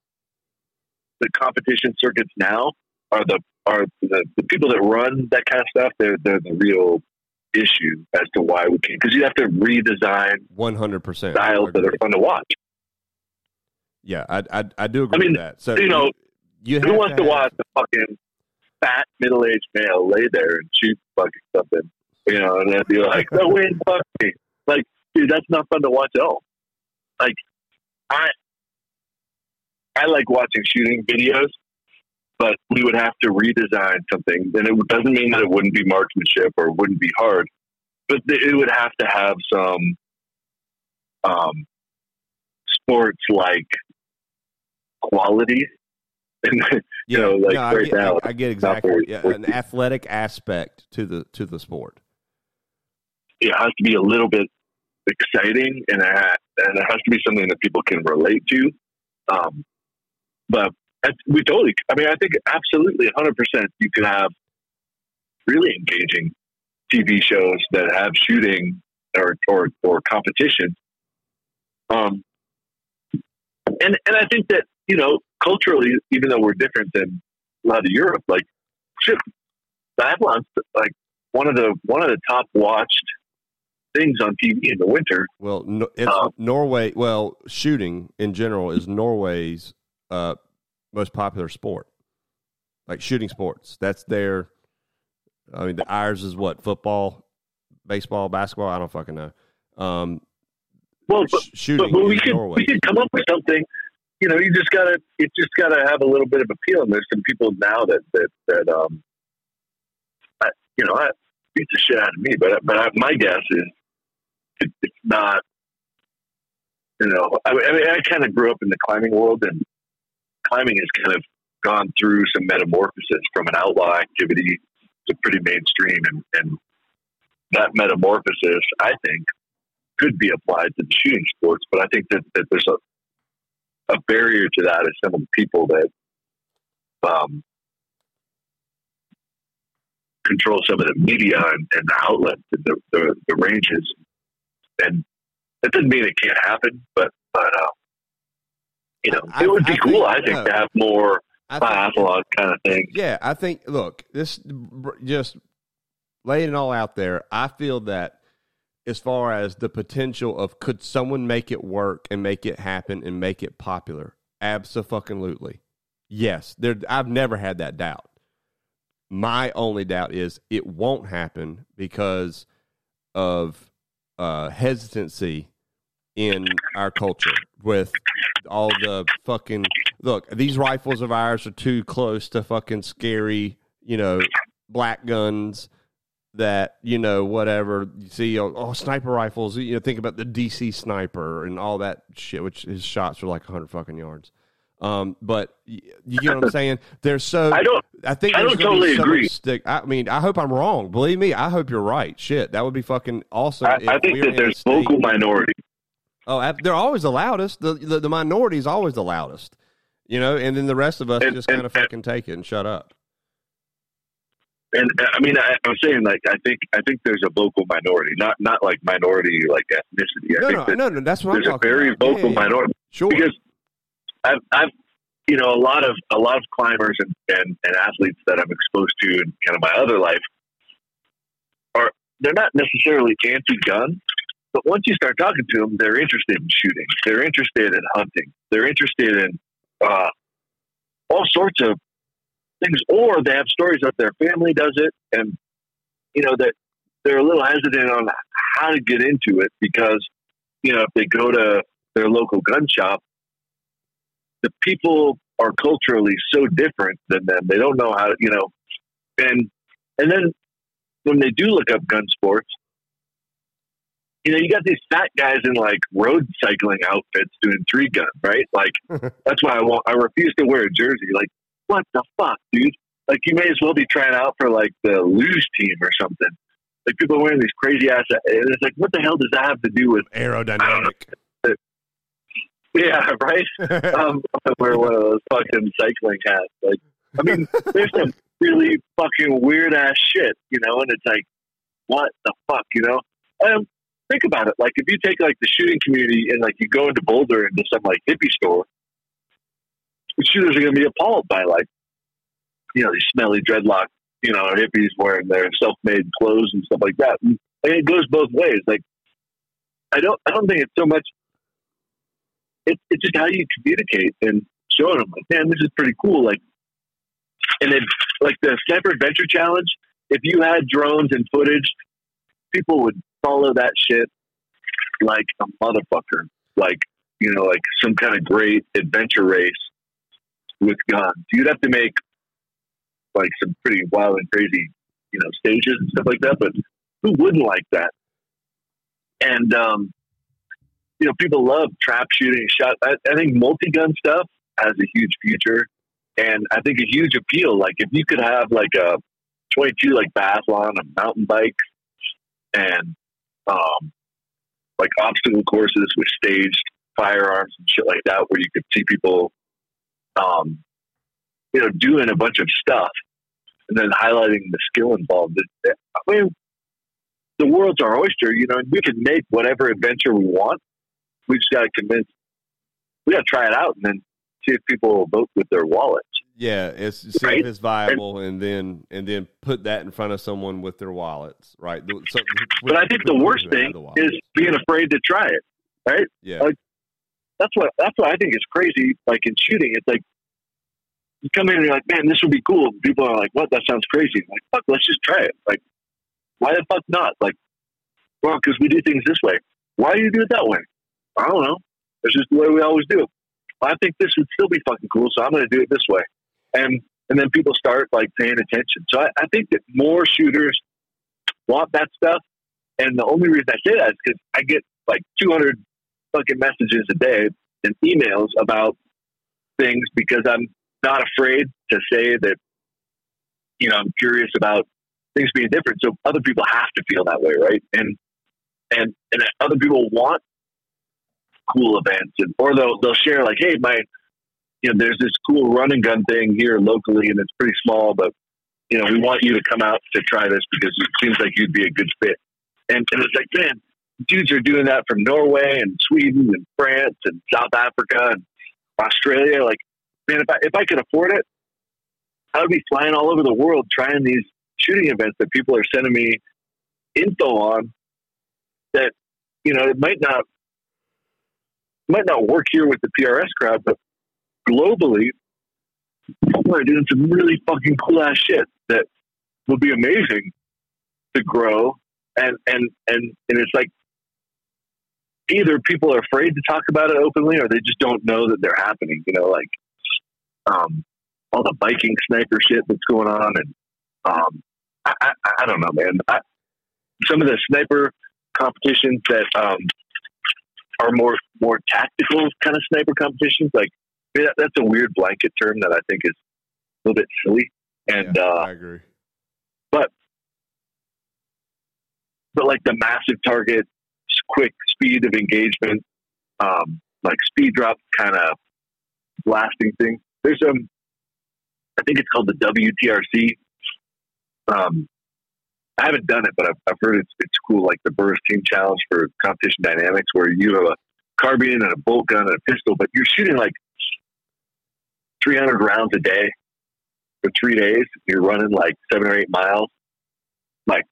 the competition circuits now are the are the, the people that run that kind of stuff. They're they're the real issue as to why we can't because you have to redesign One hundred percent styles that are fun to watch. Yeah, I I, I do agree I mean, with that. So you know, you Who wants to, have- watch a fucking fat middle aged male lay there and shoot fucking something? You know, and then be like, "No win, fuck me." Like, dude, that's not fun to watch at all. Like, I I like watching shooting videos, but we would have to redesign something, and it doesn't mean that it wouldn't be marksmanship or wouldn't be hard, but it would have to have some um, sports like qualities. [LAUGHS] You know, like no, I get, now, I, I get exactly yeah, an athletic aspect to the to the sport. it has to be a little bit exciting and it, ha- and it has to be something that people can relate to. Um, but I- we totally, I mean, I think absolutely 100% you could have really engaging TV shows that have shooting or, or, or competition. Um, and, and I think that, you know, culturally, even though we're different than a lot of Europe, like, shit, biathlon's like one of the, one of the top watched things on TV in the winter. Well, no, it's Um, Norway. Well, shooting in general is Norway's uh, most popular sport. Like shooting sports, that's their. I mean, the ours is what football, baseball, basketball. I don't fucking know. Um, Well, but, sh- shooting but, but we could Norway. we could come up with something. You know, you just gotta it just gotta have a little bit of appeal. And there's some people now that that that um, I, you know, I beats the shit out of me. But but I, my guess is it, it's not. You know, I, I mean, I kind of grew up in the climbing world, and climbing has kind of gone through some metamorphosis from an outlaw activity to pretty mainstream, and, and that metamorphosis, I think, could be applied to the shooting sports, but I think that, that there's a, a barrier to that is some of the people that um, control some of the media and, and the outlets and the, the, the ranges. And that doesn't mean it can't happen, but, but uh, you know, I- it would be I cool, think- I think, no. to have more I biathlon kind of thing. Yeah, I think. Look, this just laying it all out there. I feel that as far as the potential of could someone make it work and make it happen and make it popular, absolutely, yes. There, I've never had that doubt. My only doubt is it won't happen because of uh, hesitancy in our culture with all the fucking look. These rifles of ours are too close to fucking scary, you know, black guns that you know whatever you see oh, oh sniper rifles you know think about the DC sniper and all that shit which his shots are like 100 fucking yards um but y- you get what I'm saying there's so [LAUGHS] I don't- I think I don't totally so agree. Stick. I mean, I hope I'm wrong. Believe me, I hope you're right. Shit, that would be fucking awesome. I, I think that there's state- vocal minority. Oh, they're always the loudest. The, the the minority is always the loudest. You know, and then the rest of us And- just kind of fucking take it and shut up. And uh, I mean, I, I'm saying like I think I think there's a vocal minority, not not like minority like ethnicity. I No, think no, that no, no. That's what I'm there's a very about. Vocal yeah, yeah. minority Sure. because I've I've you know a lot of a lot of climbers and, and and athletes that I'm exposed to in kind of my other life are they're not necessarily anti-gun, but once you start talking to them, they're interested in shooting, they're interested in hunting, they're interested in uh, all sorts of things, or they have stories that their family does it, and you know that they're a little hesitant on how to get into it because you know if they go to their local gun shop, the people are culturally so different than them. They don't know how to, you know, and and then when they do look up gun sports, you know, you got these fat guys in like road cycling outfits doing three gun, right? Like [LAUGHS] that's why I won't. I refuse to wear a jersey. Like, what the fuck, dude? Like, you may as well be trying out for like the luge team or something. Like people are wearing these crazy ass. And it's like, what the hell does that have to do with? Aerodynamic. [LAUGHS] Yeah, right. [LAUGHS] um, I wear one of those fucking cycling hats. Like, I mean, there's some really fucking weird ass shit, you know, and it's like, what the fuck, you know? Um, think about it. Like, if you take like the shooting community and like you go into Boulder into some like hippie store, shooters are going to be appalled by like, you know, these smelly dreadlock, you know, hippies wearing their self-made clothes and stuff like that. And it goes both ways. Like, I don't, I don't think it's so much it, it's just how you communicate and show them like, man, this is pretty cool. Like, and then like the Sniper Adventure Challenge, if you had drones and footage, people would follow that shit like a motherfucker. Like, you know, like some kind of great adventure race with guns. You'd have to make like some pretty wild and crazy, you know, stages and stuff like that. But who wouldn't like that? And um, you know, people love trap shooting, shot. I, I think multi-gun stuff has a huge future, and I think a huge appeal. Like if you could have like a 22 like biathlon, a mountain bike, and um, like obstacle courses with staged firearms and shit like that, where you could see people, um, you know, doing a bunch of stuff and then highlighting the skill involved. I mean, the world's our oyster, you know, and we can make whatever adventure we want. We just got to convince, we got to try it out and then see if people will vote with their wallets. Yeah, it's see Right? if it's viable, and then and then put that in front of someone with their wallets, right? So- But I think the worst thing the is being afraid to try it. Right? yeah, like, That's what that's what I think is crazy. Like in shooting, it's like you come in and you're like, man, this would be cool. People are like, what? That sounds crazy. I'm like, fuck, let's just try it. Like, why the fuck not? Like, well, because we do things this way. Why do you do it that way? I don't know. It's just the way we always do. I think this would still be fucking cool, so I'm going to do it this way. And and then people start like paying attention. So I, I think that more shooters want that stuff. And the only reason I say that is because I get like 200 fucking messages a day and emails about things because I'm not afraid to say that, you know, I'm curious about things being different. So other people have to feel that way, right? And and and other people want cool events, and or they'll they'll share like, hey, my, you know, there's this cool run and gun thing here locally, and it's pretty small, but you know, we want you to come out to try this because it seems like you'd be a good fit. And and it's like, man, dudes are doing that from Norway and Sweden and France and South Africa and Australia. Like, man, if I if I could afford it, I would be flying all over the world trying these shooting events that people are sending me info on. That you know, it might not might not work here with the PRS crowd, but globally, people are doing some really fucking cool ass shit that would be amazing to grow. And and and and it's like either people are afraid to talk about it openly, or they just don't know that they're happening. You know, like um, all the biking sniper shit that's going on, and um, I, I, I don't know, man. I, some of the sniper competitions that um, are more more tactical kind of sniper competitions, like that, that's a weird blanket term that I think is a little bit silly. And Yeah, uh, I agree. but but like the massive target, quick speed of engagement, um, like speed drop kind of blasting thing. There's um, I think it's called the WTRC. Um, I haven't done it, but I've, I've heard it's it's cool, like the Burris Team Challenge for competition dynamics, where you have a carbine and a bolt gun and a pistol, but you're shooting like 300 rounds a day for three days. You're running like seven or eight miles, like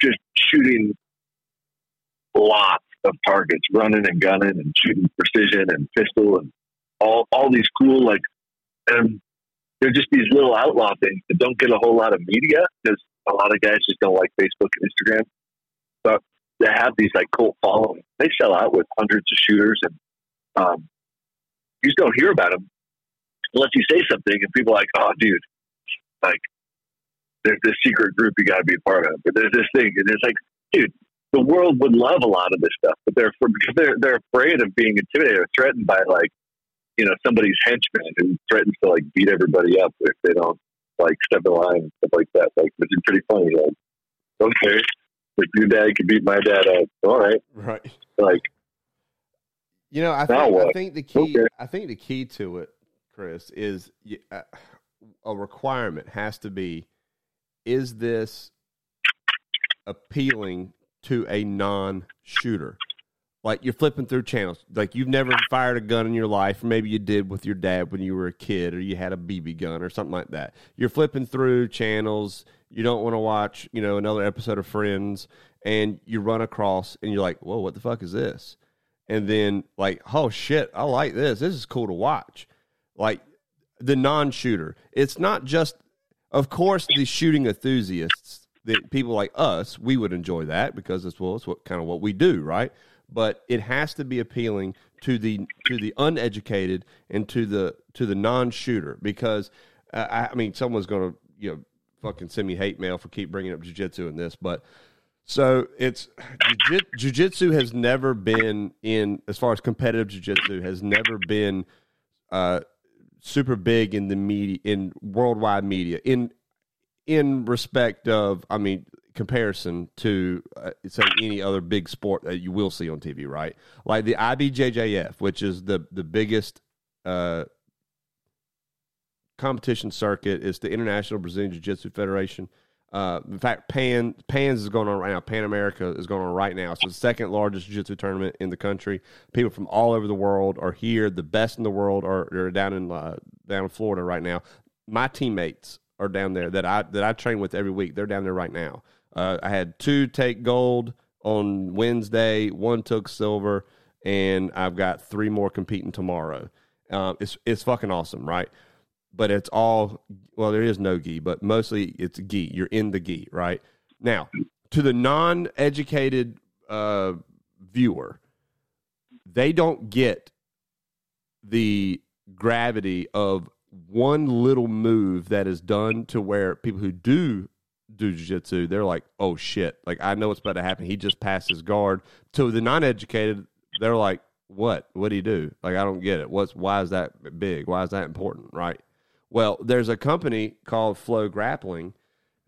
just shooting lots of targets, running and gunning and shooting precision and pistol and all all these cool like and they're just these little outlaw things that don't get a whole lot of media because a lot of guys just don't like Facebook and Instagram. But they have these like cult following. They sell out with hundreds of shooters and um, you just don't hear about them unless you say something and people are like, oh, dude, like there's this secret group you got to be a part of. But there's this thing, and it's like, dude, the world would love a lot of this stuff, but they're because [LAUGHS] they're they're afraid of being intimidated or threatened by like, you know, somebody's henchman who threatens to like beat everybody up if they don't like step in line and stuff like that. Like, which is pretty funny. Like, okay, like your dad could beat my dad up. All right, Right. like You know, I think, I think the key. Okay. I think the key to it, Chris, is uh, a requirement has to be: is this appealing to a non-shooter? Like you're flipping through channels, like you've never fired a gun in your life, maybe you did with your dad when you were a kid, or you had a BB gun or something like that. You're flipping through channels. You don't want to watch, you know, another episode of Friends, and you run across, and you're like, "Whoa, what the fuck is this?" and then like, oh shit, I like this. This is cool to watch. Like the non-shooter. It's not just, of course, the shooting enthusiasts. That people like us, we would enjoy that because it's well, it's what kind of what we do, right? But it has to be appealing to the to the uneducated and to the to the non-shooter because uh, I, I mean, someone's going to you know fucking send me hate mail for keep bringing up jujitsu in this, but so it's jujitsu has never been in as far as competitive jujitsu has never been uh, super big in the media in worldwide media in in respect of I mean comparison to uh, say any other big sport that you will see on TV, right? Like the IBJJF, which is the the biggest uh, competition circuit. It's the International Brazilian Jiu Jitsu Federation. Uh, in fact, Pan Pans is going on right now. Pan America is going on right now. It's the second largest jiu-jitsu tournament in the country. People from all over the world are here. The best in the world are, are down in uh, down in Florida right now. My teammates are down there that I that I train with every week. They're down there right now. Uh, I had two take gold on Wednesday. One took silver, and I've got three more competing tomorrow. Um, it's it's fucking awesome, right? but it's all well there is no gi but mostly it's gi you're in the gi right now to the non-educated uh, viewer they don't get the gravity of one little move that is done to where people who do do jiu-jitsu they're like oh shit. Like i know what's about to happen. He just passed his guard. To the non-educated they're like what? What do you do? Like i don't get it. What's why is that big? Why is that important? Right? Well, there's a company called FloGrappling.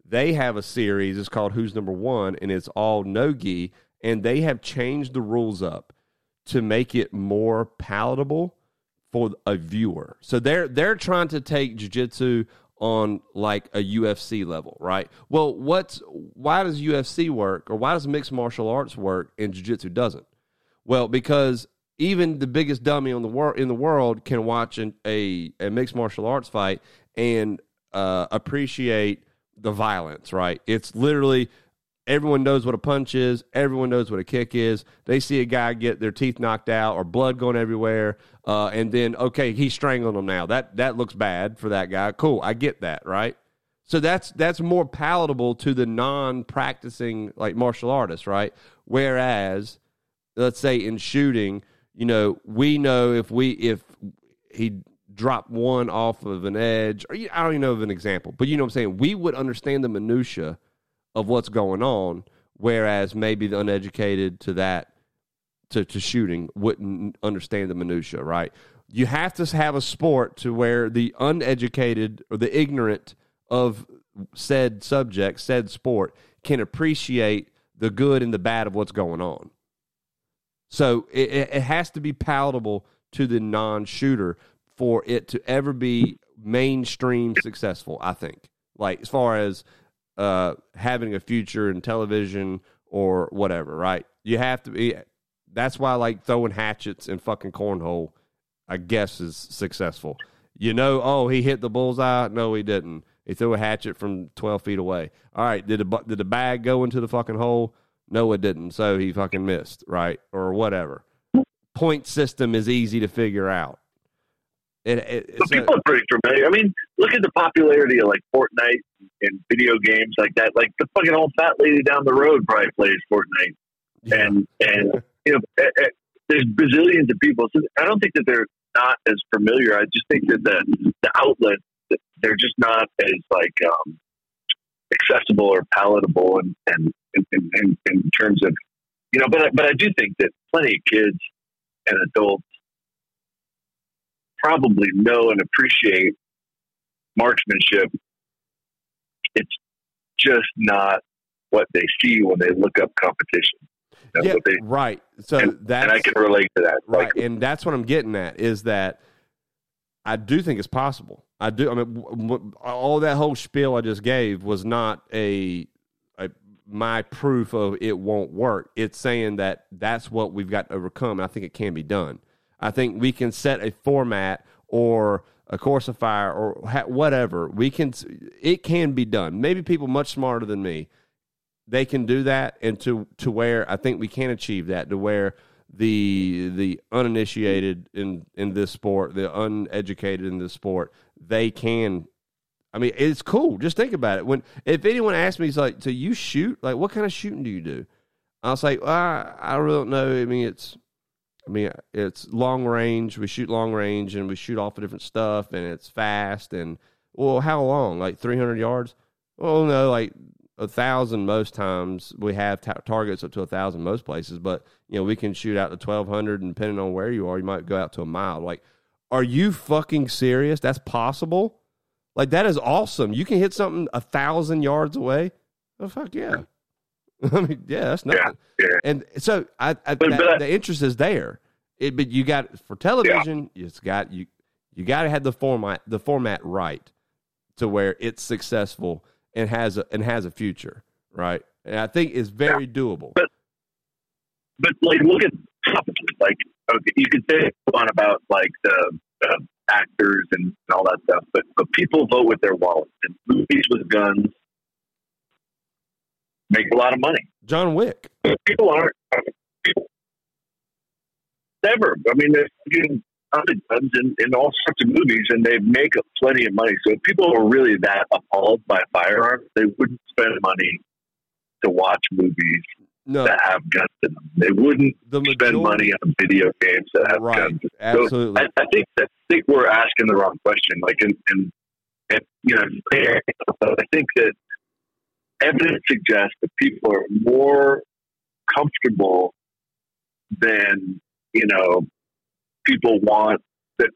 They have a series. It's called Who's Number One, and it's all no gi. And they have changed the rules up to make it more palatable for a viewer. So they're they're trying to take jujitsu on like a UFC level, right? Well, what's why does UFC work or why does mixed martial arts work and jiu-jitsu doesn't? Well, because even the biggest dummy on the wor- in the world can watch an, a a mixed martial arts fight and uh, appreciate the violence. Right? It's literally everyone knows what a punch is. Everyone knows what a kick is. They see a guy get their teeth knocked out or blood going everywhere, uh, and then okay, he's strangling them now. That that looks bad for that guy. Cool, I get that. Right? So that's that's more palatable to the non-practicing like martial artist, right? Whereas, let's say in shooting, you know, we know if we if he dropped one off of an edge, or I don't even know of an example, but you know what I'm saying. We would understand the minutia of what's going on, whereas maybe the uneducated to that to, to shooting wouldn't understand the minutia, right? You have to have a sport to where the uneducated or the ignorant of said subject, said sport, can appreciate the good and the bad of what's going on. So it, it has to be palatable to the non-shooter for it to ever be mainstream successful. I think, like as far as uh, having a future in television or whatever, right? You have to be. That's why, like throwing hatchets and fucking cornhole, I guess is successful. You know, oh, he hit the bullseye. No, he didn't. He threw a hatchet from twelve feet away. All right, did the did the bag go into the fucking hole? No, it didn't. So he fucking missed, right? Or whatever. Point system is easy to figure out. It, it, so people a, are pretty familiar. I mean, look at the popularity of like Fortnite and video games like that. Like the fucking old fat lady down the road probably plays Fortnite, yeah. and and you know, eh, eh, there's bazillions of people. So I don't think that they're not as familiar. I just think that the the outlet they're just not as like um, accessible or palatable and and in, in, in terms of you know but but I do think that plenty of kids and adults probably know and appreciate marksmanship it's just not what they see when they look up competition yeah, they, right so and, that's and I can relate to that right like, and that's what I'm getting at is that I do think it's possible. I do. I mean, w- w- all that whole spiel I just gave was not a my proof of it won't work. It's saying that that's what we've got to overcome. And I think it can be done. I think we can set a format or a course of fire or ha- whatever. We can. It can be done. Maybe people much smarter than me, they can do that, and to to where I think we can achieve that to where the the uninitiated in in this sport, the uneducated in this sport, they can I mean, it's cool. Just think about it. When if anyone asks me, it's like, "So you shoot? Like, what kind of shooting do you do?" I'll say, well, I, I really don't know. I mean, it's, I mean, it's long range. We shoot long range, and we shoot off of different stuff, and it's fast. And well, how long? Like three hundred yards? Well, no, like a thousand most times. We have ta- targets up to a thousand most places, but you know, we can shoot out to twelve hundred, and depending on where you are, you might go out to a mile. Like, are you fucking serious? That's possible. Like that is awesome. You can hit something a thousand yards away. Oh fuck yeah! [LAUGHS] I mean, yeah, that's nothing. yeah. And so I, I But- that- but the interest is there. It, but you got for television, it's got you you got to have the format the format right to where it's successful and has a and has a future, right? And I think it's very doable. But- but like look at like okay, you could say on about like the, the actors and all that stuff, but but people vote with their wallets, and movies with guns make a lot of money. John Wick. People aren't people never. I mean, they're getting other guns in, in all sorts of movies, and they make plenty of money. So if people were really that appalled by firearms, they wouldn't spend money to watch movies No, that have guns in them. They wouldn't the spend money on video games that have right? guns. Absolutely. I, I think that I think we're asking the wrong question. Like, and, and, and you know, I think that evidence suggests that people are more comfortable than you know people want. That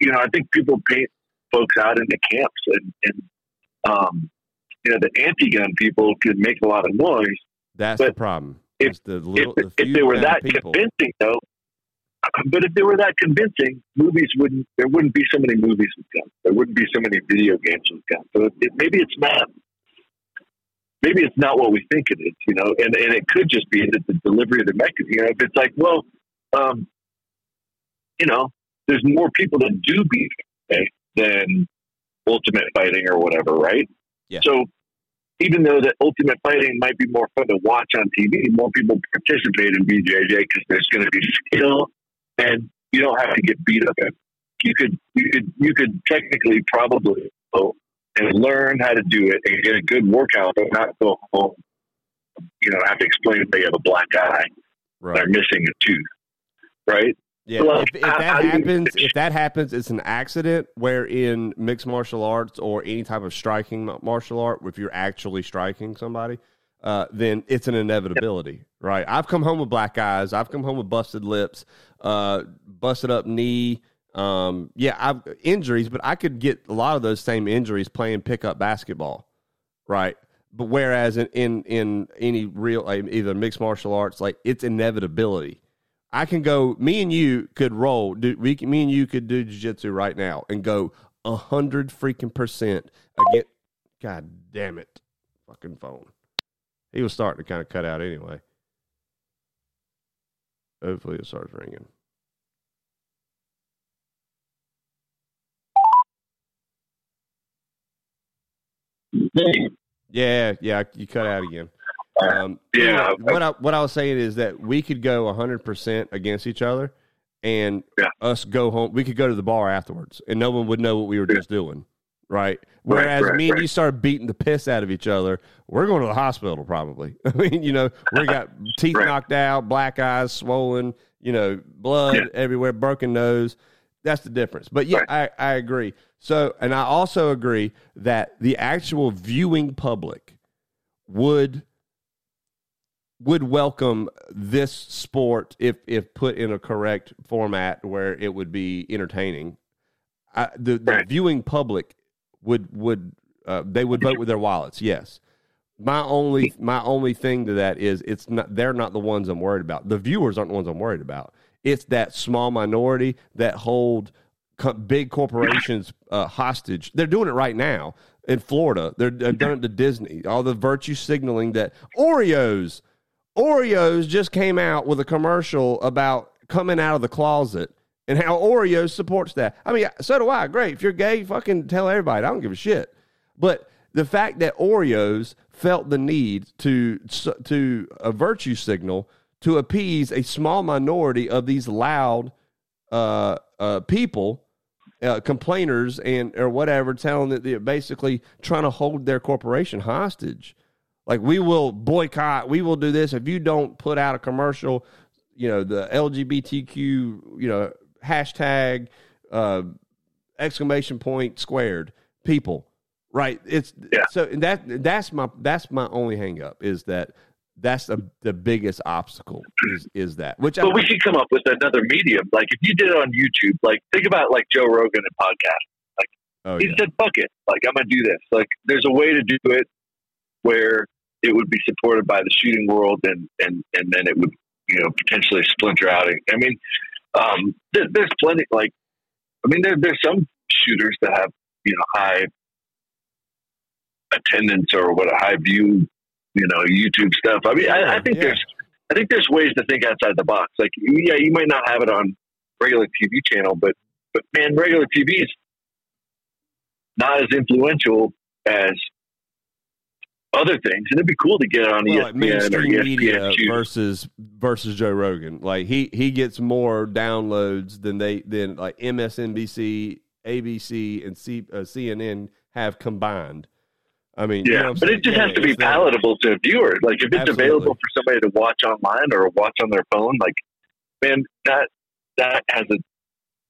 you know, I think people paint folks out into camps, and, and um, you know, the anti-gun people can make a lot of noise. That's the problem. if- the little, if, the if they were that people. convincing, though, but if they were that convincing, movies wouldn't. There wouldn't be so many movies with guns. There wouldn't be so many video games with guns. So it, it, maybe it's not. Maybe it's not what we think it is, you know, and, and it could just be that the delivery of the mechanism. You know, if it's like, well, um, you know, there's more people that do beef okay, than ultimate fighting or whatever, right? Yeah. So even though that ultimate fighting might be more fun to watch on TV, more people participate in BJJ because there's going to be skill and you don't have to get beat up. You could, you could, you could technically probably go and learn how to do it and get a good workout, but not go home. You know, have to explain they have a black eye, right. they're missing a tooth, right? Yeah, Well, if, if that you- happens, if that happens, it's an accident. Where in mixed martial arts or any type of striking martial art, if you're actually striking somebody, uh, then it's an inevitability, right? I've come home with black eyes. I've come home with busted lips, uh, busted up knee. Um, yeah, I've injuries, but I could get a lot of those same injuries playing pickup basketball, right? But whereas in in, in any real like, either mixed martial arts, like it's inevitability. I can go. Me and you could roll. Do, we, me and you could do jiu-jitsu right now and go a hundred freaking percent again. God damn it, fucking phone. He was starting to kind of cut out anyway. Hopefully, it starts ringing. Yeah, yeah, you cut out again. Um, Yeah. what I what I was saying is that we could go hundred percent against each other, and Yeah. us go home. We could go to the bar afterwards, and no one would know what we were Yeah. just doing. Right. Whereas right, me and right. you start beating the piss out of each other, we're going to the hospital probably. [LAUGHS] I mean, you know, we [LAUGHS] got teeth Right. knocked out, black eyes, swollen, you know, blood Yeah. everywhere, broken nose. That's the difference. But yeah, I, I agree. So, and I also agree that the actual viewing public would would welcome this sport if if put in a correct format where it would be entertaining. I, the the Right. viewing public would would uh, they would vote with their wallets. Yes. My only my only thing to that is it's not they're not the ones I'm worried about. The viewers aren't the ones I'm worried about. It's that small minority that hold co- big corporations uh, hostage. They're doing it right now in Florida. They're, they've done it to Disney. All the virtue signaling that Oreos, Oreos just came out with a commercial about coming out of the closet and how Oreos supports that. I mean, so do I. Great. If you're gay, fucking tell everybody. I don't give a shit. But the fact that Oreos felt the need to to a virtue signal to appease a small minority of these loud uh, uh, people, uh, complainers and or whatever, telling that they're basically trying to hold their corporation hostage. Like we will boycott, we will do this if you don't put out a commercial. You know the LGBTQ, you know hashtag uh, exclamation point squared people. Right. It's Yeah. so that that's my that's my only hang up is that that's the the biggest obstacle is is that which I, But we could come up with another medium. Like if you did it on YouTube, like think about like Joe Rogan and podcast. oh He yeah said, "Fuck it, like I'm gonna do this." Like there's a way to do it where it would be supported by the shooting world, and and and then it would you know potentially splinter out. I mean, um, there, there's plenty like, I mean, there, there's some shooters that have you know high attendance or what a high view, you know, YouTube stuff. I mean, I, I think Yeah. there's I think there's ways to think outside the box. Like, yeah, you might not have it on regular TV channel, but but man, regular TV is not as influential as other things, and it'd be cool to get on Well, ESPN or mainstream ESPN media shoot. versus versus Joe Rogan. Like he he gets more downloads than they than like MSNBC, ABC, and C, uh, CNN have combined. I mean, you know Yeah, but it just Yeah, has to be palatable to a viewer. Like if it's Absolutely. available for somebody to watch online or watch on their phone, like man, that that has a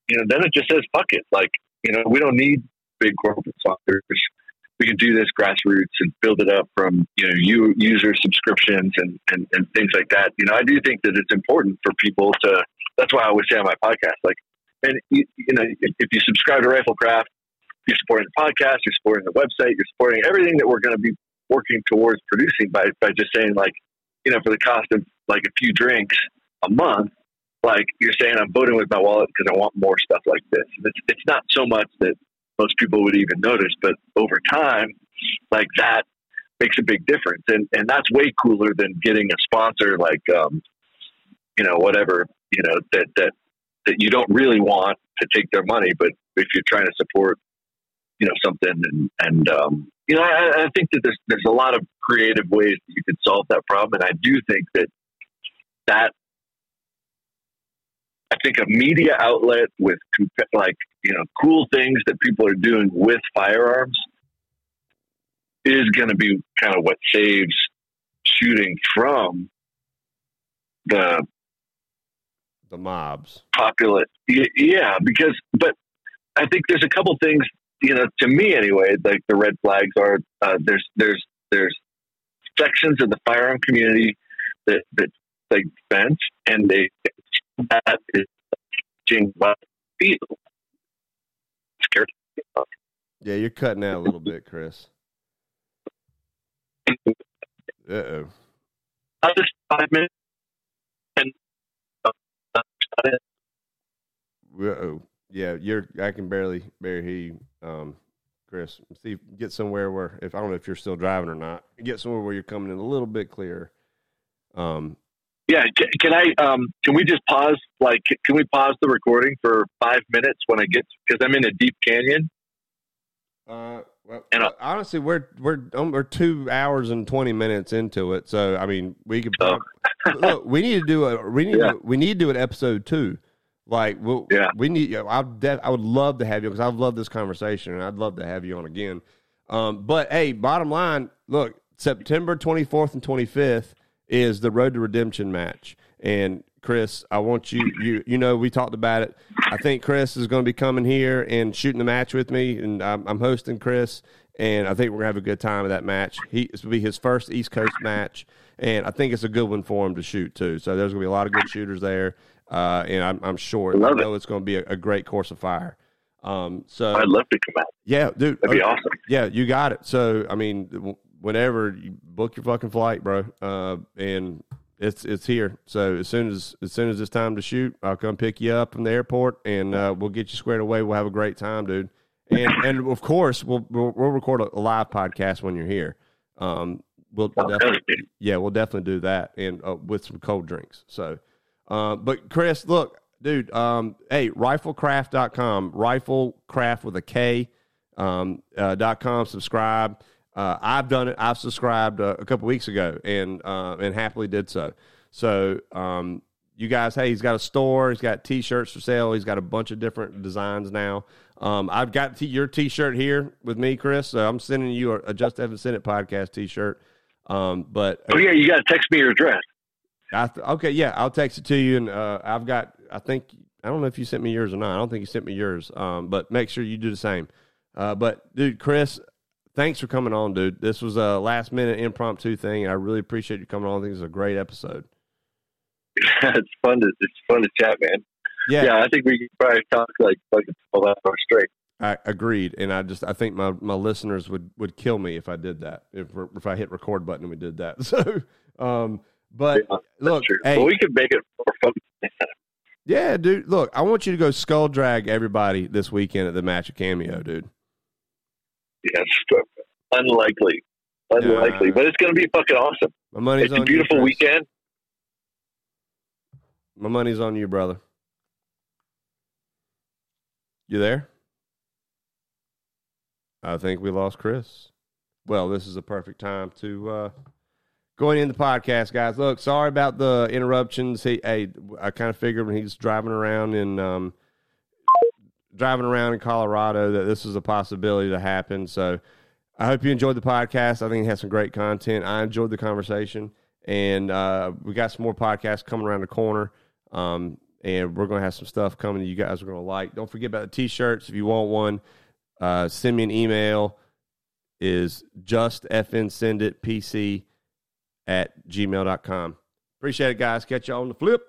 you know, then it just says fuck it. Like you know, we don't need big corporate sponsors. We can do this grassroots and build it up from you know you user subscriptions and, and and things like that. You know, I do think that it's important for people to. That's why I always say on my podcast, like, and you, you know, if, if you subscribe to Riflecraft, you're supporting the podcast, you're supporting the website, you're supporting everything that we're going to be working towards producing by, by just saying like, you know, for the cost of like a few drinks a month, like you're saying, I'm voting with my wallet because I want more stuff like this. It's, it's not so much that most people would even notice, but over time, like that makes a big difference. And, and that's way cooler than getting a sponsor like, um, you know, whatever, you know, that, that, that you don't really want to take their money, but if you're trying to support you know something and and um, you know I, I think that there's there's a lot of creative ways that you could solve that problem and I do think that that I think a media outlet with like you know cool things that people are doing with firearms is going to be kind of what saves shooting from the the mobs. popular. Yeah, because but I think there's a couple things, you know, to me anyway. Like the red flags are uh, there's there's there's sections of the firearm community that that like defense and they that is changing what feel scared. Yeah, you're cutting out a little bit, Chris. Uh oh. Just five minutes and uh, Uh-oh. Yeah, you're. I can barely barely hear you, um, Chris. See, get somewhere where if I don't know if you're still driving or not, get somewhere where you're coming in a little bit clearer. Um, Yeah, can, can I? Um, can we just pause? Like, can we pause the recording for five minutes when I get because I'm in a deep canyon? uh, well, And, uh, honestly, we're we're um, we're two hours and twenty minutes into it, so I mean, we could Oh. look. We need to do a we need [LAUGHS] Yeah. to, we need to do an episode two. Like, we'll, Yeah. we need. You know, I I would love to have you because I've loved this conversation, and I'd love to have you on again. Um, but hey, bottom line, look, September twenty fourth and twenty fifth is the Road to Redemption match, and Chris, I want you you you know we talked about it. I think Chris is going to be coming here and shooting the match with me, and I'm, I'm hosting Chris, and I think we're gonna have a good time with that match. He this will be his first East Coast match, and I think it's a good one for him to shoot too. So there's gonna be a lot of good shooters there, uh, and I'm, I'm sure Love I know it's going to be a, a great course of fire. Um, so I'd love to come out. yeah, dude, That'd be uh, awesome. yeah, you got it. So, I mean, whenever you book your fucking flight, bro, uh, and it's it's here. So as soon as as soon as it's time to shoot, I'll come pick you up from the airport, and uh, we'll get you squared away. We'll have a great time, dude. And and of course, we'll we'll, we'll record a, live podcast when you're here. Um, we'll, Oh, definitely, yeah, we'll definitely do that, and uh, with some cold drinks. So, uh, but Chris, look, dude, um, hey, riflecraft.com, riflecraft with a K, um, uh, dot com, subscribe. Uh, I've done it. I've subscribed uh, a couple weeks ago and, uh, and happily did so. So, um, you guys, hey, he's got a store. He's got t-shirts for sale. He's got a bunch of different designs now. Um, I've got t- your t-shirt here with me, Chris. So I'm sending you a, a Just F'n Send It podcast t-shirt. Um, but Oh yeah, you got to text me your address. I th- okay, yeah, I'll text it to you, and uh, I've got. I think I don't know if you sent me yours or not. I don't think you sent me yours, um, but make sure you do the same. Uh, but dude, Chris, thanks for coming on, dude. This was a last minute impromptu thing, and I really appreciate you coming on. I think it's a great episode. [LAUGHS] it's fun to it's fun to chat, man. Yeah, Yeah, I think we could probably talk like like twelve hours straight. I agreed, and I just I think my, my listeners would, would kill me if I did that if if I hit record button and we did that. [LAUGHS] So, um, but Yeah, look, hey, Well, we could make it more fun. yeah, dude, look, I want you to go skull drag everybody this weekend at the match of cameo, dude. yes, unlikely, unlikely, Nah. but it's going to be fucking awesome. My money's It's on a beautiful you, weekend. My money's on you, brother. You there? I think we lost Chris. Well, this is a perfect time to uh, going in the podcast, guys. Look, sorry about the interruptions. He, hey, I kind of figured when he's driving around in um, driving around in Colorado that this is a possibility to happen. So I hope you enjoyed the podcast. I think it has some great content. I enjoyed the conversation, and uh, we got some more podcasts coming around the corner. Um, and we're going to have some stuff coming that you guys are going to like. Don't forget about the t-shirts. If you want one, uh, send me an email. Is just fnsenditpc at gmail.com. Appreciate it, guys. Catch you on the flip.